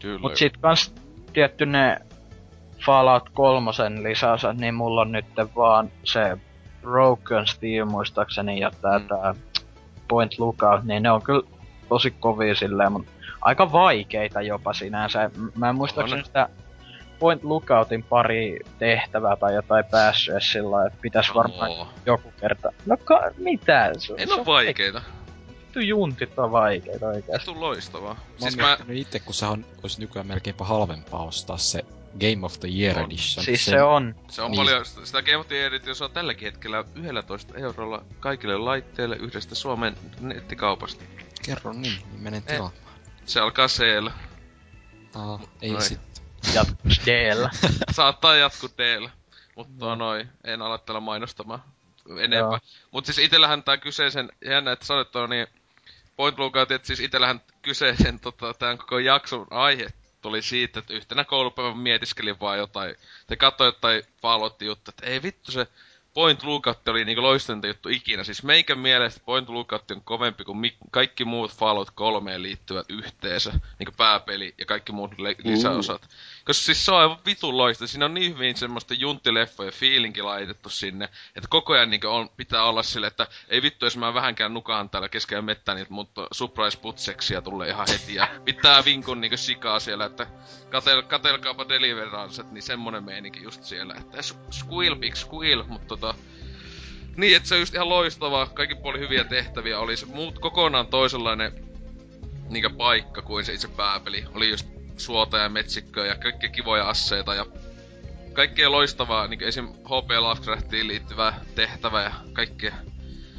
Kyllä. Mut sit kans tietty ne Fallout 3 lisäosat, niin mulla on nyt vaan se Broken Steel muistaakseni ja tää, mm. tää Point Lookout, niin ne on kyllä tosi kovia silleen, mutta aika vaikeita jopa sinänsä. Mä en muistaakseni sitä Point Lookoutin pari tehtävää tai jotain päässyt sillä että pitäis no. varmaan joku kerta. No ka- mitä? Se, en se on vaikeita. Vittu juntit on vaikeita oikeesti. Vittu loistavaa. Mä siis mä... itse, kun se on, olisi nykyään melkeinpä halvempaa ostaa se Game of the Year on. Edition. Siis se, se on. Se on niin. paljon, sitä Game of the Year Edition on tälläkin hetkellä 11 eurolla kaikille laitteille yhdestä Suomen nettikaupasta. Kerro niin, niin menen tilaamaan. Se alkaa c Ah, ei Noin. sit. Jatkus d Saattaa jatku d Mutta no. noin, en ala mainostamaan enempää. Mutta siis itellähän tää kyseisen, jännä, että sanoit tuo niin, Point Lookout, että siis itellähän kyseisen tota, tämän koko jakson aihe tuli siitä, että yhtenä koulupäivän mietiskelin vaan jotain, te katsoin jotain Fallout juttu, että ei vittu se Point Lookout oli niinku loistavinta juttu ikinä. Siis meikän mielestä Point Lookout on kovempi kuin mi- kaikki muut Fallout 3 liittyvät yhteensä. Niinku pääpeli ja kaikki muut le- lisäosat. Mm. Koska siis se on aivan vitun loista. Siinä on niin hyvin semmoista junttileffoja fiilinki laitettu sinne. Että koko ajan niinku on, pitää olla sille, että ei vittu, jos mä vähänkään nukaan täällä keskellä mettää, niin mutta surprise putseksia tulee ihan heti. Ja pitää vinkun niinku sikaa siellä, että katel, katelkaapa Deliveranset, niin semmonen meininki just siellä. Että squeal big squeal, mutta tota... Niin, että se on just ihan loistavaa. Kaikki puoli hyviä tehtäviä oli. Se muut kokonaan toisenlainen niinkö paikka kuin se itse pääpeli. Oli just suota ja metsikköä ja kaikkea kivoja asseita ja kaikkea loistavaa, niin esim. HP Lovecraftiin liittyvää tehtävä ja kaikkea.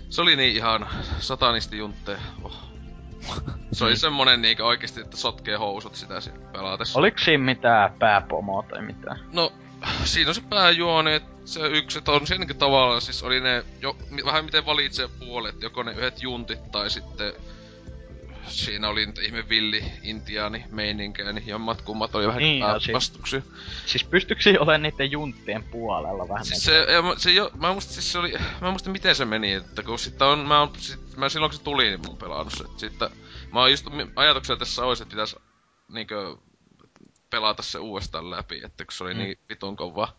Se oli niin ihan satanisti juntte. Oh. Se oli mm. semmonen niinkö oikeesti, että sotkee housut sitä pelatessa. Oliko siinä mitään pääpomoa tai mitään? No, siinä on se pääjuoni, että se yksi, että on siinä tavallaan, siis oli ne, jo, vähän miten valitsee puolet, joko ne yhdet juntit tai sitten siinä oli niitä ihme villi intiaani meininkejä, niin jommat kummat oli vähän niin, vastuksia. Siis, siis pystyykö olemaan niiden junttien puolella vähän? Siis se, ja, se jo, mä muistin, siis se oli, mä muistin miten se meni, että kun sitten on, mä, on, sit, mä silloin kun se tuli, niin mä oon pelannut se, sitten mä oon just ajatuksena tässä olisi, että pitäisi niinkö pelata se uudestaan läpi, että kun se oli mm. niin vitun kova.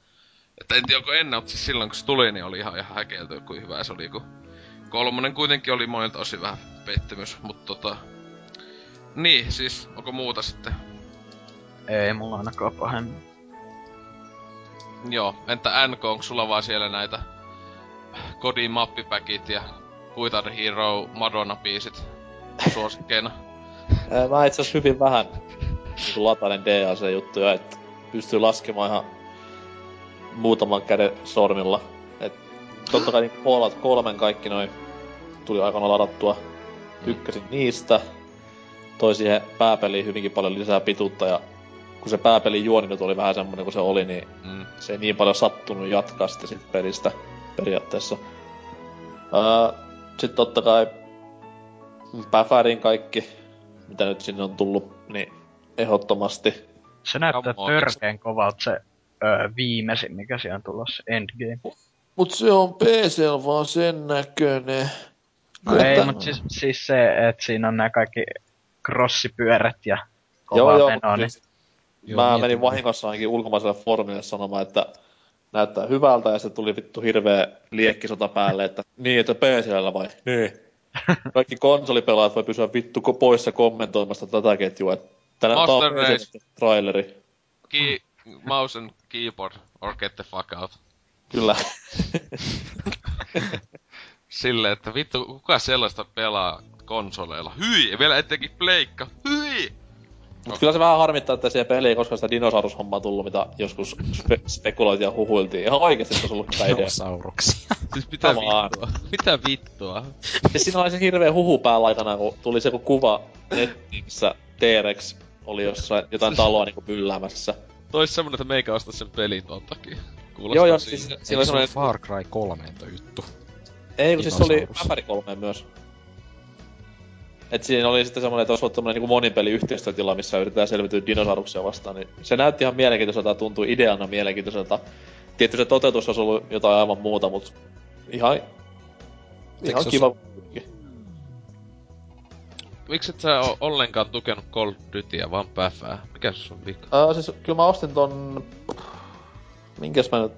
Että en tiedä onko ennen, mutta siis silloin kun se tuli, niin oli ihan, ihan häkelty, kuin hyvä se oli, kun kolmonen kuitenkin oli monilta osin vähän pettymys, mutta tota... Niin, siis, onko muuta sitten? Ei mulla ainakaan pahemmin. Joo, entä NK, onko sulla vaan siellä näitä Kodin mappipäkit ja Guitar Hero Madonna-biisit suosikkeina? Mä itse asiassa hyvin vähän niin latainen DLC-juttuja, että pystyy laskemaan ihan muutaman käden sormilla. Et totta kai niin Fallout kolmen kaikki noin tuli aikana ladattua. Tykkäsin niistä. Toi siihen pääpeliin hyvinkin paljon lisää pituutta ja kun se pääpelin juoni nyt oli vähän semmonen kuin se oli, niin mm. se ei niin paljon sattunut jatkaa sitä sit pelistä periaatteessa. Sitten totta kai Päfärin kaikki, mitä nyt sinne on tullut, niin ehdottomasti. Se näyttää törkeen kovalta se öö, viimeisin, mikä siellä on tulossa, Endgame. Mut se on PC vaan sen näköinen. No ei, mut siis, siis se, että siinä on nämä kaikki crossipyörät ja kova joo, meno, joo, niin... Joo, mä menin vahingossa ainakin ulkomaiselle foorumille sanomaan, että näyttää hyvältä ja se tuli vittu hirveä liekkisota päälle, että niin, että PCllä vai? Niin. Kaikki konsolipelaajat voi pysyä vittu poissa kommentoimasta tätä ketjua, että tänään Master Race. traileri. Key, mouse and keyboard, or get the fuck out. Kyllä. Silleen, että vittu, kuka sellaista pelaa konsoleilla? Hyi! Ja vielä etenkin pleikka. Hyi! Mut no. kyllä se vähän harmittaa, että siihen peliin ei koskaan sitä dinosaurushommaa tullut, mitä joskus spe- spekuloitiin ja huhuiltiin. Ihan oikeesti se olisi ollut hyvä idea. Dinosauruksia. siis mitä vittua? Mitä vittua? Ja siinä oli se hirveä huhu päällä aikana, kun tuli se kuva netissä T-Rex oli jossain jotain taloa niinku pylläämässä. Tois semmonen, että meikä ostaa sen pelin ton takia. Kuulostaa joo, joo, siis siinä oli semmonen... Far Cry 3 juttu. Ei, kun siis se oli Päpäri 3 myös. Et siinä oli sitten semmonen, että olisi ollut tämmönen niin monipeli yhteistyötila, missä yritetään selviytyä dinosauruksia vastaan. Niin se näytti ihan mielenkiintoiselta ja tuntui ideana mielenkiintoiselta. Tietysti se toteutus olisi ollut jotain aivan muuta, mutta ihan, ihan kiva. Miksi et sä o- ollenkaan tukenut Call of Dutyä, vaan päfää? Mikä se on vika? Uh, siis kyllä mä ostin ton... Minkäs mä nyt...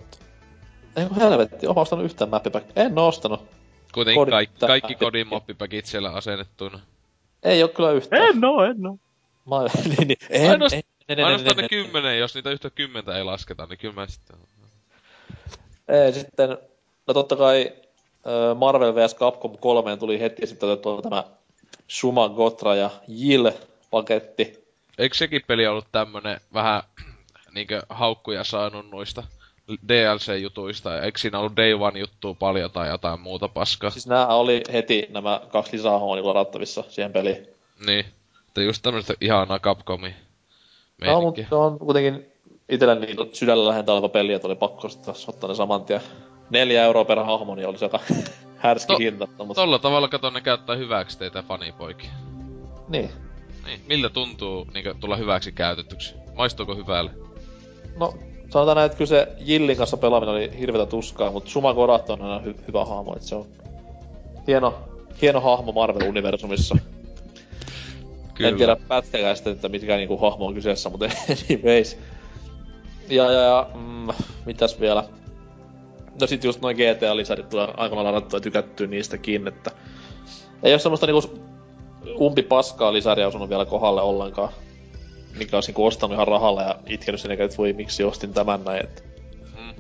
Ei kun helvetti, oon ostanut yhtään mappipäkkiä. En oo ostanut. Kuitenkin kaikki, kaikki kodin mappipäkit siellä asennettuina. Ei oo kyllä yhtään. En oo, en oo. Mä, niin, niin, en, Ainoast, en, en, ainoastaan ne kymmenen, jos niitä yhtä kymmentä ei lasketa, niin kyllä mä sitten... Ei, sitten, no totta kai Marvel vs. Capcom 3 tuli heti sitten otettua tämä Shuma, Gotra ja Jill-paketti. Eikö sekin peli ollut tämmönen vähän niinkö haukkuja saanut noista DLC-jutuista? Eikö siinä ollut Day One juttua paljon tai jotain muuta paskaa? Siis nää oli heti nämä kaksi lisähahmoa niin ladattavissa siihen peliin. Niin. Että just tämmöistä ihanaa Capcomi No, mutta se on kuitenkin itellä niin sydällä lähentä oleva peli, että oli pakko ottaa ne saman tien. Neljä euroa per hahmo, niin olisi aika härski to, hinta. Mutta... Tolla tavalla kato ne käyttää hyväksi teitä fanipoikia. Niin. Niin, miltä tuntuu niin tulla hyväksi käytetyksi? Maistuuko hyvälle? No, sanotaan näin, että kyllä se Jillin kanssa pelaaminen oli hirveätä tuskaa, mutta Suma Gorat on aina hy- hyvä hahmo, että se on hieno, hieno hahmo Marvel-universumissa. Kyllä. En tiedä pätkäkään sitten, että mitkä niinku hahmo on kyseessä, mutta anyways. Ja, ja, ja mm, mitäs vielä? No sit just noin GTA-lisärit tulee aika ladattua ja tykättyä niistäkin, että... Ei oo semmoista niinku umpi paskaa lisäriä osunut vielä kohdalle ollenkaan. Mikä olisi niinku ostanut ihan rahalla ja itkenyt sen että voi miksi ostin tämän näin, että... Mm.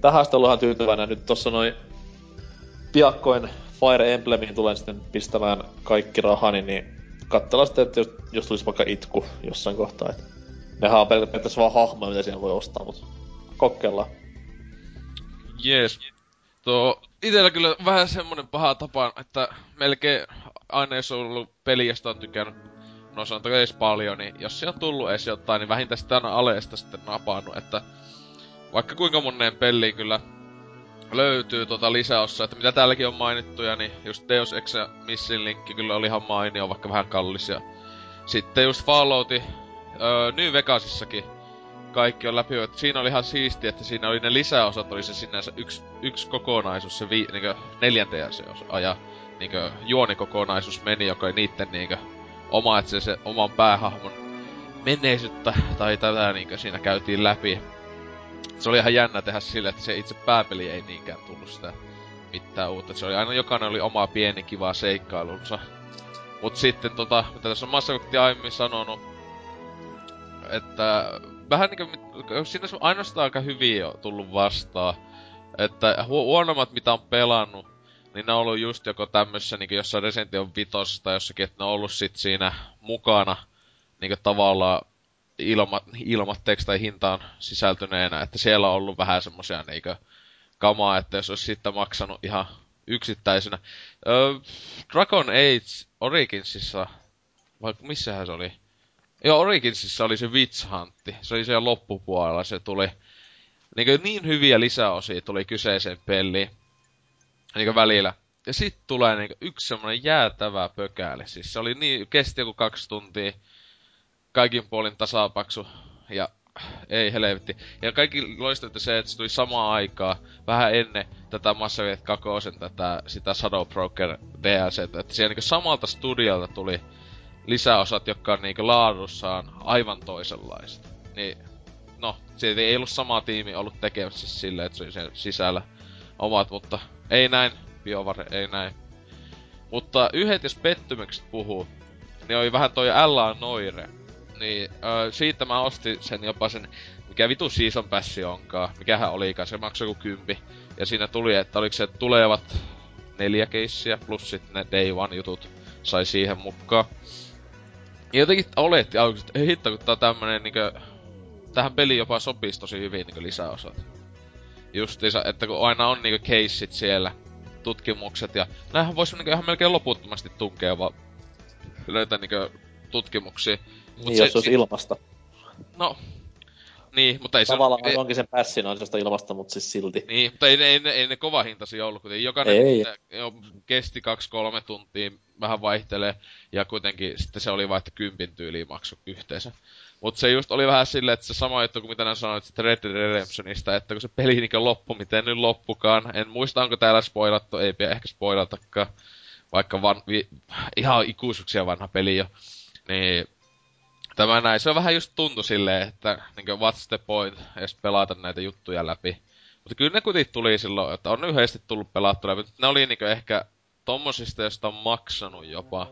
Tähän sitten ollut ihan tyytyväinen. Nyt tossa noin piakkoin Fire Emblemiin tulen sitten pistämään kaikki rahani, niin katsella sitten, että jos, jos tulisi vaikka itku jossain kohtaa. Että nehän on periaatteessa vaan hahmoja, mitä siinä voi ostaa, mutta kokeillaan. Jees. Tuo itellä kyllä vähän semmonen paha tapa, että melkein aina jos on ollut peli, josta on tykännyt, no sanotaanko edes paljon, niin jos se on tullut edes jotain, niin vähintään sitä aina aleesta sitten napannut, että vaikka kuinka moneen peliin kyllä löytyy tota lisäossa, että mitä täälläkin on mainittuja, niin just Deus Ex Missin linkki kyllä oli ihan mainio, vaikka vähän kallis. Ja sitten just Fallouti öö, New Vegasissakin kaikki on läpi, että siinä oli ihan siisti, että siinä oli ne lisäosat, oli se sinänsä yksi, yksi kokonaisuus, se vi, niinkö neljänteen se osa, ja niinkö juonikokonaisuus meni, joka oli niitten niinkö oma, se, se oman päähahmon menneisyyttä tai tätä niinkö siinä käytiin läpi se oli ihan jännä tehdä sille, että se itse pääpeli ei niinkään tullut sitä mitään uutta. Se oli aina jokainen oli oma pieni kiva seikkailunsa. Mut sitten tota, mitä tässä on Mass aiemmin sanonut, että vähän niinku, siinä on ainoastaan aika hyvin jo tullut vastaan. Että hu- huonommat mitä on pelannut, niin ne on ollut just joko tämmössä niinku jossain Resident Evil 5 tai jossakin, että ne on ollut sit siinä mukana niinku tavallaan ilma, ilmatteeksi tai hintaan sisältyneenä, että siellä on ollut vähän semmosia niinkö kamaa, että jos olisi sitten maksanut ihan yksittäisenä. Öö, Dragon Age Originsissa, vai missähän se oli? Joo, Originsissa oli se Witch Huntti. Se oli siellä loppupuolella, se tuli niin, niin hyviä lisäosia tuli kyseiseen peliin. Niin välillä. Ja sitten tulee niin yksi semmonen jäätävä pökäli. Siis se oli niin, kesti joku kaksi tuntia kaikin puolin tasapaksu ja ei helvetti. Ja kaikki loistatte se, että se tuli samaan aikaa, vähän ennen tätä Mass Effect 2, tätä, sitä Shadow Broker DLC, että siellä niin samalta studiolta tuli lisäosat, jotka on niin laadussaan aivan toisenlaista. Niin, no, siitä ei ollut sama tiimi ollut tekemässä silleen, että se oli sisällä omat, mutta ei näin, BioWare, ei näin. Mutta yhdet jos pettymykset puhuu, niin oli vähän toi L.A. Noire, niin, öö, siitä mä ostin sen jopa sen, mikä vitu season passi onkaan, mikähän olikaan, se maksoi joku kympi. Ja siinä tuli, että oliko se tulevat neljä keissiä plus sitten ne day one jutut sai siihen mukaan. Ja jotenkin oletti aluksi, että hitto, kun tää on tämmönen niinkö, tähän peliin jopa sopisi tosi hyvin niinkö lisäosat. Justiinsa, että kun aina on niinkö keissit siellä, tutkimukset ja näähän voisi niinkö ihan melkein loputtomasti tunkea vaan löytää niinkö tutkimuksia. Mut niin, se, jos se olisi ilmasta. No, niin, mutta ei Tavallaan se... Tavallaan onkin sen pässin ansiosta ilmasta, mutta siis silti. Niin, mutta ei, ei, ei, ei ne kova hintaisia ollut, kuten jokainen ei. jo, kesti 2-3 tuntia, vähän vaihtelee, ja kuitenkin sitten se oli vain, että kympin tyyliin maksu yhteensä. Mutta se just oli vähän silleen, että se sama juttu kuin mitä ne sanoit sitten Red Dead Redemptionista, että kun se peli niin loppu, miten nyt loppukaan. En muista, onko täällä spoilattu, ei pidä ehkä spoilatakaan. Vaikka van, vi, ihan ikuisuuksia vanha peli jo. Niin Tämä näin, se on vähän just tuntu silleen, että niinku what's the point edes pelata näitä juttuja läpi. Mutta kyllä ne kuitenkin tuli silloin, että on yhdesti tullut pelattu läpi. Ne oli niinku ehkä tommosista, josta on maksanut jopa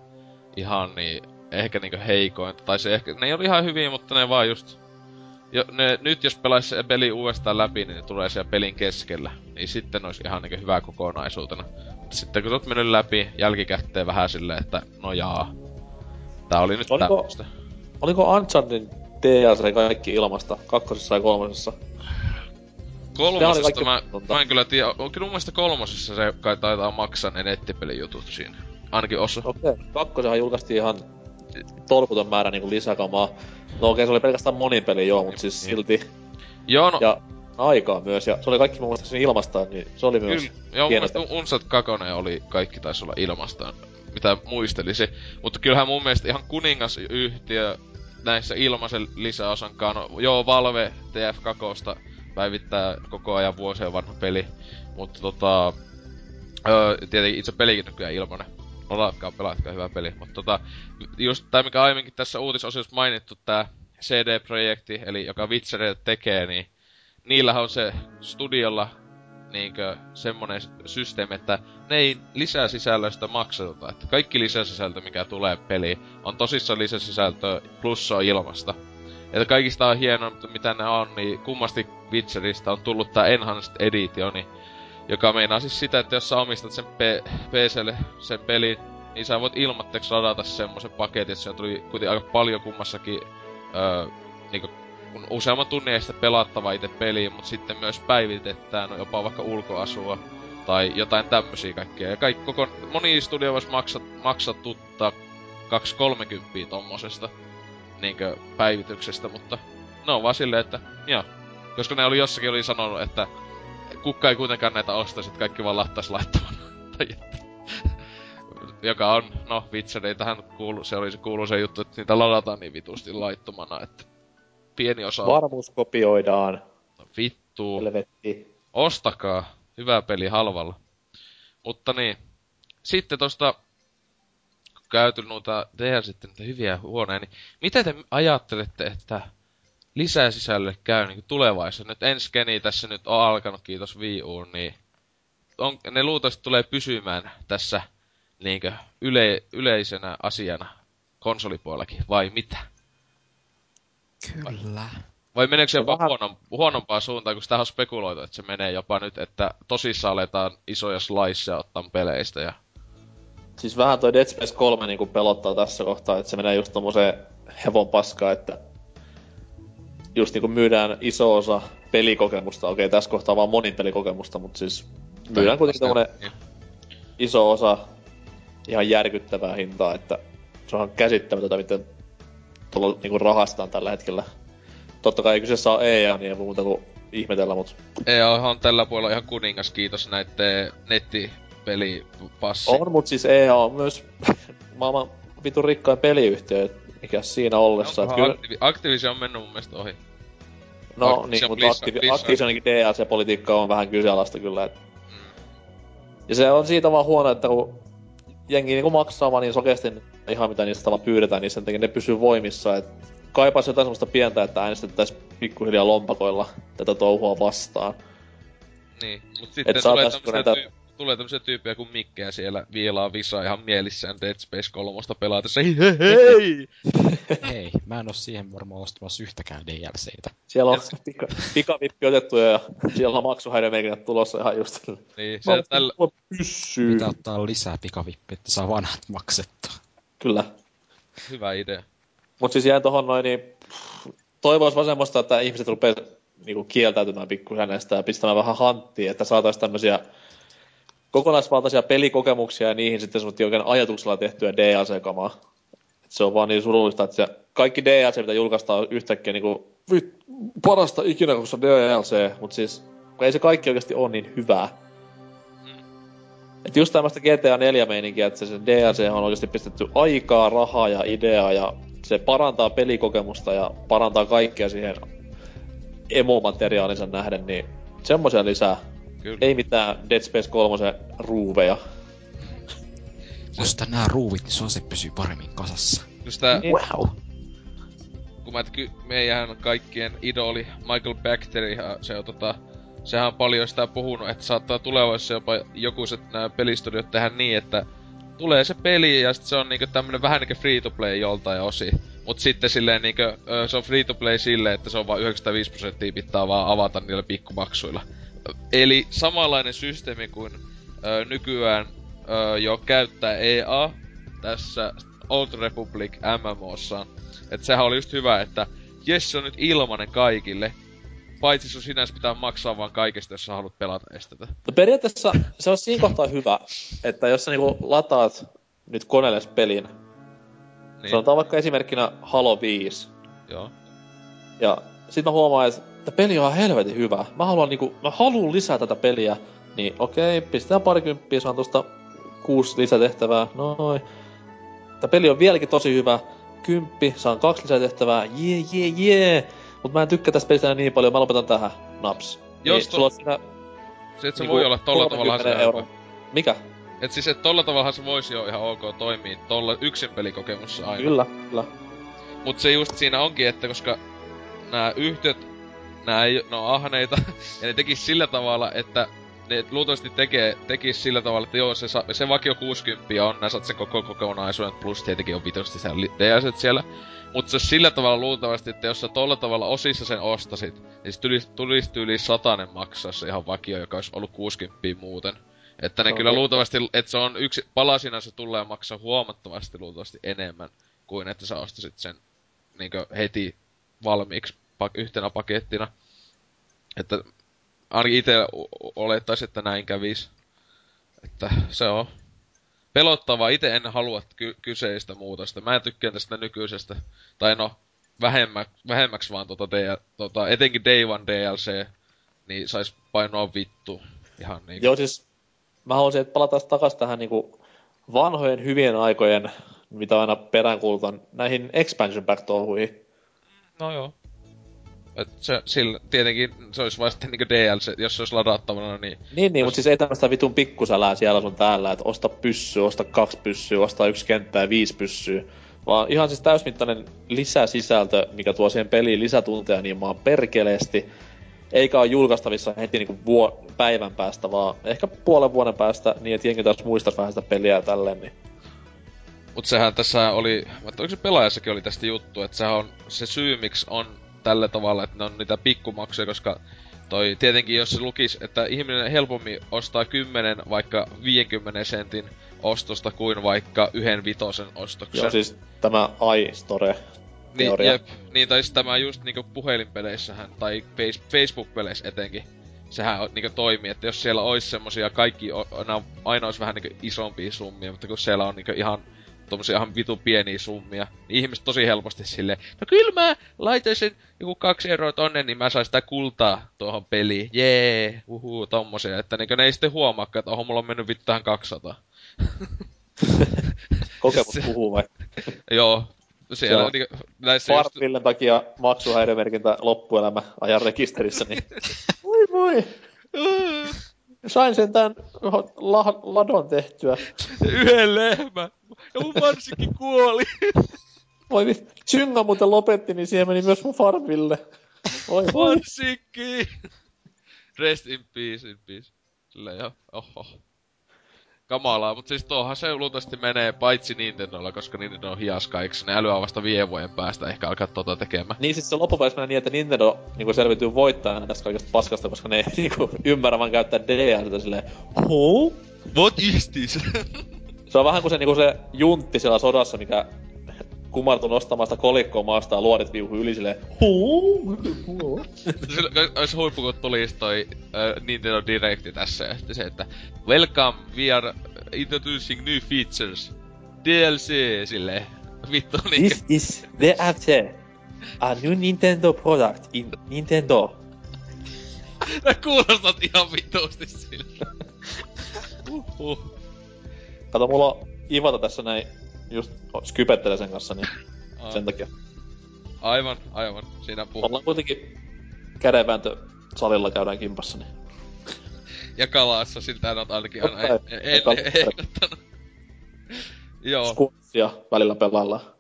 ihan niin, ehkä niinku heikointa. Tai se ehkä, ne ei ole ihan hyviä, mutta ne vaan just... Jo, ne, nyt jos pelaisi se peli uudestaan läpi, niin ne tulee siellä pelin keskellä. Niin sitten olisi ihan niinku hyvä kokonaisuutena. Mutta sitten kun sä oot mennyt läpi jälkikäteen vähän silleen, että no jaa. Tää oli nyt Oliko, tämmöstä Oliko Uncharted DLC kaikki ilmasta kakkosessa ja kolmosessa? Kolmosesta mä, mä en kyllä tiedä. Kyllä mun mielestä kolmosessa se kai taitaa maksaa ne nettipelijutut siinä. Ainakin osa. Okei, okay. kakkosenhan julkaistiin ihan tolkuton määrä niinku lisäkamaa. No okei, okay, se oli pelkästään monipeli joo, mutta siis niin. silti. Joo, no. Ja aikaa myös, ja se oli kaikki mun mielestä ilmastaan, niin se oli myös Kyllä, joo, mun mielestä Unsat 2 oli, kaikki taisi olla ilmastaan mitä muistelisi. Mutta kyllähän mun mielestä ihan kuningas yhtiö näissä ilmaisen lisäosankaan. Joo, Valve TF2 päivittää koko ajan vuosien vanha peli. Mutta tota... Öö, tietenkin itse pelikin nykyään ilmanen. Olatkaa, pelaatkaa hyvä peli. Mutta tota, just tää mikä aiemminkin tässä uutisosiossa mainittu, tää CD-projekti, eli joka Witchereita tekee, niin niillähän on se studiolla niinkö semmonen systeemi, että ne ei lisäsisällöstä maksata. Että kaikki lisäsisältö, mikä tulee peliin, on tosissaan lisäsisältö plus on ilmasta. Että kaikista on hienoa, mitä ne on, niin kummasti Witcherista on tullut tää Enhanced Editioni, Joka meinaa siis sitä, että jos sä omistat sen PClle sen pelin, niin sä voit ilmatteeksi ladata semmoisen paketin, että se tuli kuitenkin aika paljon kummassakin öö, niinku, kun useamman tunnin ei sitä pelattava itse peliin, mutta sitten myös päivitetään no jopa vaikka ulkoasua tai jotain tämmösiä kaikkea. Ja kaikki koko, moni studio voisi maksat, maksatuttaa 2-30 tommosesta niinkö päivityksestä, mutta ne on vaan silleen, että joo. Koska ne oli jossakin oli sanonut, että kukka ei kuitenkaan näitä ostaisi, että kaikki vaan tai että joka on, no Witcher ei tähän kuulu, se oli se kuuluisa juttu, että niitä ladataan niin vitusti laittomana, että pieni osa... Varmuus kopioidaan. No, vittu. Helvetti. Ostakaa. Hyvä peli halvalla. Mutta niin. Sitten tosta käyty noita, tehdään sitten niitä hyviä huoneja, niin miten te ajattelette, että lisää sisälle käy niin tulevaisuudessa? Nyt ensi geni tässä nyt on alkanut, kiitos Wii U, niin on, ne luultavasti tulee pysymään tässä niinkö yle, yleisenä asiana konsolipuolellakin, vai mitä? Kyllä. Vai meneekö se jopa vähän- huonon, huonompaan suuntaan, kun sitä on spekuloitu, että se menee jopa nyt, että tosissaan aletaan isoja sliceja ottaa peleistä ja... Siis vähän toi Dead Space 3 niinku pelottaa tässä kohtaa, että se menee just tommoseen hevon paskaan, että just niinku myydään iso osa pelikokemusta. Okei, tässä kohtaa vaan monin pelikokemusta, mutta siis myydään kuitenkin tommonen Niin. iso osa ihan järkyttävää hintaa, että se on käsittämätöntä, miten tuolla niinku rahastaan tällä hetkellä. Totta kai kyseessä on EA, niin ei muuta kuin ihmetellä, mut EA on tällä puolella ihan kuningas, kiitos näitten nettipelipassi. on, mut siis EA on myös maailman vitun rikkain peliyhtiö, mikä siinä ollessa. Onkohan kyllä, Activi- Activision on mennyt mun mielestä ohi. no Activision niin, mutta Blizzard. Activisioninkin DLC-politiikka on vähän kyseenalaista kyllä. Et. Mm. Ja se on siitä vaan huono, että kun jengi niinku maksaa vaan niin sokeasti ihan mitä niistä tavallaan pyydetään, niin sen takia ne pysyy voimissa. Et kaipaisi jotain semmoista pientä, että äänestettäisiin pikkuhiljaa lompakoilla tätä touhua vastaan. Niin, mut sitten Et tulee tämmösiä, näitä- tulee tämmösiä tyyppejä kuin Mikkeä siellä viilaa visaa ihan mielissään Dead Space 3 pelatessa. Hei, hei, hei! Hei, mä en oo siihen varmaan ostamassa yhtäkään DLCtä. Siellä on pika, pikavippi otettu ja siellä on maksuhäiriömerkinnät tulossa ihan just. Niin, se tällä... Pyssyy. Pitää ottaa lisää pikavippiä, että saa vanhat maksettua. Kyllä. Hyvä idea. Mut siis jäin tohon noin, niin toivois vaan semmoista, että ihmiset rupee niinku kieltäytymään pikkuhiljaa näistä ja pistämään vähän hanttiin, että saataisiin tämmöisiä kokonaisvaltaisia pelikokemuksia ja niihin sitten semmoista oikein ajatuksella tehtyä DLC-kamaa. Et se on vaan niin surullista, että se kaikki DLC, mitä julkaistaan, on yhtäkkiä niinku vit, parasta ikinä, kun se on DLC, mutta siis ei se kaikki oikeasti ole niin hyvää. Et just tämmöistä GTA 4 meininkiä, että se, se DLC on oikeasti pistetty aikaa, rahaa ja ideaa ja se parantaa pelikokemusta ja parantaa kaikkea siihen emomateriaalinsa nähden, niin semmoisia lisää. Kyllä. Ei mitään Dead Space 3 ruuveja. Osta nää ruuvit, niin sun se pysyy paremmin kasassa. Just tää, Wow. kun mä, ky- meidän kaikkien idoli Michael Bacteri, se on tota, sehän on paljon sitä puhunut, että saattaa tulevaisuudessa jopa jokuiset nämä pelistudiot tehdä niin, että tulee se peli ja sit se on niinku tämmönen vähän niinku free to play joltain osi. Mut sitten silleen niinku, ö, se on free to play silleen, että se on vaan 95 prosenttia pitää vaan avata niillä pikkumaksuilla. Eli samanlainen systeemi kuin ö, nykyään ö, jo käyttää EA tässä Old Republic MMOssaan. Et sehän oli just hyvä, että jes se on nyt ilmanen kaikille. Paitsi sun sinänsä pitää maksaa vaan kaikesta, jos sä haluat pelata estetä. No periaatteessa se on siinä kohtaa hyvä, että jos sä niinku lataat nyt koneelle pelin, niin. Niin, sanotaan vaikka esimerkkinä Halo 5, joo. ja sit mä huomaan, että tämä peli on helvetin hyvä. Mä haluan niinku, mä haluan lisää tätä peliä, niin okei, pistetään parikymppiä, saan tosta kuusi lisätehtävää, noin. Tämä peli on vieläkin tosi hyvä, kymppi, saan kaksi lisätehtävää, jee, jee, jee. Mut mä en tykkää tästä pelistä niin paljon, mä lopetan tähän, naps. Jos niin, to- sulla on siinä Se, et se niinku voi olla tolla tavalla 30 se euroa. Mikä? Et siis, et tolla tavalla se voisi jo ihan ok toimii tolla yksin pelikokemussa aina. Kyllä, kyllä. Mut se just siinä onkin, että koska nämä yhtiöt, nää ei, ne on ahneita, ja ne tekis sillä tavalla, että ne luultavasti tekee, tekis sillä tavalla, että joo, se, se vakio 60 on, nää saat sen koko kokonaisuuden, plus tietenkin on vitosti siellä DLCt siellä. Mutta se sillä tavalla luultavasti, että jos sä tolla tavalla osissa sen ostasit, niin se tulisi, tulisi yli satanen maksaa se ihan vakio, joka olisi ollut 60 muuten. Että ne no, kyllä luultavasti, että se on yksi, palasina se tulee maksaa huomattavasti luultavasti enemmän kuin että sä ostasit sen niin heti valmiiksi yhtenä pakettina. Että ainakin itse olettaisin, että näin kävis. Että se on pelottavaa. Itse en halua ky- kyseistä muutosta. Mä en tykkää tästä nykyisestä. Tai no, vähemmä, vähemmäksi vaan tota, DL, tota, etenkin Day One DLC, niin sais painoa vittu. Ihan niin. Joo, siis mä haluaisin, että palataan takaisin tähän niinku vanhojen hyvien aikojen, mitä aina peräänkuulutan, näihin expansion pack touhuihin. No joo. Et se, sillä, tietenkin se olisi vasta niinku DLC, jos se olisi ladattavana, niin... Niin, niin, jos... mutta siis ei tämmöistä vitun pikkusälää siellä sun täällä, että osta pyssy, osta kaksi pyssyä, osta yksi kenttää ja viisi pyssyä. Vaan ihan siis täysmittainen lisäsisältö, mikä tuo siihen peliin lisätunteja niin maan perkeleesti. Eikä ole julkaistavissa heti niinku vuo, päivän päästä, vaan ehkä puolen vuoden päästä, niin että jengi taas muistaisi vähän sitä peliä ja tälleen, niin Mut sehän tässä oli, mutta oliko se pelaajassakin oli tästä juttu, että sehän on se syy, miksi on tällä tavalla, että ne on niitä pikkumaksuja, koska toi tietenkin jos se lukis, että ihminen helpommin ostaa 10 vaikka 50 sentin ostosta kuin vaikka yhden vitosen ostoksen. Joo, siis tämä iStore niin, jep, niin, tai siis tämä just niinku puhelinpeleissähän, tai Facebook-peleissä etenkin, sehän niinku toimii, että jos siellä olisi semmosia kaikki, aina olisi vähän niinku isompia summia, mutta kun siellä on niinku ihan tommosia ihan vitu pieniä summia, niin ihmiset tosi helposti silleen, no kyllä mä laitaisin joku kaksi euroa tonne, niin mä saisin sitä kultaa tuohon peliin. Jee, uhu, tommosia. Että niin ne ei sitten huomaakaan, että oho, mulla on mennyt vittu tähän 200. Kokemus puhuu vai? Joo. Siellä on niin, näissä Fartvillen just... takia maksuhäiriömerkintä loppuelämä ajan rekisterissä, niin voi voi. Sain sen tämän la- ladon tehtyä. Yhden lehmän. Ja mun varsinkin kuoli. Voi vittu. Synga muuten lopetti, niin siihen meni myös mun farmille. Voi Varsinkin. Rest in peace, in peace. Sillä jo, oho. Kamalaa, mutta siis tuohan se luultavasti menee paitsi Nintendolla, koska Nintendo on hiaska, eikö ne älyä vasta viiden vuoden päästä ehkä alkaa tota tekemään. Niin siis se loppupeleissä menee niin, että Nintendo niinku selvityy voittajana tästä kaikesta paskasta, koska ne ei niinku ymmärrä vaan käyttää DLCtä silleen, Huh? What is this? se on vähän kuin se, niinku se juntti siellä sodassa, mikä kumartui nostamaan sitä kolikkoa maasta ja luodit viuhu yli silleen Huu? Olisi huippu, kun tulisi toi uh, Nintendo Directi tässä ja sitten se, että Welcome, we are introducing new features. DLC silleen. Vittu niin. This is the after a new Nintendo product in Nintendo. Nää kuulostat ihan vituusti sille. Uhuh. Kato, mulla on Ivata tässä näin just skypettelee sen kanssa, niin Aa. sen takia. Aivan, aivan. Siinä puhuu. Ollaan kuitenkin kädenvääntö salilla käydään kimpassa, niin. ja kalaassa, siltä on ainakin aina ehdottanut. Joo. Squatsia välillä pelaillaan.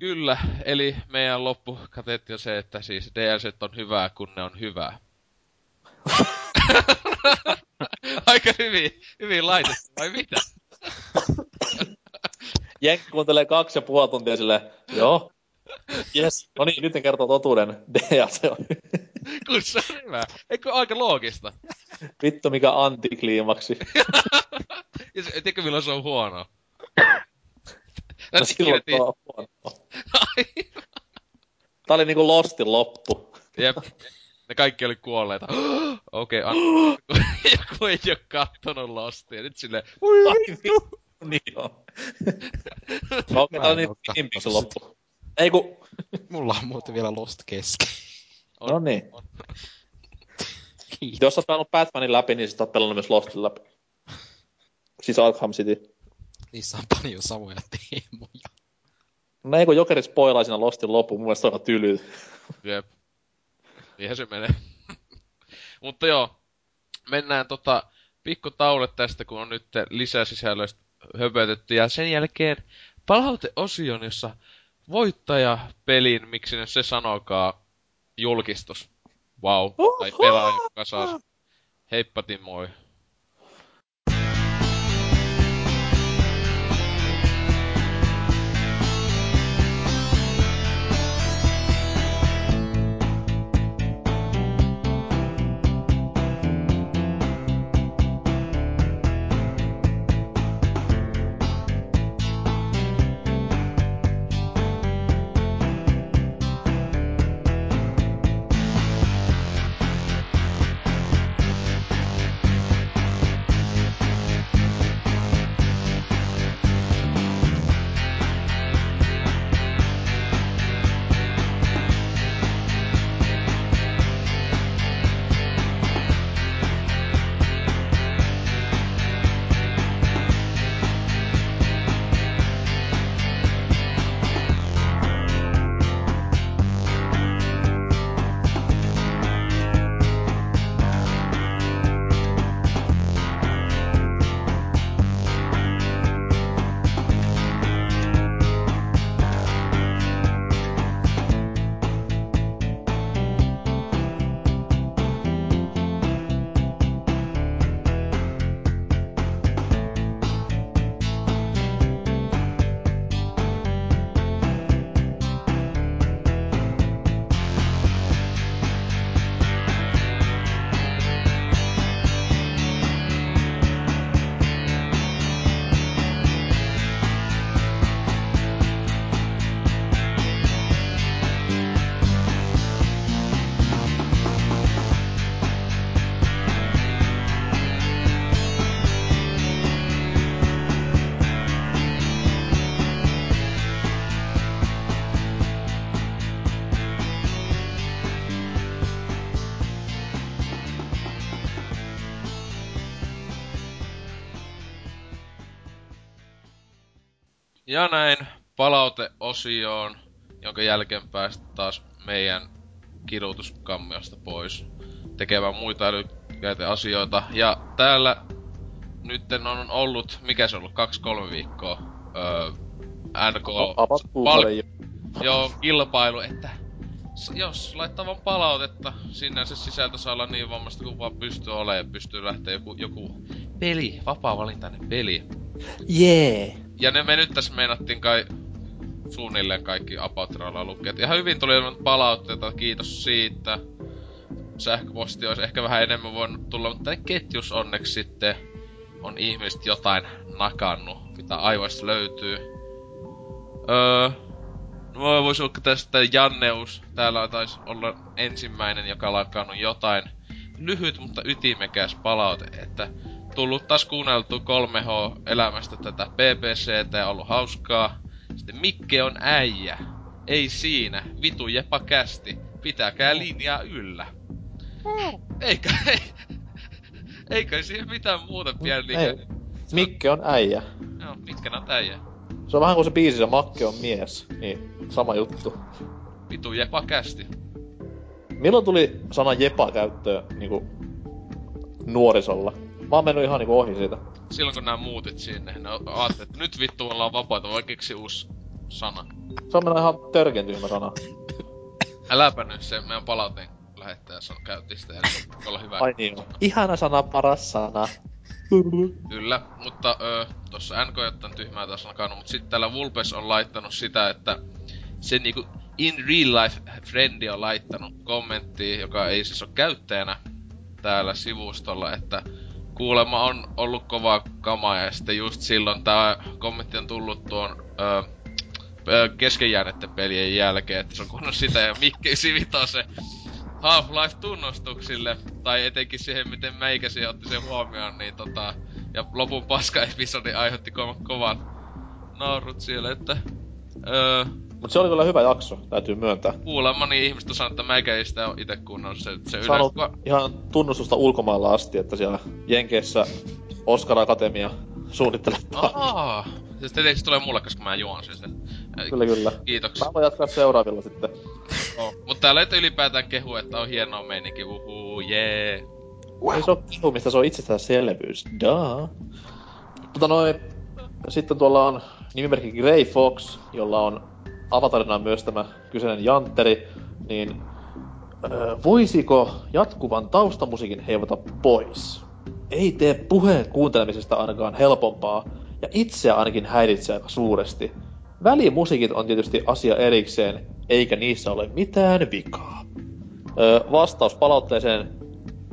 Kyllä, eli meidän loppukateetti on se, että siis DLC on hyvää, kun ne on hyvää. Aika hyvin, hyvin laitettu, vai mitä? Jenki kuuntelee kaksi ja puoli tuntia sille, joo, Yes, no niin, nyt kertoo totuuden. DLC on. Kun se on hyvä. Eikö aika loogista? Vittu mikä antikliimaksi. ja se, tiedätkö milloin se on huono? no silloin se on huono. Tää oli niinku Lostin loppu. Jep. Ne kaikki oli kuolleita. Okei, okay, joku ei oo kattonut Lostia. Nyt silleen, niin on. no, tää on niin loppu. Ei ku... Mulla on muuten vielä Lost kesken. No niin. Jos oot pelannut Batmanin läpi, niin sit oot pelannut myös Lostin läpi. Siis Arkham City. Niissä on paljon samoja teemoja. No ei kun Jokeri spoilaa siinä Lostin loppu, mun mielestä on tyly. Jep. Niinhän se menee. Mutta joo, mennään tota pikku taule tästä, kun on nyt lisäsisällöistä höpötetty. Ja sen jälkeen palauteosion, jossa voittajapelin, miksi ne se sanokaa, julkistus. Wow. Tai pelaaja, joka saa Heippati moi. Ja näin palauteosioon, jonka jälkeen päästä taas meidän kidutuskammiosta pois tekemään muita älykkäitä asioita. Ja täällä nyt on ollut, mikä se on ollut, kaksi-kolme viikkoa öö, NK... Pal- joo, kilpailu, että jos laittaa vaan palautetta, sinne se sisältö saa olla niin vammasta kuin vaan pystyy olemaan, pystyy lähteä joku, joku peli, vapaa-valintainen peli. Jee! Yeah ja ne me nyt tässä meinattiin kai suunnilleen kaikki Apatralla lukea. Ihan hyvin tuli palautteita, kiitos siitä. Sähköposti olisi ehkä vähän enemmän voinut tulla, mutta ketjus onneksi sitten on ihmiset jotain nakannut, mitä aivoista löytyy. Öö, no voisi olla tästä Janneus. Täällä taisi olla ensimmäinen, joka on lakannut jotain lyhyt, mutta ytimekäs palaute, että tullut taas kuunneltu 3H-elämästä tätä BBCtä ja ollut hauskaa. Sitten Mikke on äijä. Ei siinä. Vitu jepa kästi. Pitäkää linjaa yllä. Eikä, ei, eikä siihen mitään muuta pieni ei. Mikke on äijä. Joo, Mikke on äijä. Se on vähän kuin se biisi, se Makke on mies. Niin, sama juttu. Vitu jepa kästi. Milloin tuli sana jepa käyttöön niinku nuorisolla? Mä oon mennyt ihan niinku ohi siitä. Silloin kun nää muutit sinne, ne ajattelit, että nyt vittu ollaan vapaita, voi keksi uusi sana. Se on mennyt ihan törkeän tyhmä sana. Äläpä nyt se meidän palauteen lähettäjä on käytti sitä, eli olla hyvä. Ai niin on. Ihana sana, paras sana. Kyllä, mutta ö, tossa NK on tyhmää taas nakannut, mutta sitten täällä Vulpes on laittanut sitä, että se niinku in real life friendi on laittanut kommenttiin, joka ei siis ole käyttäjänä täällä sivustolla, että kuulemma on ollut kova kama ja sitten just silloin tää kommentti on tullut tuon öö, keskenjäänetten pelien jälkeen, että se on kuunnut sitä ja Mikki sivitoo se Half-Life-tunnustuksille, tai etenkin siihen, miten meikäsi otti sen huomioon, niin tota, ja lopun paska-episodi aiheutti ko- kovat naurut siellä, että öö, Mut se oli kyllä hyvä jakso, täytyy myöntää. Kuulemma ihmiset on sanonut, että mäkä ei sitä ite kuunnellut. Se, se yleensä... ihan tunnustusta ulkomailla asti, että siellä Jenkeissä Oscar Akatemia suunnittelee. Aa, siis tietenkin tulee mulle, koska mä juon sen. Kyllä, kyllä. Kiitoksia. Mä voin jatkaa seuraavilla sitten. Oh. Mutta täällä ei ylipäätään kehu, että on hienoa meininki, uhuu, jee. Yeah. Wow. Ei se on kehumista, se on itsestäänselvyys. Daa. Mutta noin, sitten tuolla on nimimerkki Grey Fox, jolla on avatarina myös tämä kyseinen Jantteri, niin Öö, voisiko jatkuvan taustamusiikin heivata pois? Ei tee puheen kuuntelemisesta ainakaan helpompaa, ja itseä ainakin häiritsee aika suuresti. Välimusiikit on tietysti asia erikseen, eikä niissä ole mitään vikaa. Öö, vastaus palautteeseen,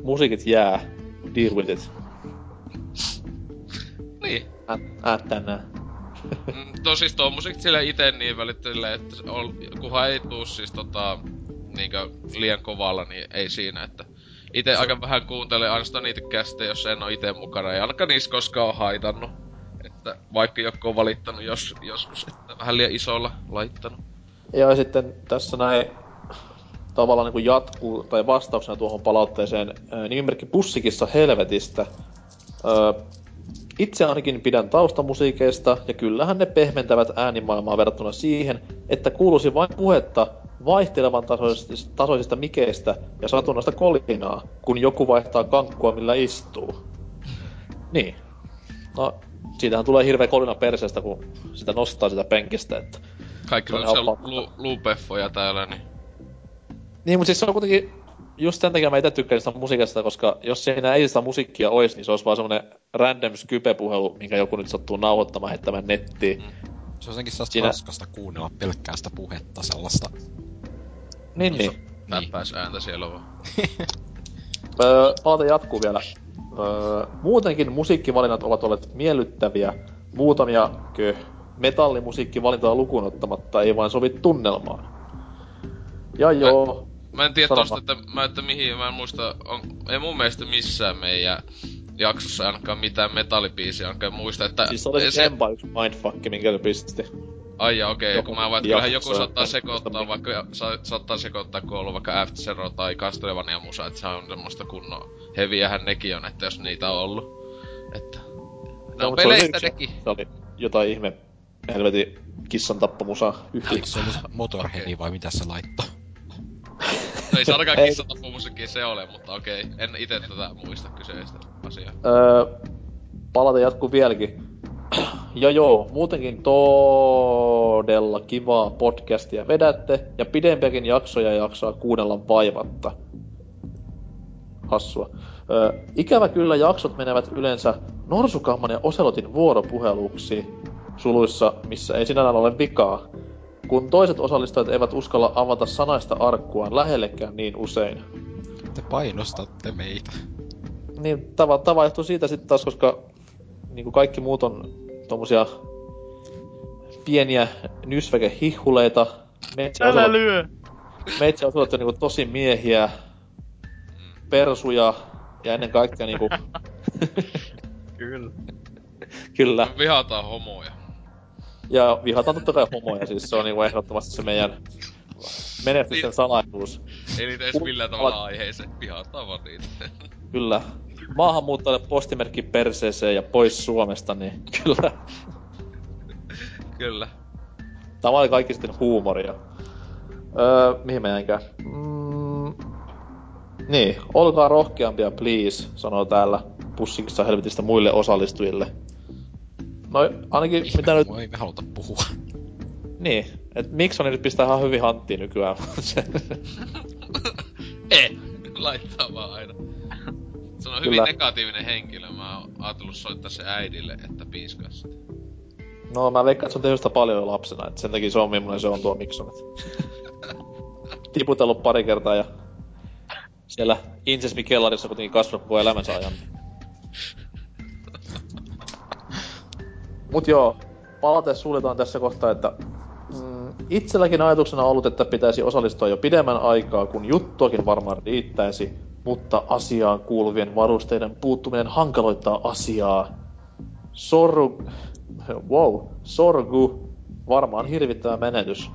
musiikit jää, deal with it. Niin. Tänään. Mm, No siis tuo musiikki sille ite niin välittyille, että on, kunhan ei tuu siis tota, niinkö liian kovalla, niin ei siinä, että ite aika vähän kuuntelen ainoastaan niitä kästejä, jos en oo ite mukana, ei ainakaan niissä koskaan oo haitannut. Että vaikka joku on valittanut jos, joskus, että vähän liian isolla laittanut. Ja sitten tässä näin tavallaan niin kuin jatkuu, tai vastauksena tuohon palautteeseen, nimimerkki Pussikissa helvetistä. Öö, itse ainakin pidän taustamusiikeista, ja kyllähän ne pehmentävät äänimaailmaa verrattuna siihen, että kuuluisi vain puhetta vaihtelevan tasoisista, tasoisista mikeistä ja satunnaista kolinaa, kun joku vaihtaa kankkua, millä istuu. Niin. No, siitähän tulee hirveä kolina perseestä, kun sitä nostaa sitä penkistä, että Kaikki on on fakta. lu, luupeffoja täällä, niin Niin, mutta siis se on kuitenkin just sen takia mä itse tykkään sitä musiikista, koska jos siinä ei sitä musiikkia olisi, niin se olisi vaan semmonen random skype-puhelu, minkä joku nyt sattuu nauhoittamaan heittämään nettiin. Mm. Se on jotenkin sellaista Siinä- raskasta kuunnella pelkkää sitä puhetta sellaista. Niin, niin. täppäis ääntä siellä vaan. Öö, palaute jatkuu vielä. Öö, muutenkin musiikkivalinnat ovat olleet miellyttäviä. Muutamia kö, metallimusiikkivalintoja lukuun ottamatta ei vain sovi tunnelmaan. Ja joo, Mä en tiedä tosta, että, mä, että mihin, mä en muista, on, ei mun mielestä missään meidän jaksossa ainakaan mitään metallibiisiä ainakaan muista, että... siis oli se Empa yksi mindfuck, minkä se pisti. Ai ja okei, Joku kun mä vaan, että kyllähän joku saattaa sekoittaa vaikka, sa, saattaa sekoittaa, kun on ollut vaikka After Zero tai Castlevania musa, että se on semmoista kunnon heviähän nekin on, että jos niitä on ollut. Että... Ne on mut se oli peleistä nekin. Se oli jotain ihme helvetin kissan tappamusa yhtä. Eikö se ollut Motorhead vai mitä se laittoi? No ei se ainakaan Ei. kissatappomusiikkia se ole, mutta okei. En ite tätä muista kyseistä asiaa. Öö, palata jatkuu vieläkin. Ja joo, muutenkin todella kivaa podcastia vedätte, ja pidempiäkin jaksoja jaksaa kuunnella vaivatta. Hassua. Öö, ikävä kyllä jaksot menevät yleensä Norsukamman ja Oselotin vuoropuheluksi, suluissa, missä ei sinällään ole vikaa, kun toiset osallistujat eivät uskalla avata sanaista arkkuaan lähellekään niin usein. Te painostatte meitä. Niin, tava, tava johtuu siitä sitten taas, koska niin kuin kaikki muut on tommosia pieniä nysväkehihuleita. Älä lyö! meitsi osuvat jo niinku tosi miehiä, persuja ja ennen kaikkea niinku, Kyllä. kyllä. Me vihataan homoja. Ja vihataan totta kai homoja, siis se on niinku ehdottomasti se meidän menestyksen salaisuus. Ei niitä edes millään tavalla aiheeseen. Vihataan vaan niitä. Kyllä. Maahanmuuttajille postimerkki perseeseen ja pois Suomesta, niin kyllä. Kyllä. Tämä oli kaikki sitten huumoria. Öö, mihin mä jäinkään? Mm, niin, olkaa rohkeampia please, sanoo täällä pussikissa helvetistä muille osallistujille. No ainakin mitä nyt, ei me haluta puhua. niin, et miksi on nyt pistää ihan hyvin hanttiin nykyään. Ei! Laittaa vaan aina. Se on hyvin Kyllä. negatiivinen henkilö. Mä oon ajatellut soittaa se äidille, että piiskaa sitä. no mä veikkaan, että se on tehnyt sitä paljon jo lapsena, et sen takia se on millainen se on tuo Mikson. Tiputellut pari kertaa ja siellä Insesmi kellarissa kuitenkin kasvanut koko elämänsä ajan. Mut joo, palate suljetaan tässä kohtaa, että mm, itselläkin ajatuksena on ollut, että pitäisi osallistua jo pidemmän aikaa, kun juttuakin varmaan riittäisi, mutta asiaan kuuluvien varusteiden puuttuminen hankaloittaa asiaa. Sorru... Wow, sorgu. Varmaan hirvittävä menetys.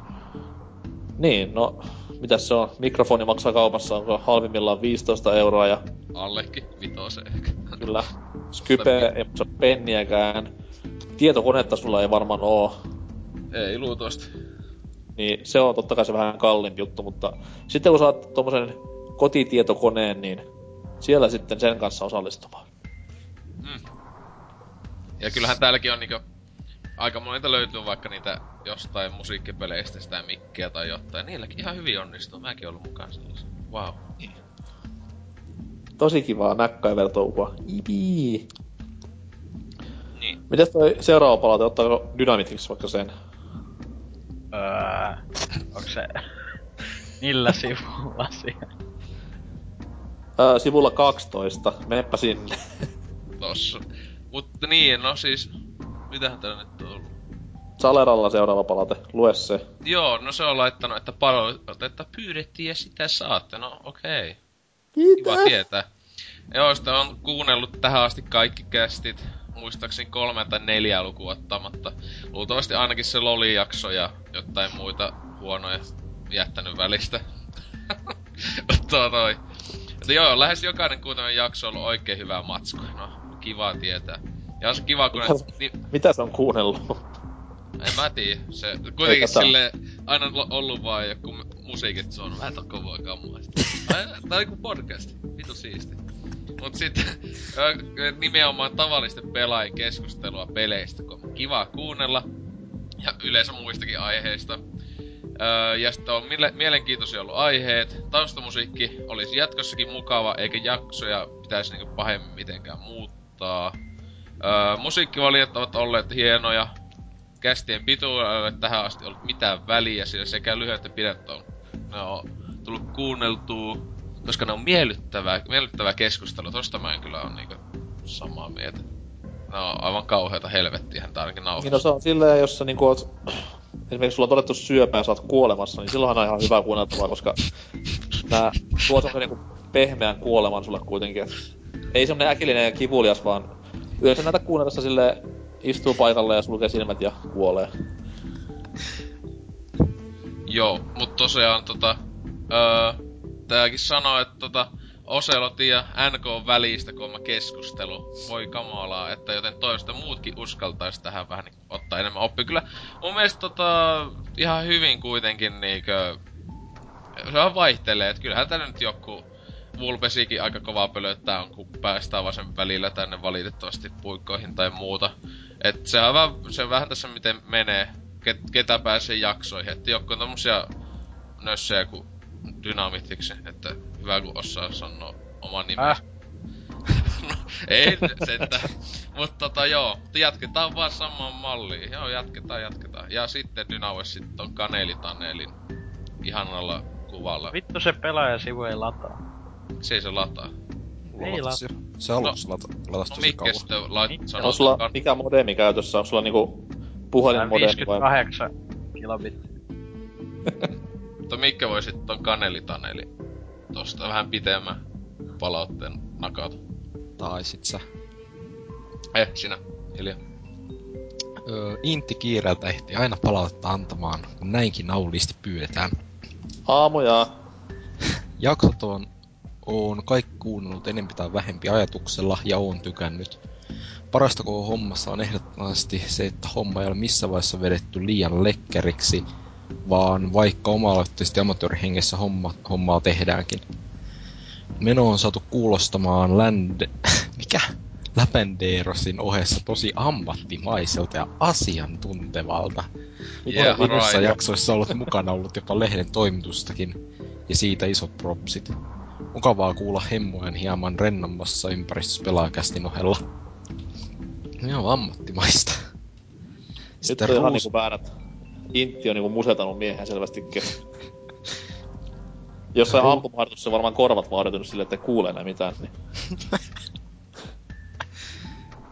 Niin, no, mitäs se on? Mikrofoni maksaa kaupassa, onko halvimmillaan 15 euroa ja Allekin vitoseen ehkä. kyllä Skype ei maksa penniäkään. Tietokonetta sulla ei varmaan oo. Ei luultavasti. Niin se on totta kai se vähän kalliimpi juttu, mutta sitten kun saat tommosen kotitietokoneen, niin siellä sitten sen kanssa osallistumaan. Ja kyllähän täälläkin on niinku... Aika monilta löytyy vaikka niitä jostain musiikkipeleistä sitä mikkiä tai jotain. Niilläkin ihan hyvin onnistuu. Mäkin ollut mukaan sellaisen. Wow. Tosi kivaa MacGyver-touhua. Ipi. Niin. Mites toi seuraava palaute, ottaako Dynamitix vaikka sen? Öö, onko se... Millä sivulla siellä? Öö, sivulla 12, meppä sinne. Tossa. Mutta niin, no siis... Mitähän täällä nyt on ollut? Saleralla seuraava palaute, lue se. Joo, no se on laittanut, että palautetta pyydettiin ja sitä saatte. No okei. Okay. Kiva tietää. Joo, sitä on kuunnellut tähän asti kaikki kästit. Muistaakseni kolme tai neljä lukua ottamatta. Luultavasti ainakin se Loli-jakso ja jotain muita huonoja jättänyt välistä. Tuo toi. Että joo, lähes jokainen kuuntelun jakso on ollut oikein hyvää matskua. No, kiva tietää. Ja on se kiva, kun... Mitä, Ne, se- ni, mitä se on kuunnellut? en mä tiedä. Se kuitenkin sille aina lo- ollut vaan joku mu- musiikit, se on vähän kovaa kammaa. Sitten, ai, Tää on joku podcast. Vitu siisti. Mut sitten nimenomaan tavallisten pelaajien keskustelua peleistä, kun on kiva kuunnella. Ja yleensä muistakin aiheista. Ja sitten on mielenkiintoisia ollut aiheet. Taustamusiikki olisi jatkossakin mukava, eikä jaksoja pitäisi niinku pahemmin mitenkään muuttaa. Musiikkivaliot ovat olleet hienoja. Kästien pituudelle tähän asti ollut mitään väliä, sillä sekä lyhyet että pidät on, on tullut kuunneltua, koska ne on miellyttävää, miellyttävää keskustelua. Tosta mä en kyllä ole niinku samaa mieltä. Ne on aivan kauheata helvettiähän tää ainakin Niin no se on silleen, jos sä niinku oot... Esimerkiksi sulla on todettu syöpä ja sä oot kuolemassa, niin silloinhan on ihan hyvä kuunneltavaa, koska nää tuo semmosen niinku pehmeän kuoleman sulle kuitenkin. Et ei semmonen äkillinen ja kivulias, vaan yleensä näitä kuunnellessa sille istuu paikalle ja sulkee silmät ja kuolee. Joo, mut tosiaan tota... Öö, tääkin sanoo, että tota... Oselotin ja NK välistä kuulemma keskustelu. Voi kamalaa, että joten toista muutkin uskaltais tähän vähän niin ottaa enemmän oppi. Kyllä mun mielestä tota... Ihan hyvin kuitenkin niinkö... Se on vaihtelee, että kyllähän täällä nyt joku Vulpesikin aika kovaa pölöttää on, kun päästään vaan sen välillä tänne valitettavasti puikkoihin tai muuta. Et se on vähän, se on vähän tässä miten menee, ket, ketä pääsee jaksoihin. Että joku on tommosia nössejä kuin Dynamitiksi, että hyvä kun osaa sanoa oman nimensä. Äh. no, ei sentään. Mutta tota joo, jatketaan vaan samaan malliin. Joo, jatketaan, jatketaan. Ja sitten Dynawe sitten on Kanelitanelin ihanalla kuvalla. Vittu se pelaajasivu ei lataa. Se ei se lataa. Ei Latas jo. Se aluksi no, latas No tosi Mikke kauan. sitten lait, Mikke? sanoo On sulla kan- mikä modemi käytössä? Onko sulla niinku puhelinmodemi vai? 58 kilobit. Mutta Mikke voi sitten ton kanelitaneli tosta vähän pitemmän palautteen nakata. Tai sit sä. Eh, sinä. Hiljaa. Öö, Intti kiireeltä ehti aina palautetta antamaan, kun näinkin naulisti pyydetään. Aamuja. Jaksot on, on kaikki kuunnellut enempi tai vähempi ajatuksella ja on tykännyt. Parasta koko hommassa on ehdottomasti se, että homma ei ole missään vaiheessa vedetty liian lekkeriksi, vaan vaikka oma-aloitteisesti amatöörihengessä homma, hommaa tehdäänkin. Meno on saatu kuulostamaan Land... Mikä? Lapenderosin ohessa tosi ammattimaiselta ja asiantuntevalta. Yeah, on monissa right. jaksoissa ollut mukana ollut jopa lehden toimitustakin, ja siitä isot propsit. Mukavaa kuulla hemmojen hieman rennommassa ympäristössä pelaajakästin ohella. Joo, ammattimaista. Nyt on ihan niinku väärät. Intti on niinku musetanut miehen selvästikin. Jossain ampumaharjoituksessa varmaan korvat vaadittunut sille, että kuule enää mitään. Niin.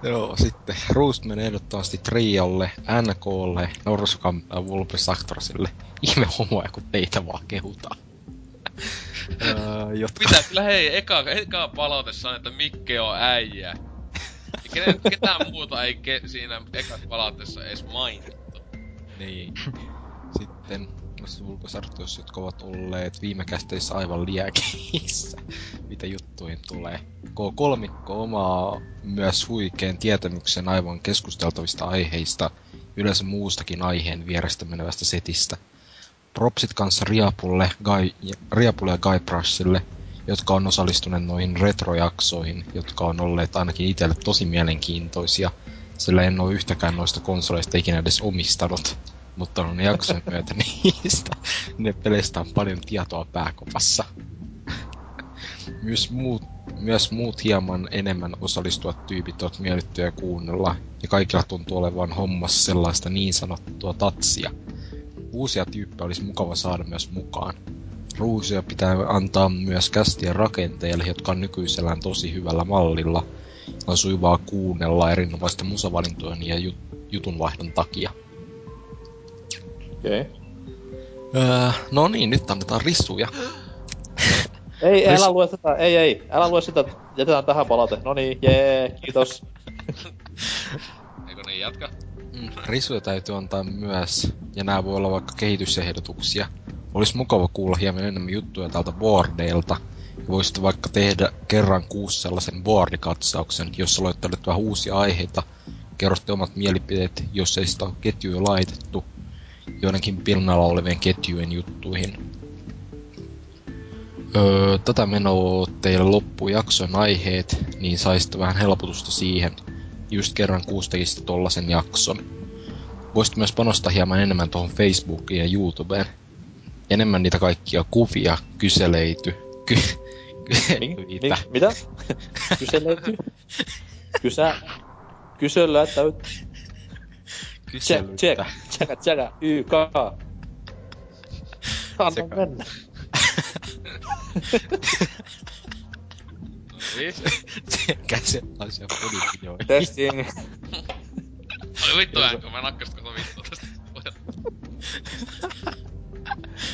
Joo, sitten Roost menee ehdottomasti Triolle, NKlle, Norsukamp ja Vulpes Actorsille. Ihme homoja, kun teitä vaan kehutaan. Öö, jotka... Mitä? Kyllä hei, eka, eka palaute sanoi, että Mikke on äijä. Kenen, ketään muuta ei ke, siinä ekassa palautteessa edes mainittu. Niin. Sitten ulkosartoissa, jotka ovat olleet viime kästeissä aivan liäkeissä, mitä juttuihin tulee. K3 omaa myös huikean tietämyksen aivan keskusteltavista aiheista, yleensä muustakin aiheen vierestä menevästä setistä. Propsit kanssa Riapulle, Guy, Riapulle ja Guy Brushille, jotka on osallistuneet noihin retrojaksoihin, jotka on olleet ainakin itselle tosi mielenkiintoisia, sillä en ole yhtäkään noista konsoleista ikinä edes omistanut, mutta on jaksojen myötä niistä. Ne peleistä on paljon tietoa pääkopassa. Myös muut, myös muut hieman enemmän osallistuvat tyypit ovat miellyttyjä kuunnella, ja kaikilla tuntuu olevan hommassa sellaista niin sanottua tatsia. Uusia tyyppejä olisi mukava saada myös mukaan. Ruusia pitää antaa myös kästien rakenteille, jotka on nykyisellään tosi hyvällä mallilla. On sujuvaa kuunnella erinomaisten musavalintojen ja jut- jutunvaihdon takia. Okei. Okay. Öö, no niin, nyt annetaan rissuja. Ei, Ris- älä lue tätä, ei, ei, älä lue sitä, jätetään tähän palaute. No niin, jee, kiitos. Eikö niin jatka? Mm, risuja täytyy antaa myös, ja nämä voi olla vaikka kehitysehdotuksia. Olisi mukava kuulla hieman enemmän juttuja tältä boardeilta. Ja voisitte vaikka tehdä kerran kuussa sellaisen boardikatsauksen, jossa luettelet vähän uusia aiheita, kerrotte omat mielipiteet, jos ei sitä ole ketjuja laitettu, joidenkin pinnalla olevien ketjujen juttuihin. Öö, tätä menoa teille loppuu jakson aiheet, niin saisitte vähän helpotusta siihen. Just kerran kuusi tekisitte tollasen jakson. Voisit myös panostaa hieman enemmän tuohon Facebookiin ja YouTubeen. Enemmän niitä kaikkia kuvia, kyseleity, ky, Mik, kyselyitä, mik, mitä? Kyselöity? Kysä... Kysellä täyt... Check, kyselyitä. check, check, check, YK. Anna Sekä- mennä. Niin. sekä sellaisia podivideoita. Testing. Oi vittu äänkä, mä nakkasin koko vittu tästä.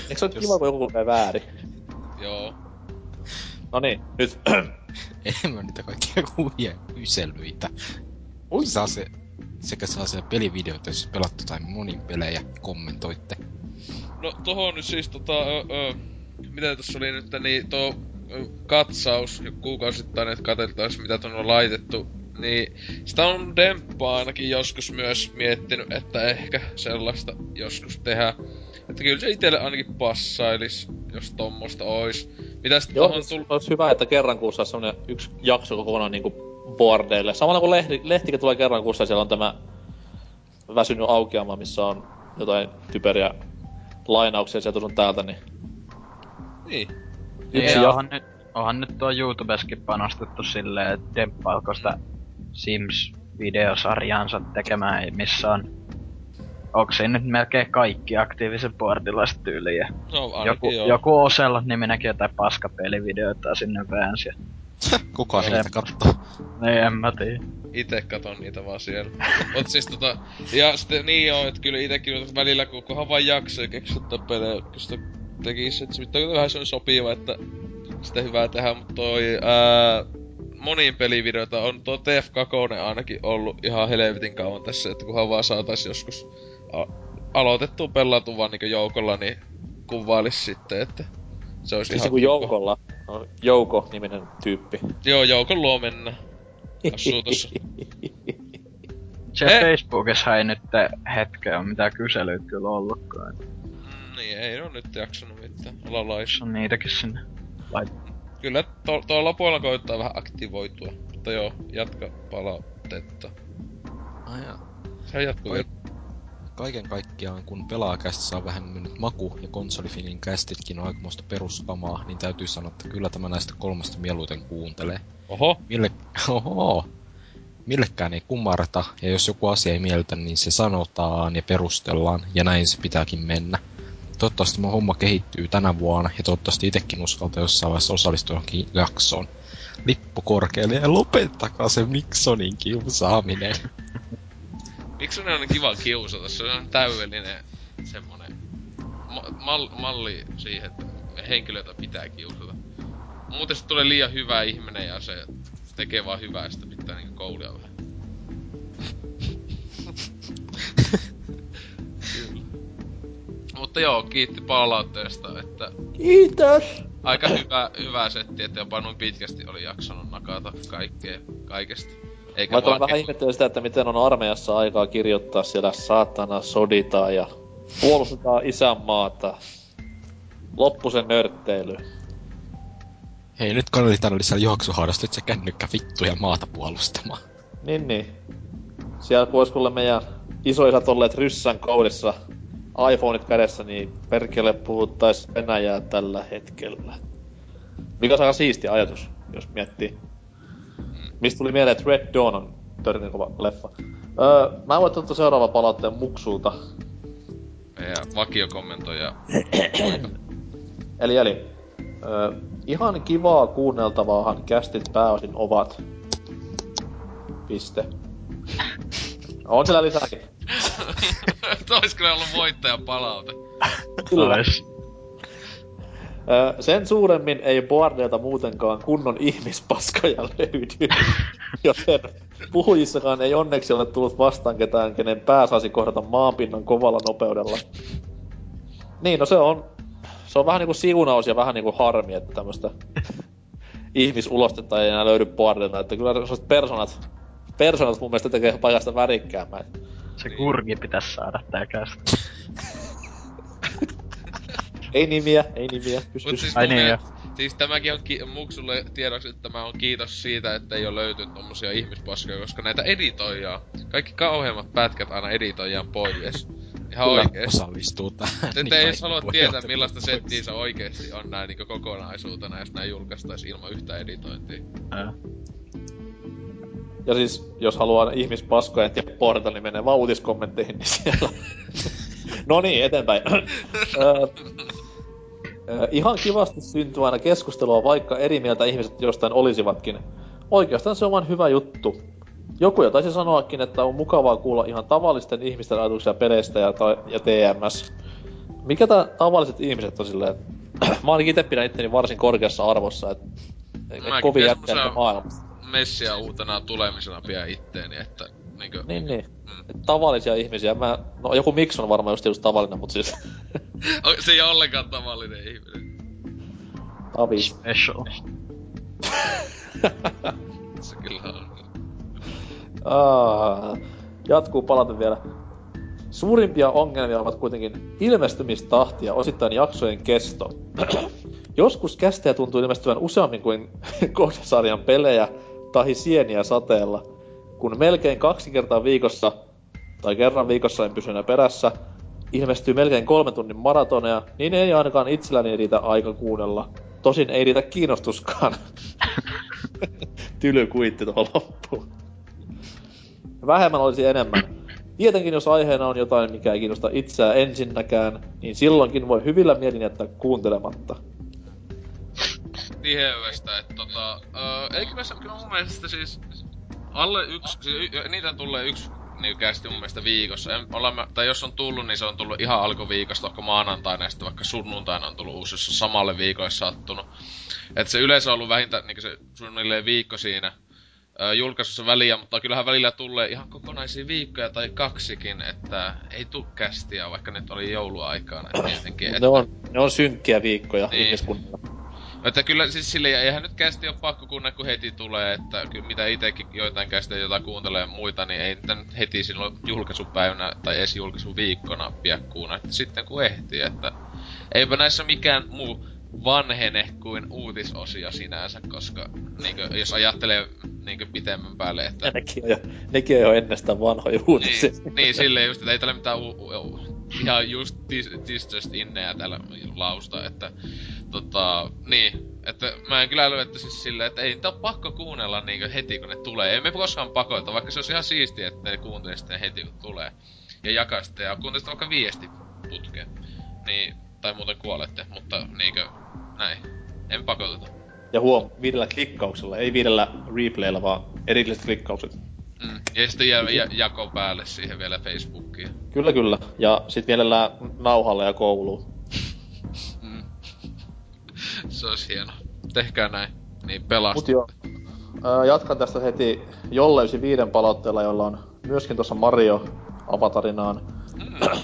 Eikö se ole kiva, kun joku lukee väärin? Joo. No niin, nyt. Enemmän niitä kaikkia kuvia kyselyitä. Ui. Saa se, sekä saa se pelivideoita, jos pelattu tai monin pelejä, kommentoitte. No tohon nyt siis tota, ö, ö, mitä tässä oli nyt, niin tuo katsaus, kuukausittain, että katseltais mitä tuonne on laitettu, niin sitä on Demppa ainakin joskus myös miettinyt, että ehkä sellaista joskus tehdä. Että kyllä se itelle ainakin passailis, jos tommosta ois. Mitä sitten Joo, siis tullut? olisi hyvä, että kerran kuussa olisi semmonen yksi jakso kokonaan niinku boardeille. Samalla kun lehti, lehtikin tulee kerran kuussa, siellä on tämä väsynyt aukeama, missä on jotain typeriä lainauksia sieltä sun täältä, niin Niin. Yksi Niin, ja- onhan, nyt, onhan nyt tuo YouTubeskin panostettu silleen, että Demppa alkoi sitä Sims-videosarjaansa tekemään, missä on... Onko siinä nyt melkein kaikki aktiivisen boardilaiset tyyliä? No Joku, joo. joku Oselot nimenäkin jotain paskapelivideoita sinne väänsi. Kuka Se- heitä kattoo? Niin, en mä tiedä. Ite katon niitä vaan siellä. Mut siis tota, ja sitten niin joo, että kyllä itekin välillä kun kunhan vaan jaksaa keksittää pelejä, kun sitä tekis, että se vähän se on sopiva, että sitä hyvää tehdä, mutta toi ää, moniin pelivideoita on tuo TF2 ainakin ollut ihan helvetin kauan tässä, että kunhan vaan saatais joskus a- aloitettua pelatu vaan niinku joukolla, niin kuvailis sitten, että se olisi siis ihan joku kiva. joukolla. No, Jouko-niminen tyyppi. Joo, joukon luo mennä. Asuu tossa. Se Eh. Facebookissa ei nyt hetkeä ole mitään kyselyitä kyllä ollutkaan. Mm, niin, ei oo nyt jaksanut mitään. Olla laissa. On niitäkin sinne. Lait... Kyllä to- tuolla puolella koittaa vähän aktivoitua. Mutta joo, jatka palautetta. Ai jaa. Se jatkuu vielä. Kaiken kaikkiaan, kun pelaajakästissä on vähän mennyt maku ja konsolifinin kästitkin on aikamoista peruskamaa, niin täytyy sanoa, että kyllä tämä näistä kolmesta mieluiten kuuntelee. Oho, Mille... Oho! Millekään ei kumarta, ja jos joku asia ei miellytä, niin se sanotaan ja perustellaan, ja näin se pitääkin mennä. Toivottavasti tämä homma kehittyy tänä vuonna, ja toivottavasti itsekin uskaltaa jossain vaiheessa osallistua johonkin jaksoon. Lippu korkealle ja lopettakaa se Miksonin kiusaaminen. miksi on kiva kiusata? Se on täydellinen semmonen ma- mal- malli siihen, että henkilöitä pitää kiusata. Muuten se tulee liian hyvä ihminen ja se tekee vaan hyvää sitä pitää niinku koulia vähän. Mutta joo, kiitti palautteesta, että Kiitos! aika hyvä, hyvä setti, että jopa noin pitkästi oli jaksanut nakata kaikkea, kaikesta. Eikä Mä vaan vähän ihmettelen sitä, että miten on armeijassa aikaa kirjoittaa siellä saatana soditaan ja puolustetaan isänmaata. Loppu sen nörtteily. Hei, nyt kannattaa lisää juoksuhaudasta, nyt se kännykkä vittu ja maata puolustamaan. Niin niin. Siellä kun ois kuule meidän isoisät olleet ryssän koudissa iPhoneit kädessä, niin perkele puhuttais Venäjää tällä hetkellä. Mikä on aika siisti ajatus, jos miettii. Mistä tuli mieleen, että Red Dawn on törkeän kova leffa. Öö, mä voin ottaa seuraava palautteen muksulta. Meidän vakiokommentoija. Eli, eli öö, ihan kivaa kuunneltavaahan kästit pääosin ovat. Piste. On siellä lisääkin. Ois kyllä ollut voittajan palaute. Öö, sen suuremmin ei Boardelta muutenkaan kunnon ihmispaskoja löydy. Joten puhujissakaan ei onneksi ole tullut vastaan ketään, kenen pää saisi kohdata maanpinnan kovalla nopeudella. Niin, no se on... Se on vähän niinku siunaus ja vähän niinku harmi, että tämmöstä ihmisulostetta ei enää löydy Boardelta. Että kyllä sellaiset personat, personat mun mielestä tekee paikasta värikkäämmän. Se kurgi pitäis saada tää kästä. Ei nimiä, ei nimiä. Pys, Mut pys. siis, Ai niin, mielestä- siis tämäkin on ki- muksulle tiedoksi, että tämä on kiitos siitä, että ei ole löytynyt tommosia ihmispaskoja, koska näitä editoijaa, kaikki kauheimmat pätkät aina editoijaan pois. Ihan Kyllä, oikeesti. Osallistuu tähän. Te, niin te halua tietää, millaista settiä se oikeesti on näin niinku kokonaisuutena, jos näin julkaistais ilman yhtä editointia. Ää. Ja siis, jos haluaa ihmispaskoja ja porta, niin menee vaan uutiskommentteihin, niin siellä... no niin, eteenpäin. Ihan kivasti syntyy aina keskustelua, vaikka eri mieltä ihmiset jostain olisivatkin. Oikeastaan se on vaan hyvä juttu. Joku jo taisi sanoakin, että on mukavaa kuulla ihan tavallisten ihmisten ajatuksia peleistä ja, ta- ja TMS. Mikä tää tavalliset ihmiset on silleen, että mä ainakin itse pidän itteni varsin korkeassa arvossa, että Mäkin kovin jätteitä semmosia- maailmasta. Messiä uutena tulemisena pidän itteeni, että niinkö... Niin, niin. Mm. Et tavallisia ihmisiä. Mä, no joku miksi on varmaan just, just tavallinen, mutta siis Se ei ole ollenkaan tavallinen ihminen. Tavis. Special. Se kyllä on. Ah, jatkuu palata vielä. Suurimpia ongelmia ovat kuitenkin ilmestymistahti ja osittain jaksojen kesto. Joskus kästejä tuntuu ilmestyvän useammin kuin kohdasarjan pelejä tai sieniä sateella. Kun melkein kaksi kertaa viikossa, tai kerran viikossa en pysy enää perässä, ilmestyy melkein kolmen tunnin maratoneja, niin ei ainakaan itselläni riitä aika kuunnella. Tosin ei riitä kiinnostuskaan. Tyly kuitti tuohon loppuun. Vähemmän olisi enemmän. Tietenkin jos aiheena on jotain, mikä ei kiinnosta itseä ensinnäkään, niin silloinkin voi hyvillä mielin jättää kuuntelematta. Tiheydestä, että tota, öö, eikö näissä kyllä mun mielestä siis alle yksi, siis y, niitä tulee yksi niin kästi mun mielestä viikossa. En, olla, mä, tai jos on tullut, niin se on tullut ihan alkuviikosta, vaikka maanantaina ja sitten vaikka sunnuntaina on tullut uusi, jos on samalle viikolle sattunut. Et se yleensä on ollut vähintään niin se suunnilleen viikko siinä öö, julkaisussa väliä, mutta kyllähän välillä tulee ihan kokonaisia viikkoja tai kaksikin, että ei tuu kästiä, vaikka nyt oli jouluaikana tietenkin. Ne on, ne on synkkiä viikkoja Niin. ihmiskunnalla. Että kyllä siis sille eihän nyt kästi ole pakko kunne kun heti tulee, että kyllä mitä itekin joitain kästejä, joita kuuntelee muita, niin ei niitä nyt heti silloin julkaisupäivänä tai edes julkaisuviikkona pidä kuunnella, että sitten kun ehtii, että eipä näissä mikään muu vanhene kuin uutisosio sinänsä, koska niinkö, jos ajattelee niinkö pitemmän päälle, että Ja nekin on jo, nekin on jo ennestään vanhoja uutisia. niin, niin silleen just, että ei tällä mitään u- u- ihan just this, this just inneä täällä lausta, että tota, niin, että mä en kyllä että siis silleen, että ei niitä ole pakko kuunnella niinku heti kun ne tulee. Ei me koskaan pakota, vaikka se olisi ihan siistiä, että ne kuuntelisitte ne heti kun tulee. Ja jakaisitte ja kuuntelisitte vaikka viesti putkeen. Niin, tai muuten kuolette, mutta niinkö, näin. En pakoteta. Ja huom, viidellä klikkauksella, ei viidellä replaylla, vaan erilliset klikkaukset. Mm. Ja sitten jää ja, jako päälle siihen vielä Facebookiin. Kyllä, kyllä. Ja sit mielellään nauhalle ja kouluun. Mm. Se olisi hieno. Tehkää näin. Niin Mut pelastaa. joo. Ää, jatkan tästä heti Jolle viiden palautteella, jolla on myöskin tuossa Mario avatarinaan. Mm.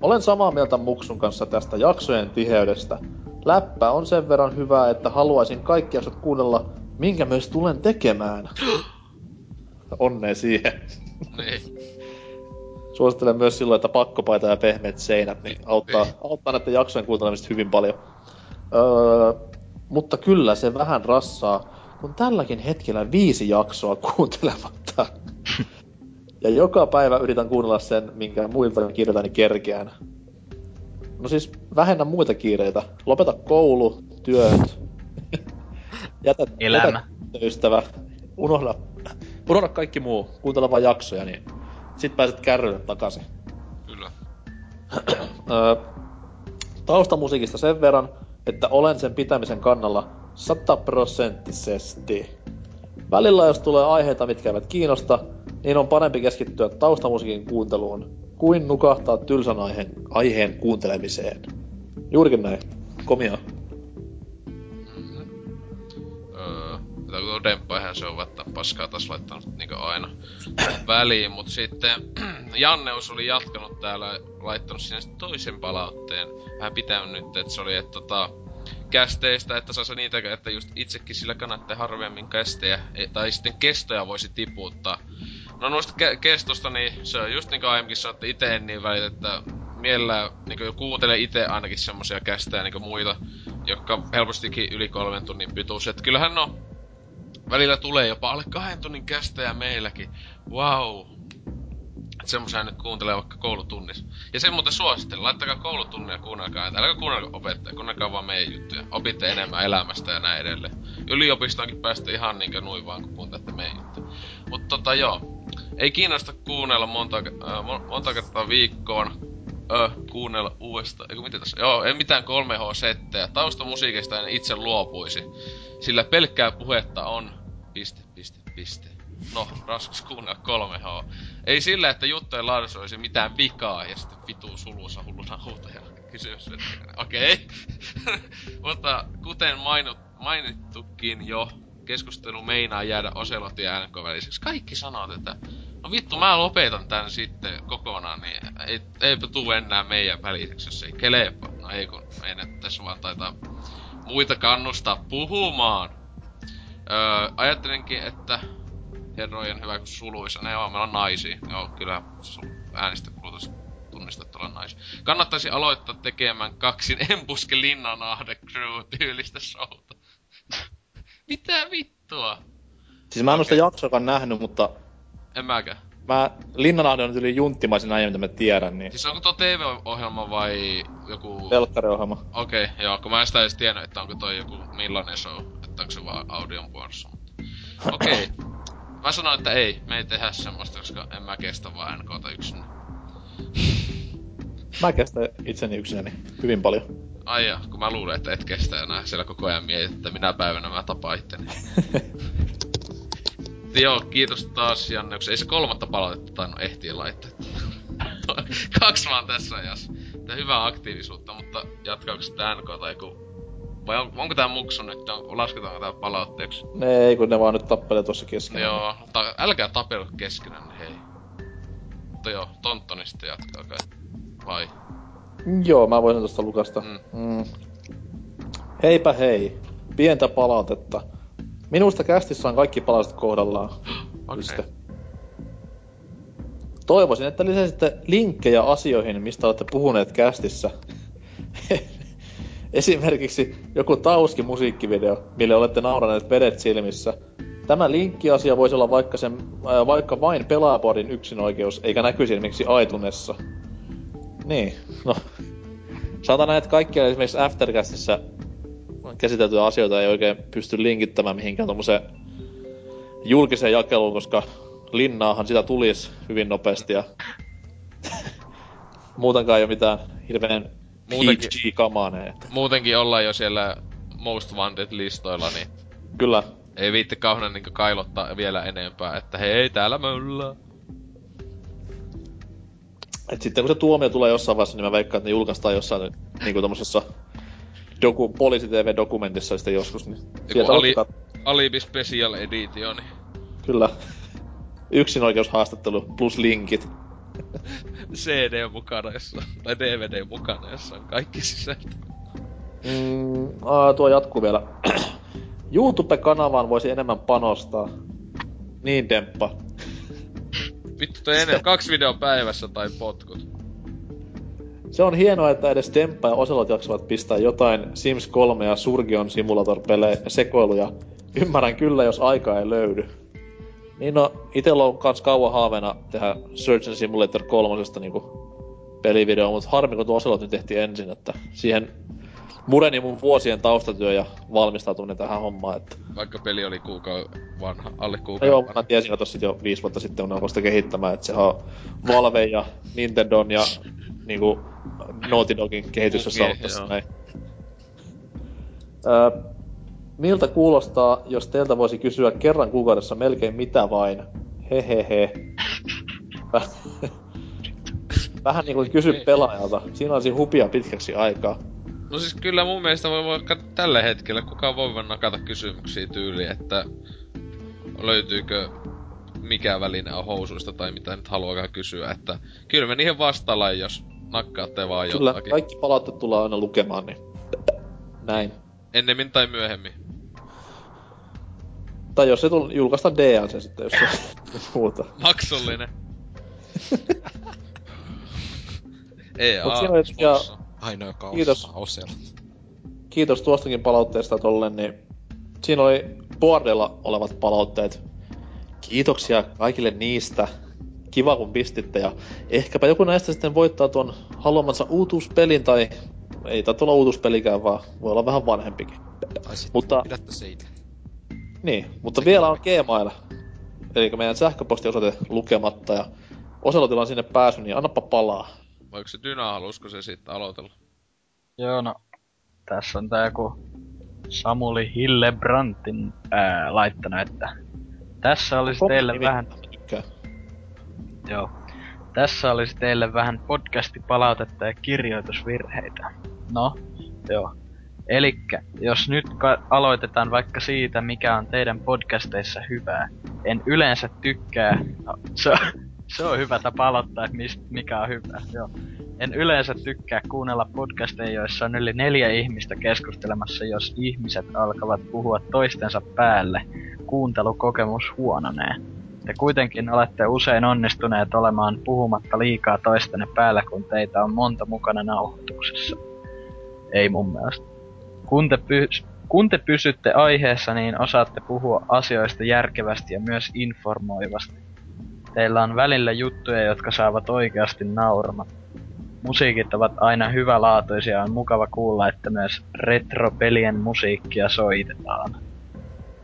Olen samaa mieltä Muksun kanssa tästä jaksojen tiheydestä. Läppä on sen verran hyvää, että haluaisin kaikki jaksot kuunnella, minkä myös tulen tekemään. Onnea siihen. niin. Suosittelen myös silloin, että pakkopaita ja pehmeät seinät niin auttaa, auttaa näiden jaksojen kuuntelemista hyvin paljon. Öö, mutta kyllä se vähän rassaa, kun tälläkin hetkellä viisi jaksoa kuuntelematta. ja joka päivä yritän kuunnella sen, minkä muilta kirjoitani kerkeään. No siis vähennä muita kiireitä. Lopeta koulu, työt. jätä, Elämä. jätä ystävä, unohda, unohda kaikki muu, kuuntele vaan jaksoja, niin sit pääset kärrylle takaisin. Kyllä. Öö, taustamusiikista sen verran, että olen sen pitämisen kannalla sataprosenttisesti. Välillä jos tulee aiheita, mitkä eivät kiinnosta, niin on parempi keskittyä taustamusiikin kuunteluun, kuin nukahtaa tylsän aiheen, aiheen kuuntelemiseen. Juurikin näin. Komia. Mitä tuo demppa se on, että paskaa taas laittanut niinku aina väliin, mut sitten Janneus oli jatkanut täällä, laittanut sinne toisen palautteen. Vähän pitänyt nyt, että se oli, että tota, kästeistä, että saa niitä, että just itsekin sillä kannattaa harvemmin kästejä, e- tai sitten kestoja voisi tiputtaa. No noista ke- kestosta, niin se on just niinku aiemminkin sanoitte itse niin välit, että mielellään niinku kuuntele itse ainakin semmosia kästejä niinku muita, jotka helpostikin yli kolmen tunnin pituus. Et kyllähän no, välillä tulee jopa alle kahden tunnin kästejä meilläkin. Wow. Et semmosia nyt kuuntelee vaikka koulutunnissa. Ja sen muuten suosittelen, laittakaa koulutunnia kuunnelkaa, että älkää kuunnelkaa opettaja, kuunnelkaa vaan meidän juttuja. Opitte enemmän elämästä ja näin edelleen. Yliopistoonkin päästä ihan niinkö noin vaan, kun kuuntelette meidän juttuja. Mutta tota joo, ei kiinnosta kuunnella monta, äh, monta kertaa viikkoon. Ö, kuunnella uudestaan. Eiku mitä tässä? Joo, ei mitään 3H-settejä. Taustamusiikista en itse luopuisi. Sillä pelkkää puhetta on... Piste, piste, piste. No, raskas kuunnella 3H. Ei sillä, että juttujen laadussa olisi mitään vikaa ja sitten vitu sulussa hulluna huutaja kysymys. Okei. Okay. Mutta kuten mainut, mainittukin jo, keskustelu meinaa jäädä Oselotin ja NK väliseksi. Kaikki sanoo tätä. No vittu, mä lopetan tän sitten kokonaan, niin ei, eipä tuu enää meidän väliseksi, jos ei kelepa. No ei kun meidän tässä vaan taitaa muita kannustaa puhumaan. Öö, ajattelinkin, että herrojen hyvä kun suluissa, ne on, meillä on naisia. Joo, kyllä äänestökulutus tunnistettu olla naisia. Kannattaisi aloittaa tekemään kaksin Embuske Linnanahde Crew tyylistä showta. Mitä vittua? Siis mä en okay. sitä jaksoakaan nähnyt, mutta En mäkään. mä Linnanahde on yli junttimaisin ajan, mitä mä tiedän, niin Siis onko tuo TV-ohjelma vai joku... telkkariohjelma. Okei, okay, joo, kun mä en sitä edes tiennyt, että onko toi joku millainen show, että onko se vaan audion muodossa. Okei. Okay. Mä sanoin, että ei, me ei tehdä semmoista, koska en mä kestä vaan NKta yksin. Mä kestän itseni yksinäni hyvin paljon. Ai ja, kun mä luulen, että et kestä enää siellä koko ajan mietit, että minä päivänä mä tapaan itteni. Joo, kiitos taas Janne, ei se kolmatta palautetta tainnut ehtiä laittaa. Kaksi vaan tässä ajassa. Tää hyvää aktiivisuutta, mutta jatkaako sitä NK tai joku... Vai on, onko tää muksu nyt, on, lasketaanko tää palautteeksi? Ne ei, kun ne vaan nyt tappelee tuossa keskenään. Joo, mutta älkää tapella keskenään, hei. Mutta joo, Tonttoni sitten jatkaa kai. Vai? Joo, mä voisin tosta lukasta. Mm. Mm. Heipä hei. Pientä palautetta. Minusta kästissä on kaikki palautet kohdallaan. Okei. Piste. Toivoisin, että lisäisitte linkkejä asioihin, mistä olette puhuneet kästissä. Esimerkiksi joku Tauski musiikkivideo, mille olette nauraneet vedet silmissä. Tämä linkkiasia voisi olla vaikka, sen, äh, vaikka vain pelaapuodin yksinoikeus, eikä näkyisi esimerkiksi aitunessa. Niin, no. Sanotaan näin, että kaikkia esimerkiksi Aftercastissa käsiteltyjä asioita ei oikein pysty linkittämään mihinkään tommoseen julkiseen jakeluun, koska linnaahan sitä tulisi hyvin nopeasti ja muutenkaan ei ole mitään hirveän Muutenkin- että Muutenkin ollaan jo siellä Most Wanted-listoilla, niin Kyllä, ei viitti kauhean niinku kailottaa vielä enempää, että hei, täällä ollaan. et sitten kun se tuomio tulee jossain vaiheessa, niin mä veikkaan, että ne julkaistaan jossain niinku tommosessa doku, poliisi-tv-dokumentissa sitten joskus, niin sieltä ali- Alibi Special Edition. Kyllä. Yksinoikeushaastattelu plus linkit. CD mukana tai DVD mukana, jossa on kaikki sisältö. Mm, aa, tuo jatkuu vielä. YouTube-kanavaan voisi enemmän panostaa. Niin, Demppa. Vittu toi enemmän kaksi videoa päivässä tai potkut. Se on hienoa, että edes Demppa ja Oselot jaksavat pistää jotain Sims 3 ja Surgeon Simulator-pelejä sekoiluja. Ymmärrän kyllä, jos aikaa ei löydy. Niin no, itellä on kans kauan haaveena tehdä Surgeon Simulator 3 niinku pelivideo, mutta harmi kun tuo Oselot nyt tehtiin ensin, että siihen mureni mun vuosien taustatyö ja valmistautuminen tähän hommaan, että... Vaikka peli oli kuukauden vanha, alle No kuukauden joo, vanha. mä tiesin jo tossa jo viisi vuotta sitten, kun sitä kehittämään, että se on Valve ja Nintendon ja niinku Naughty Dogin okay, tossa joo. näin. Öö, miltä kuulostaa, jos teiltä voisi kysyä kerran kuukaudessa melkein mitä vain? Hehehe. Vähän niinku kysy pelaajalta. Siinä olisi hupia pitkäksi aikaa. No siis kyllä mun mielestä voi vaikka tällä hetkellä kukaan voi vaan nakata kysymyksiä tyyliin, että löytyykö mikä väline on housuista tai mitä nyt haluakaan kysyä, että kyllä me niihin vastaillaan, jos nakkaatte vaan Kyllä, jotakin. kaikki palautteet tulee aina lukemaan, niin näin. Ennemmin tai myöhemmin. Tai jos se tul- julkaista DLC sitten, jos se muuta. Maksullinen. EA sponsor. Ainoa, joka Kiitos. Osella. Kiitos tuostakin palautteesta tollen, niin siinä oli Boardella olevat palautteet. Kiitoksia kaikille niistä. Kiva kun pistitte ja ehkäpä joku näistä sitten voittaa tuon haluamansa uutuuspelin tai ei tää tulla uutuuspelikään vaan voi olla vähän vanhempikin. Mutta- pidätte seinä. Niin, mutta vielä on Gmail. Eli meidän sähköpostiosoite lukematta ja Oselotilla on sinne pääsy, niin annapa palaa. Vai onko se Dyna, halusko se sitten aloitella? Joo, no. Tässä on tää joku Samuli Hillebrantin ää, laittanut, että tässä olisi teille Nimi. vähän Tykkää. Joo. Tässä olisi teille vähän podcastipalautetta ja kirjoitusvirheitä. No, joo. Elikkä, jos nyt ka- aloitetaan vaikka siitä, mikä on teidän podcasteissa hyvää. En yleensä tykkää... No, se, on, se on hyvä tapa aloittaa, että mist, mikä on hyvää. Joo. En yleensä tykkää kuunnella podcasteja, joissa on yli neljä ihmistä keskustelemassa, jos ihmiset alkavat puhua toistensa päälle. Kuuntelukokemus huononee. Te kuitenkin olette usein onnistuneet olemaan puhumatta liikaa toistenne päällä, kun teitä on monta mukana nauhoituksessa. Ei mun mielestä. Kun te, pys- kun te pysytte aiheessa, niin osaatte puhua asioista järkevästi ja myös informoivasti. Teillä on välillä juttuja, jotka saavat oikeasti nauramat. Musiikit ovat aina hyvälaatuisia ja on mukava kuulla, että myös retropelien musiikkia soitetaan.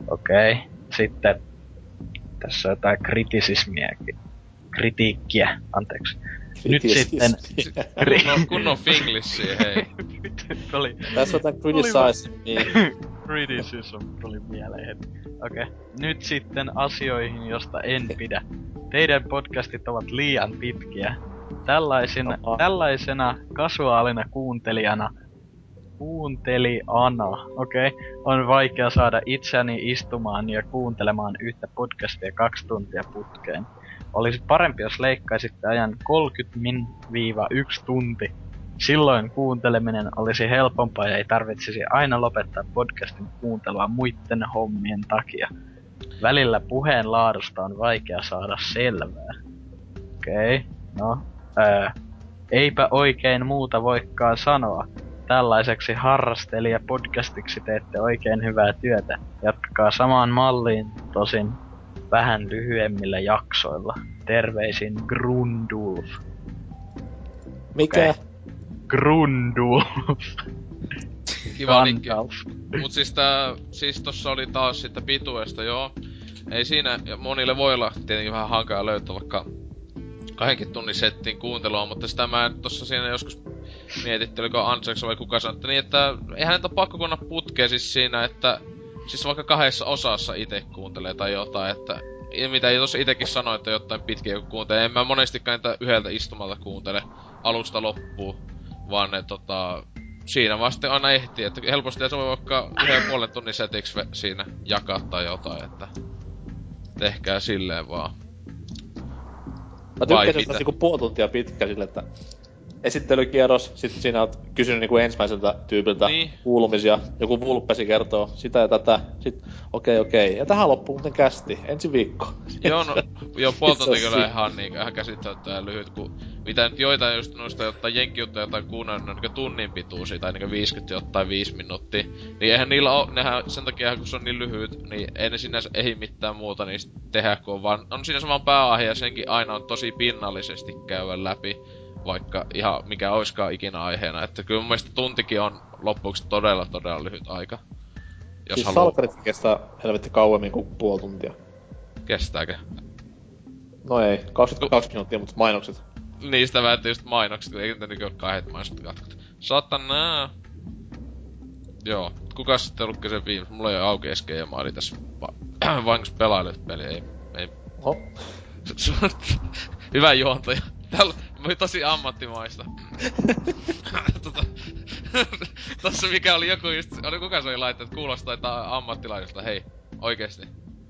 Okei, okay. sitten tässä on jotain kritisismiäkin. Kritiikkiä, anteeksi. Nyt sitten... Kunnon, kunnon finglissiä, hei. Oli Tässä on tää criticize niin criticism tuli mieleen heti. Okei. Okay. Nyt sitten asioihin, josta en pidä. Teidän podcastit ovat liian pitkiä. Tällaisin, tällaisena kasuaalina kuuntelijana kuuntelijana, okei, okay, on vaikea saada itseäni istumaan ja kuuntelemaan yhtä podcastia kaksi tuntia putkeen. Olisi parempi, jos leikkaisitte ajan 30 min viiva yksi tunti. Silloin kuunteleminen olisi helpompaa ja ei tarvitsisi aina lopettaa podcastin kuuntelua muiden hommien takia. Välillä puheen laadusta on vaikea saada selvää. Okei, okay, no, ää, eipä oikein muuta voikaan sanoa. Tällaiseksi harrastelija podcastiksi teette oikein hyvää työtä. Jatkakaa samaan malliin, tosin vähän lyhyemmillä jaksoilla. Terveisin Grundulf. Mikä? Okei. Grundulf. Kiva nikki. Mut siis tää, siis tossa oli taas sitten pituesta, joo. Ei siinä, ja monille voi olla tietenkin vähän hankala löytää vaikka kahdenkin tunnin settiin kuuntelua, mutta sitä mä tossa siinä joskus mietittiin, oliko Anseks vai kuka sanoi, että niin, että eihän näitä ole pakko kunna putkea siis siinä, että siis vaikka kahdessa osassa itse kuuntelee tai jotain, että ja mitä ei tossa itekin sanoi, että jotain pitkiä kun kuuntelee, en mä monestikaan niitä yhdeltä istumalta kuuntele alusta loppuun, vaan ne tota, siinä sitten aina ehtii, että helposti se voi vaikka yhden puolen tunnin setiksi siinä jakaa tai jotain, että tehkää silleen vaan. Mä tykkäsin, että se niinku puoli tuntia pitkä sille, että esittelykierros, sit sinä oot kysynyt niinku ensimmäiseltä tyypiltä Niin. kuulumisia, joku vulppesi kertoo sitä ja tätä, sit okei okay, okei, okay. ja tähän loppuu muuten kästi, ensi viikko. Joo, no, joo, puoli Se on kyllä siinä. ihan, niin, ihan käsittämättä ja lyhyt, kun mitä nyt joitain just noista jotain jenkkijuttuja jotain kuunnellut, ne on niin tunnin pituisia tai niin 50 jotain 5 minuuttia. Niin eihän niillä oo, nehän sen takia kun se on niin lyhyt, niin ei ne sinänsä ehdi mitään muuta niistä tehdä, kun on vaan, on siinä saman pääaihe ja senkin aina on tosi pinnallisesti käydä läpi. Vaikka ihan mikä oiskaan ikinä aiheena. Että kyllä mun mielestä tuntikin on loppuksi todella todella lyhyt aika. Jos siis haluaa... salkarit kestää helvetti kauemmin kuin puoli tuntia. Kestääkö? No ei, 22 minuuttia, mutta mainokset. Niistä väitti just mainokset, kun ei niitä nykyään kahdet mainokset katkot. Satana! Joo. Kuka sitten ollut kyse viimeis? Mulla ei ole auki eski ja mä olin tässä va- vain peli. Ei, ei. Oh. Hyvä juontaja. Täällä tosi ammattimaista. tota, tossa mikä oli joku just, oli kuka se oli laittanut, että kuulostaa että ammattilaiselta, hei, oikeesti.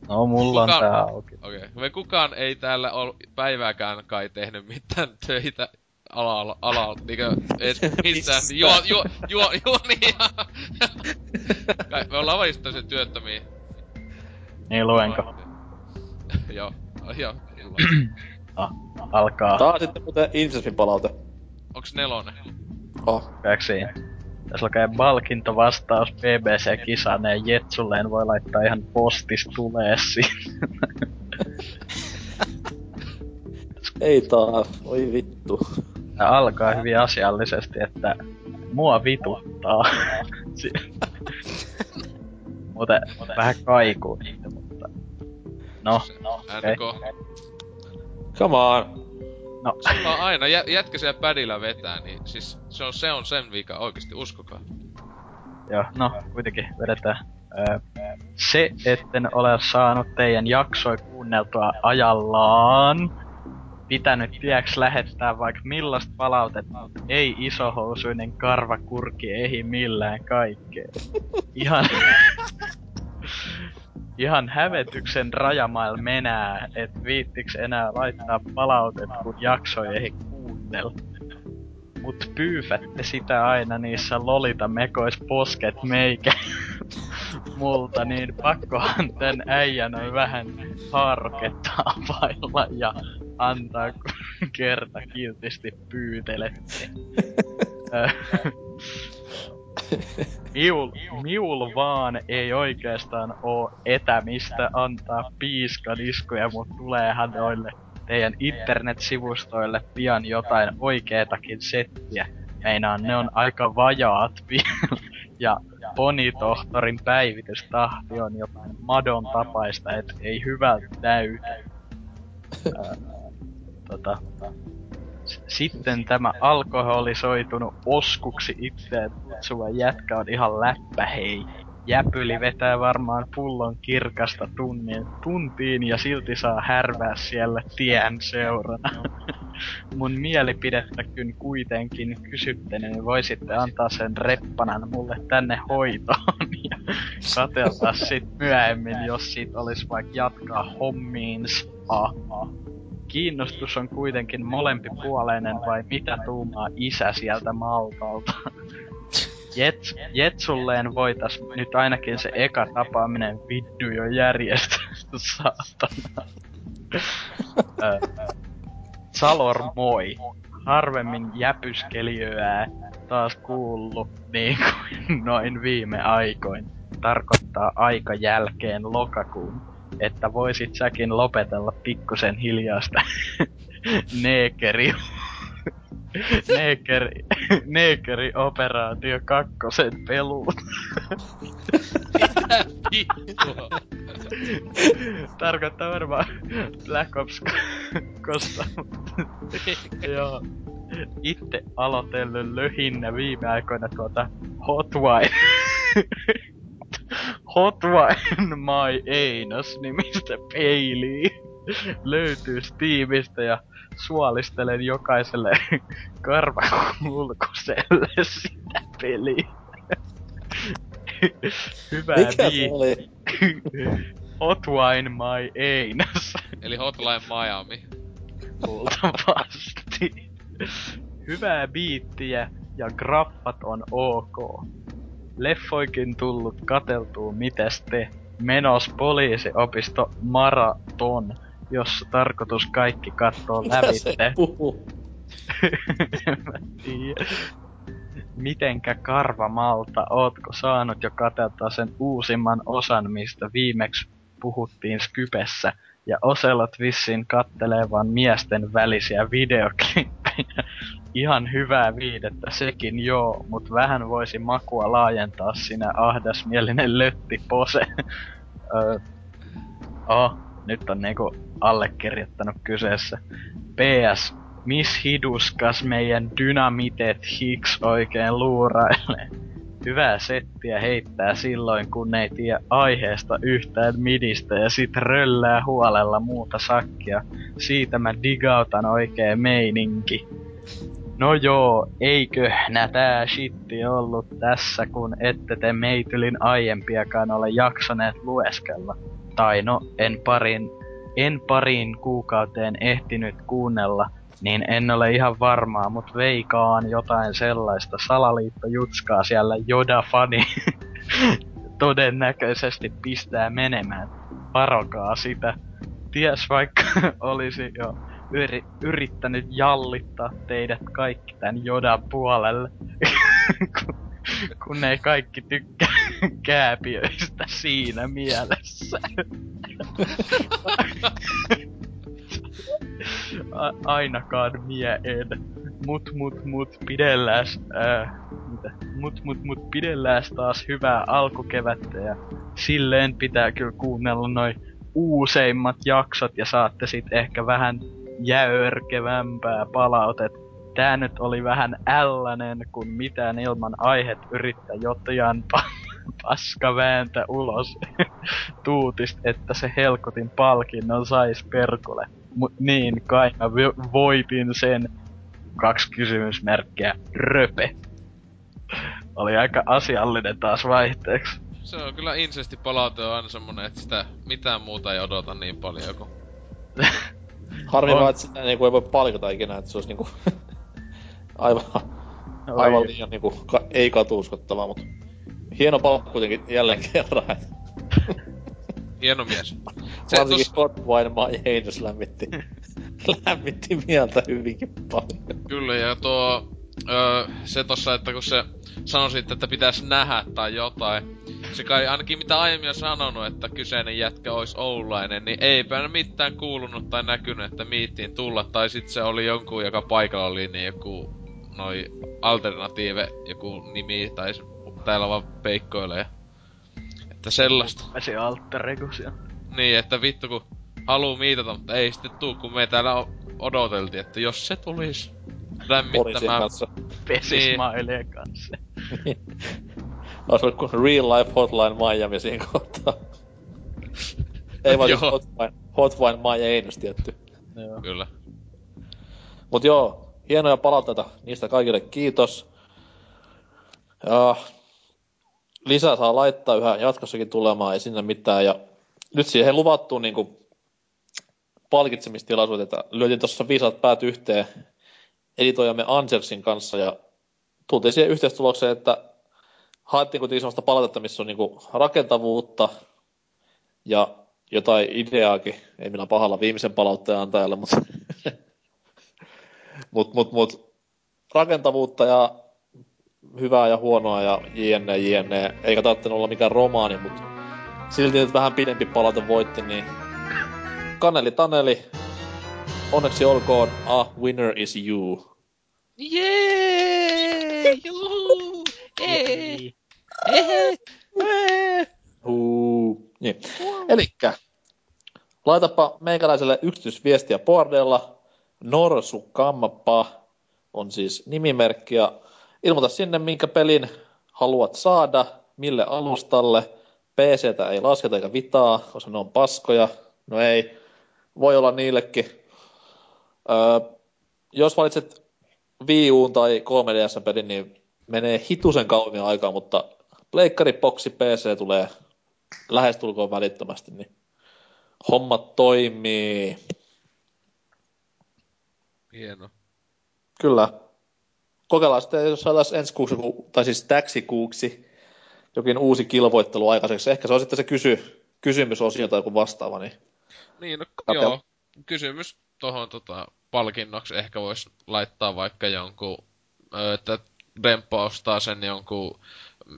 No, mulla kukaan, on tää auki. Okei. Okay. Me kukaan ei täällä ole päivääkään kai tehnyt mitään töitä ala, ala, niinkö, et missään, juo, juo, juo, juo, niin, Kai, me ollaan vain just työttömiä. Niin, luenko? joo, joo, ah, alkaa. Tää on sitten muuten Incestin palaute. Onks nelonen? Oh. Käksiin. Tässä lukee Balkinto vastaus BBC-kisaneen Jetsulleen voi laittaa ihan postis tuleesi. Ei taas, oi vittu. Tää alkaa hyvin asiallisesti, että mua vituttaa. Muuten vähän kaikuu mutta... No, no okay. Come on. No. Sulla on aina, jä, jätkä siellä pädillä vetää, niin siis se on, se on sen vika, oikeesti uskokaa. Joo, no kuitenkin vedetään. Öö, se, etten ole saanut teidän jaksoi kuunneltua ajallaan, pitänyt tieks lähettää vaikka millaista palautetta, ei isohousuinen karvakurki ei millään kaikkea. Ihan... ihan hävetyksen rajamailla menää, et viittiks enää laittaa palautet, kun jaksoi ei kuunnella. Mut pyyfätte sitä aina niissä lolita mekois posket meikä multa, niin pakkohan tän äijän on vähän harketta availla ja antaa kerta kiltisti pyytelette. Miul, miul vaan ei oikeastaan oo etämistä antaa piiskadiskoja, mut tuleehan noille teidän internet-sivustoille pian jotain oikeetakin settiä. Meinaan ne on aika vajaat vielä. ja Ponitohtorin päivitystahti on jotain madon tapaista, et ei hyvältä näytä. tota, sitten tämä alkoholisoitunut oskuksi itseään kutsuva jätkä on ihan läppä hei. Jäpyli vetää varmaan pullon kirkasta tunnin, tuntiin ja silti saa härvää siellä tien seurana. Mun mielipidettä kyn kuitenkin kysyttäneen, niin voisitte antaa sen reppanan mulle tänne hoitoon ja kateltaa sit myöhemmin, jos siitä olisi vaikka jatkaa hommiins. Ah, ah kiinnostus on kuitenkin molempipuoleinen vai mitä tuumaa isä sieltä Maltalta? Jets, Jetsulleen voitais nyt ainakin se eka tapaaminen viddu jo järjestää, saatana. Salor moi. Harvemmin jäpyskeliöää taas kuullut niin kuin noin viime aikoin. Tarkoittaa aika jälkeen lokakuun että voisit säkin lopetella pikkusen hiljaista neekeri Neekeri, neekeri operaatio kakkosen peluun. Tarkoittaa varmaan Black Ops kosta. Joo. Itse aloitellut löhinnä viime aikoina tuota Hotwire Hot Wine My Einos nimistä peiliä löytyy Steamista ja suolistelen jokaiselle karvakulkuselle sitä peliä. Hyvää Mikä oli? Hot Wine My Einos. Eli Hotline Miami. Luultavasti. Hyvää biittiä ja graffat on ok leffoikin tullut kateltuu mites te. Menos poliisiopisto maraton, jos tarkoitus kaikki kattoo lävitte. Mitenkä karvamalta, ootko saanut jo kateltaa sen uusimman osan, mistä viimeksi puhuttiin Skypessä? Ja Oselot vissiin kattelee vaan miesten välisiä videoklippejä. Ihan hyvää viidettä sekin joo, mut vähän voisi makua laajentaa sinä ahdasmielinen löttipose. öö, oh, nyt on niinku allekirjoittanut kyseessä. PS, Miss Hiduskas meidän dynamitet Hicks oikein luurailee? Hyvää settiä heittää silloin, kun ei tiedä aiheesta yhtään midistä ja sit röllää huolella muuta sakkia. Siitä mä digautan oikein meininki. No joo, eikö tää shitti ollut tässä, kun ette te meitylin aiempiakaan ole jaksaneet lueskella. Tai no, en parin, en pariin kuukauteen ehtinyt kuunnella, niin en ole ihan varmaa, mut veikaan jotain sellaista salaliittojutskaa siellä Joda-fani todennäköisesti pistää menemään. Varokaa sitä. Ties vaikka olisi jo yri, yrittänyt jallittaa teidät kaikki tän Jodan puolelle. kun, kun ei kaikki tykkää kääpiöistä siinä mielessä. A- ainakaan mie en. Mut mut mut pidellääs, ää, mitä? Mut mut mut pidellääs taas hyvää alkukevättä ja silleen pitää kyllä kuunnella noin uuseimmat jaksot ja saatte sit ehkä vähän jäörkevämpää palautet. Tää nyt oli vähän ällanen, kun mitään ilman aihet yrittää jotain paska vääntä ulos tuutist, että se helkotin palkinnon sais perkule. Mut niin, kai mä voitin sen kaksi kysymysmerkkiä röpe. Oli aika asiallinen taas vaihteeksi. Se on kyllä insesti palaute on aina semmonen, että sitä mitään muuta ei odota niin paljon kuin... Harmi vaan, että sitä niinku ei voi palkata ikinä, että se olisi niinku aivan, aivan liian niinku ka- ei katuuskottavaa, mutta hieno palkka kuitenkin jälleen kerran. Hieno mies. Se Varsinkin tos... Hot Wine My Heinous lämmitti, lämmitti mieltä hyvinkin paljon. Kyllä, ja tuo... Öö, se tossa, että kun se sanoi sitten, että pitäisi nähdä tai jotain. Se kai ainakin mitä aiemmin on sanonut, että kyseinen jätkä olisi oulainen, niin eipä mitään kuulunut tai näkynyt, että miittiin tulla. Tai sitten se oli jonkun, joka paikalla oli niin joku noi alternatiive, joku nimi, tai täällä vaan peikkoilee. Että sellaista. Se alter Niin, että vittu kun haluu miitata, mutta ei sitten tuu, kun me täällä odoteltiin, että jos se tulisi lämmittämään... kanssa. Pesismaileen niin. kanssa. Olisi ollut kuin Real Life Hotline Miami siinä kohtaa. ei vaan siis Hotline, Hotline Miami tietty. Joo. Kyllä. Mut joo, hienoja palautteita, niistä kaikille kiitos. Ja lisää saa laittaa yhä jatkossakin tulemaan, ei sinne mitään. Ja nyt siihen luvattuun niin palkitsemistilaisuuteen, että lyötiin tuossa viisaat päät yhteen editoijamme Angelsin kanssa ja tultiin siihen yhteistulokseen, että haettiin kuitenkin sellaista palautetta, missä on niin rakentavuutta ja jotain ideaakin, ei millään pahalla viimeisen palautteen antajalle, mutta mut, mut, mut, rakentavuutta ja hyvää ja huonoa ja jne, jne. Eikä tarvitse olla mikään romaani, mutta silti nyt vähän pidempi palaute voitti, niin Kaneli Taneli, onneksi olkoon, a winner is you. Jee! Juhu! Huu. Niin. Elikkä, laitapa meikäläiselle yksityisviestiä Bordella. Norsu Kammapa on siis nimimerkki ja ilmoita sinne, minkä pelin haluat saada, mille alustalle. PCtä ei lasketa eikä vitaa, koska ne on paskoja. No ei, voi olla niillekin. Öö, jos valitset Wii tai 3DS-pelin, niin menee hitusen kauemmin aikaa, mutta Pleikkari, Boxi, PC tulee lähestulkoon välittömästi, niin homma toimii. Hieno. Kyllä. Kokeillaan sitten, jos saataisiin ensi kuuksi, tai siis täksi kuuksi, jokin uusi kilvoittelu aikaiseksi. Ehkä se on sitten se kysy, kysymysosio tai joku vastaava. Niin, niin no, joo. Kysymys tuohon tota, palkinnoksi ehkä voisi laittaa vaikka jonkun, että Demppo ostaa sen jonkun,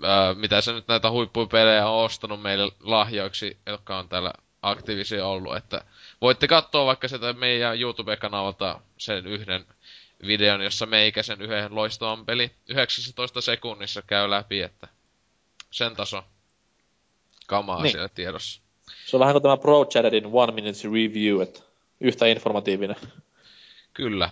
ää, mitä se nyt näitä huippupelejä on ostanut meille lahjoiksi, jotka on täällä aktiivisia ollut, että voitte katsoa vaikka sitä meidän YouTube-kanavalta sen yhden videon, jossa meikäsen yhden loistavan peli 19 sekunnissa käy läpi, että sen taso kamaa niin. siellä tiedossa. Se on vähän kuin tämä Pro Chatterin One Minute Review, että yhtä informatiivinen. Kyllä.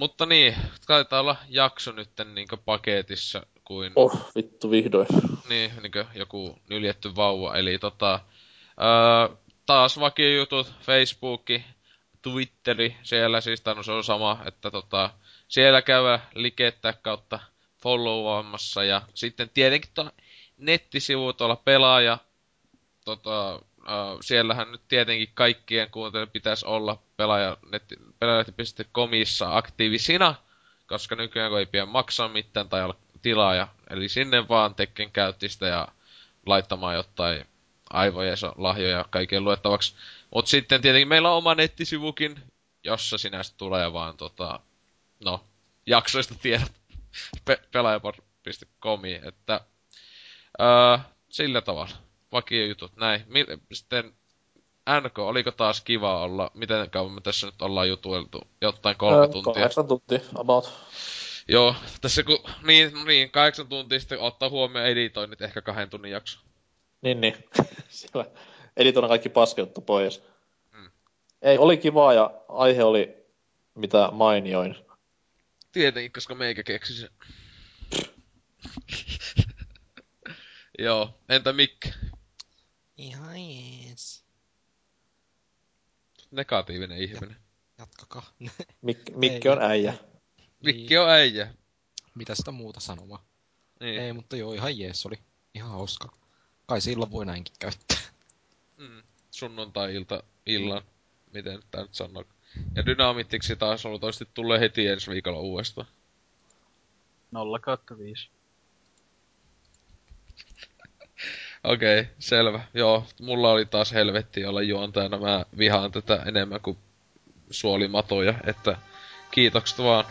Mutta niin, taitaa olla jakso nyt niin paketissa kuin... Oh, vittu vihdoin. Niin, niin joku nyljetty vauva. Eli tota, öö, taas vakiojutut, Facebooki, Twitteri, siellä siis, tai no se on sama, että tota, siellä käydä likettää kautta followaamassa ja sitten tietenkin tuolla nettisivu tuolla pelaaja, tota, äh, siellähän nyt tietenkin kaikkien kuuntelijoiden pitäisi olla pelaaja, aktiivisina, koska nykyään kun ei pidä maksaa mitään tai olla tilaaja, eli sinne vaan Tekken käyttistä ja laittamaan jotain aivojen lahjoja kaiken luettavaksi. Mutta sitten tietenkin meillä on oma nettisivukin, jossa sinästä tulee vaan tota, no, jaksoista tiedot pe- pelaajaport.comi, että öö, sillä tavalla. Vakiojutut, näin. Sitten NK, oliko taas kiva olla, miten kauan me tässä nyt ollaan jutueltu? Jotain kolme öö, tuntia. Kahdeksan tuntia, about. Joo, tässä kun, niin, niin, kahdeksan tuntia sitten ottaa huomioon editoinnit ehkä kahden tunnin jakso. Niin, niin. Siellä editoidaan kaikki paskettu pois. Hmm. Ei, oli kivaa ja aihe oli mitä mainioin. Tietenkin, koska meikä keksi sen. Joo, entä Mikke? Ihan jees. Negatiivinen ihminen. Jatkakaa. Mik, Mikke on äijä. Mikki on äijä. Mitä sitä muuta sanomaa? Niin. Ei, mutta joo, ihan jees oli. Ihan hauska. Kai silloin voi näinkin käyttää. Mm. Sunnuntai-ilta, illan. Miten tää nyt sanoo? Ja Dynamittiksi taas luultavasti tulee heti ensi viikolla uudestaan. 0 kautta 5. Okei, okay, selvä. Joo, mulla oli taas helvetti olla juontajana. Mä vihaan tätä enemmän kuin suolimatoja, että kiitokset vaan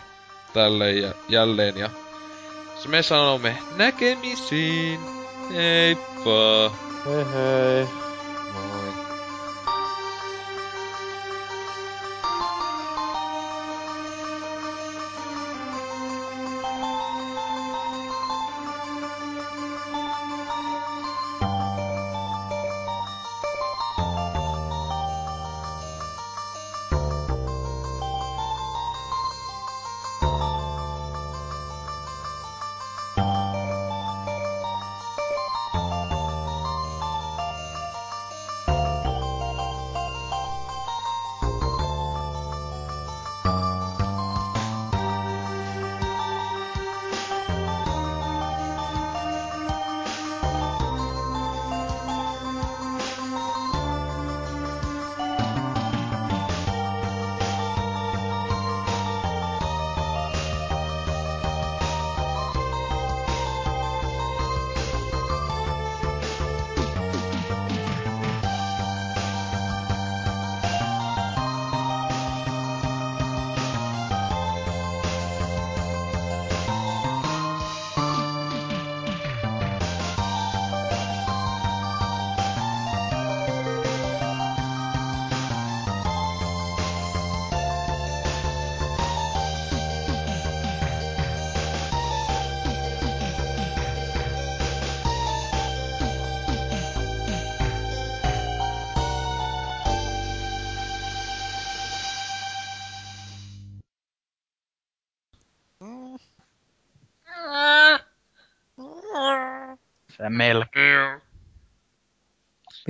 tälleen ja jälleen ja se me sanomme näkemisiin. Heippa! Hei hei. melkein.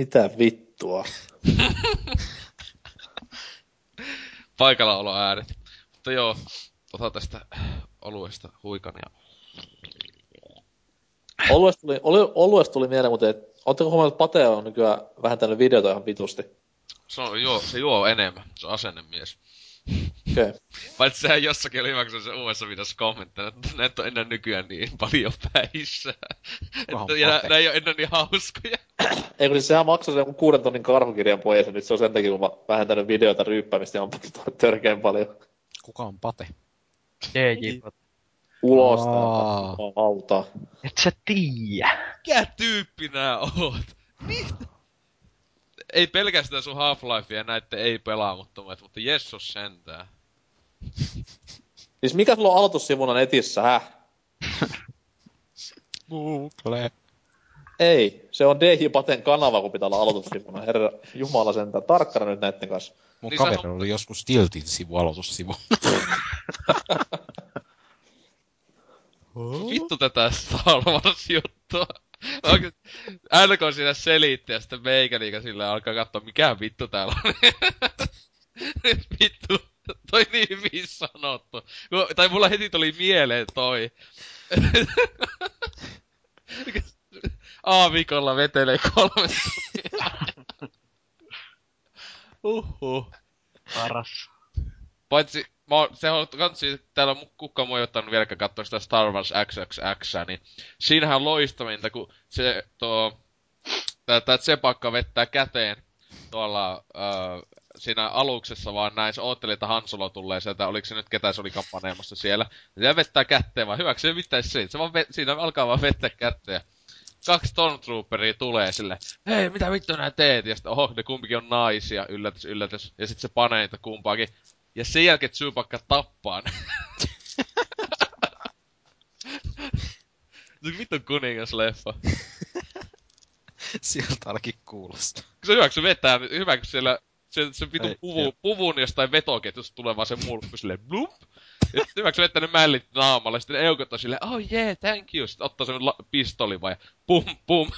Mitä vittua? Paikalla ääret. Mutta joo, ota tästä oluesta huikan ja... Oluesta tuli, oluesta tuli mieleen, mutta et, ootteko huomannut, että Pate on nykyään vähentänyt videota ihan vitusti? Se on, joo, se juo enemmän. Se on asennemies. Okay. Paitsi sehän jossakin oli hyvä, kun se uudessa videossa kommenttanut, että näitä on enää nykyään niin paljon päissä. että, ja nämä ei ole enää niin hauskoja. Ei kun siis sehän maksoi sen kuuden tonnin karhukirjan pois, ja nyt se on sen takia, kun mä vähentänyt videoita ryyppäämistä ja on törkeän paljon. Kuka on Pate? DJ Pate. Ulos auta. Et sä tiiä. Mikä tyyppi nää oot? Mitä? Ei pelkästään sun Half-Life ja näette ei pelaamattomat, mutta Jessus sentää. Siis mikä sulla on aloitussivuna netissä, häh? Google. Ei, se on DJ Paten kanava, kun pitää olla aloitussivuna. Herra Jumala sentään. Tarkkana nyt näitten kanssa. Mun Niin kaveri oli joskus Tiltin sivu, aloitussivu. Vittu tätä Star Wars-juttua. Aina kun siinä selitti ja sitten meikäliikä sillä alkaa katsoa mikä vittu täällä on. vittu, toi niin hyvin sanottu. Tai mulla heti tuli mieleen toi. A-viikolla vetelee kolme. Uhuh. Paras. Paitsi, mä oon, se on kansi, täällä on kukaan ei ottanut vieläkään katsoa sitä Star Wars XXX, niin siinähän on loistavinta, kun se tuo, tää, tää Tsepakka vettää käteen tuolla äh, siinä aluksessa vaan näin, se ootteli, että Han Solo tulee sieltä, oliko se nyt ketä se oli kampaneemassa siellä. Ja vettää kätteen vaan, hyväksi se mitäis siitä, se vaan ve, siinä alkaa vaan vettää kätteen. Kaksi Stormtrooperia tulee sille, hei mitä vittu nää teet? Ja sitten oho, ne kumpikin on naisia, yllätys, yllätys. Ja sitten se panee niitä kumpaakin. Ja sen jälkeen Chewbacca tappaa ne. Se vittu kuningas leffa. Sieltä ainakin kuulostaa. Se on hyvä, kun se vetää, hyvä, kun siellä se, se vittu Ei, puvu, puvun jostain vetoketjusta tulee vaan se mulkku silleen blup. Ja sitten hyvä, kun se vetää ne mällit naamalle, sitten eukot on silleen, oh yeah, thank you. Sitten ottaa sen la- pistoli vai pum pum.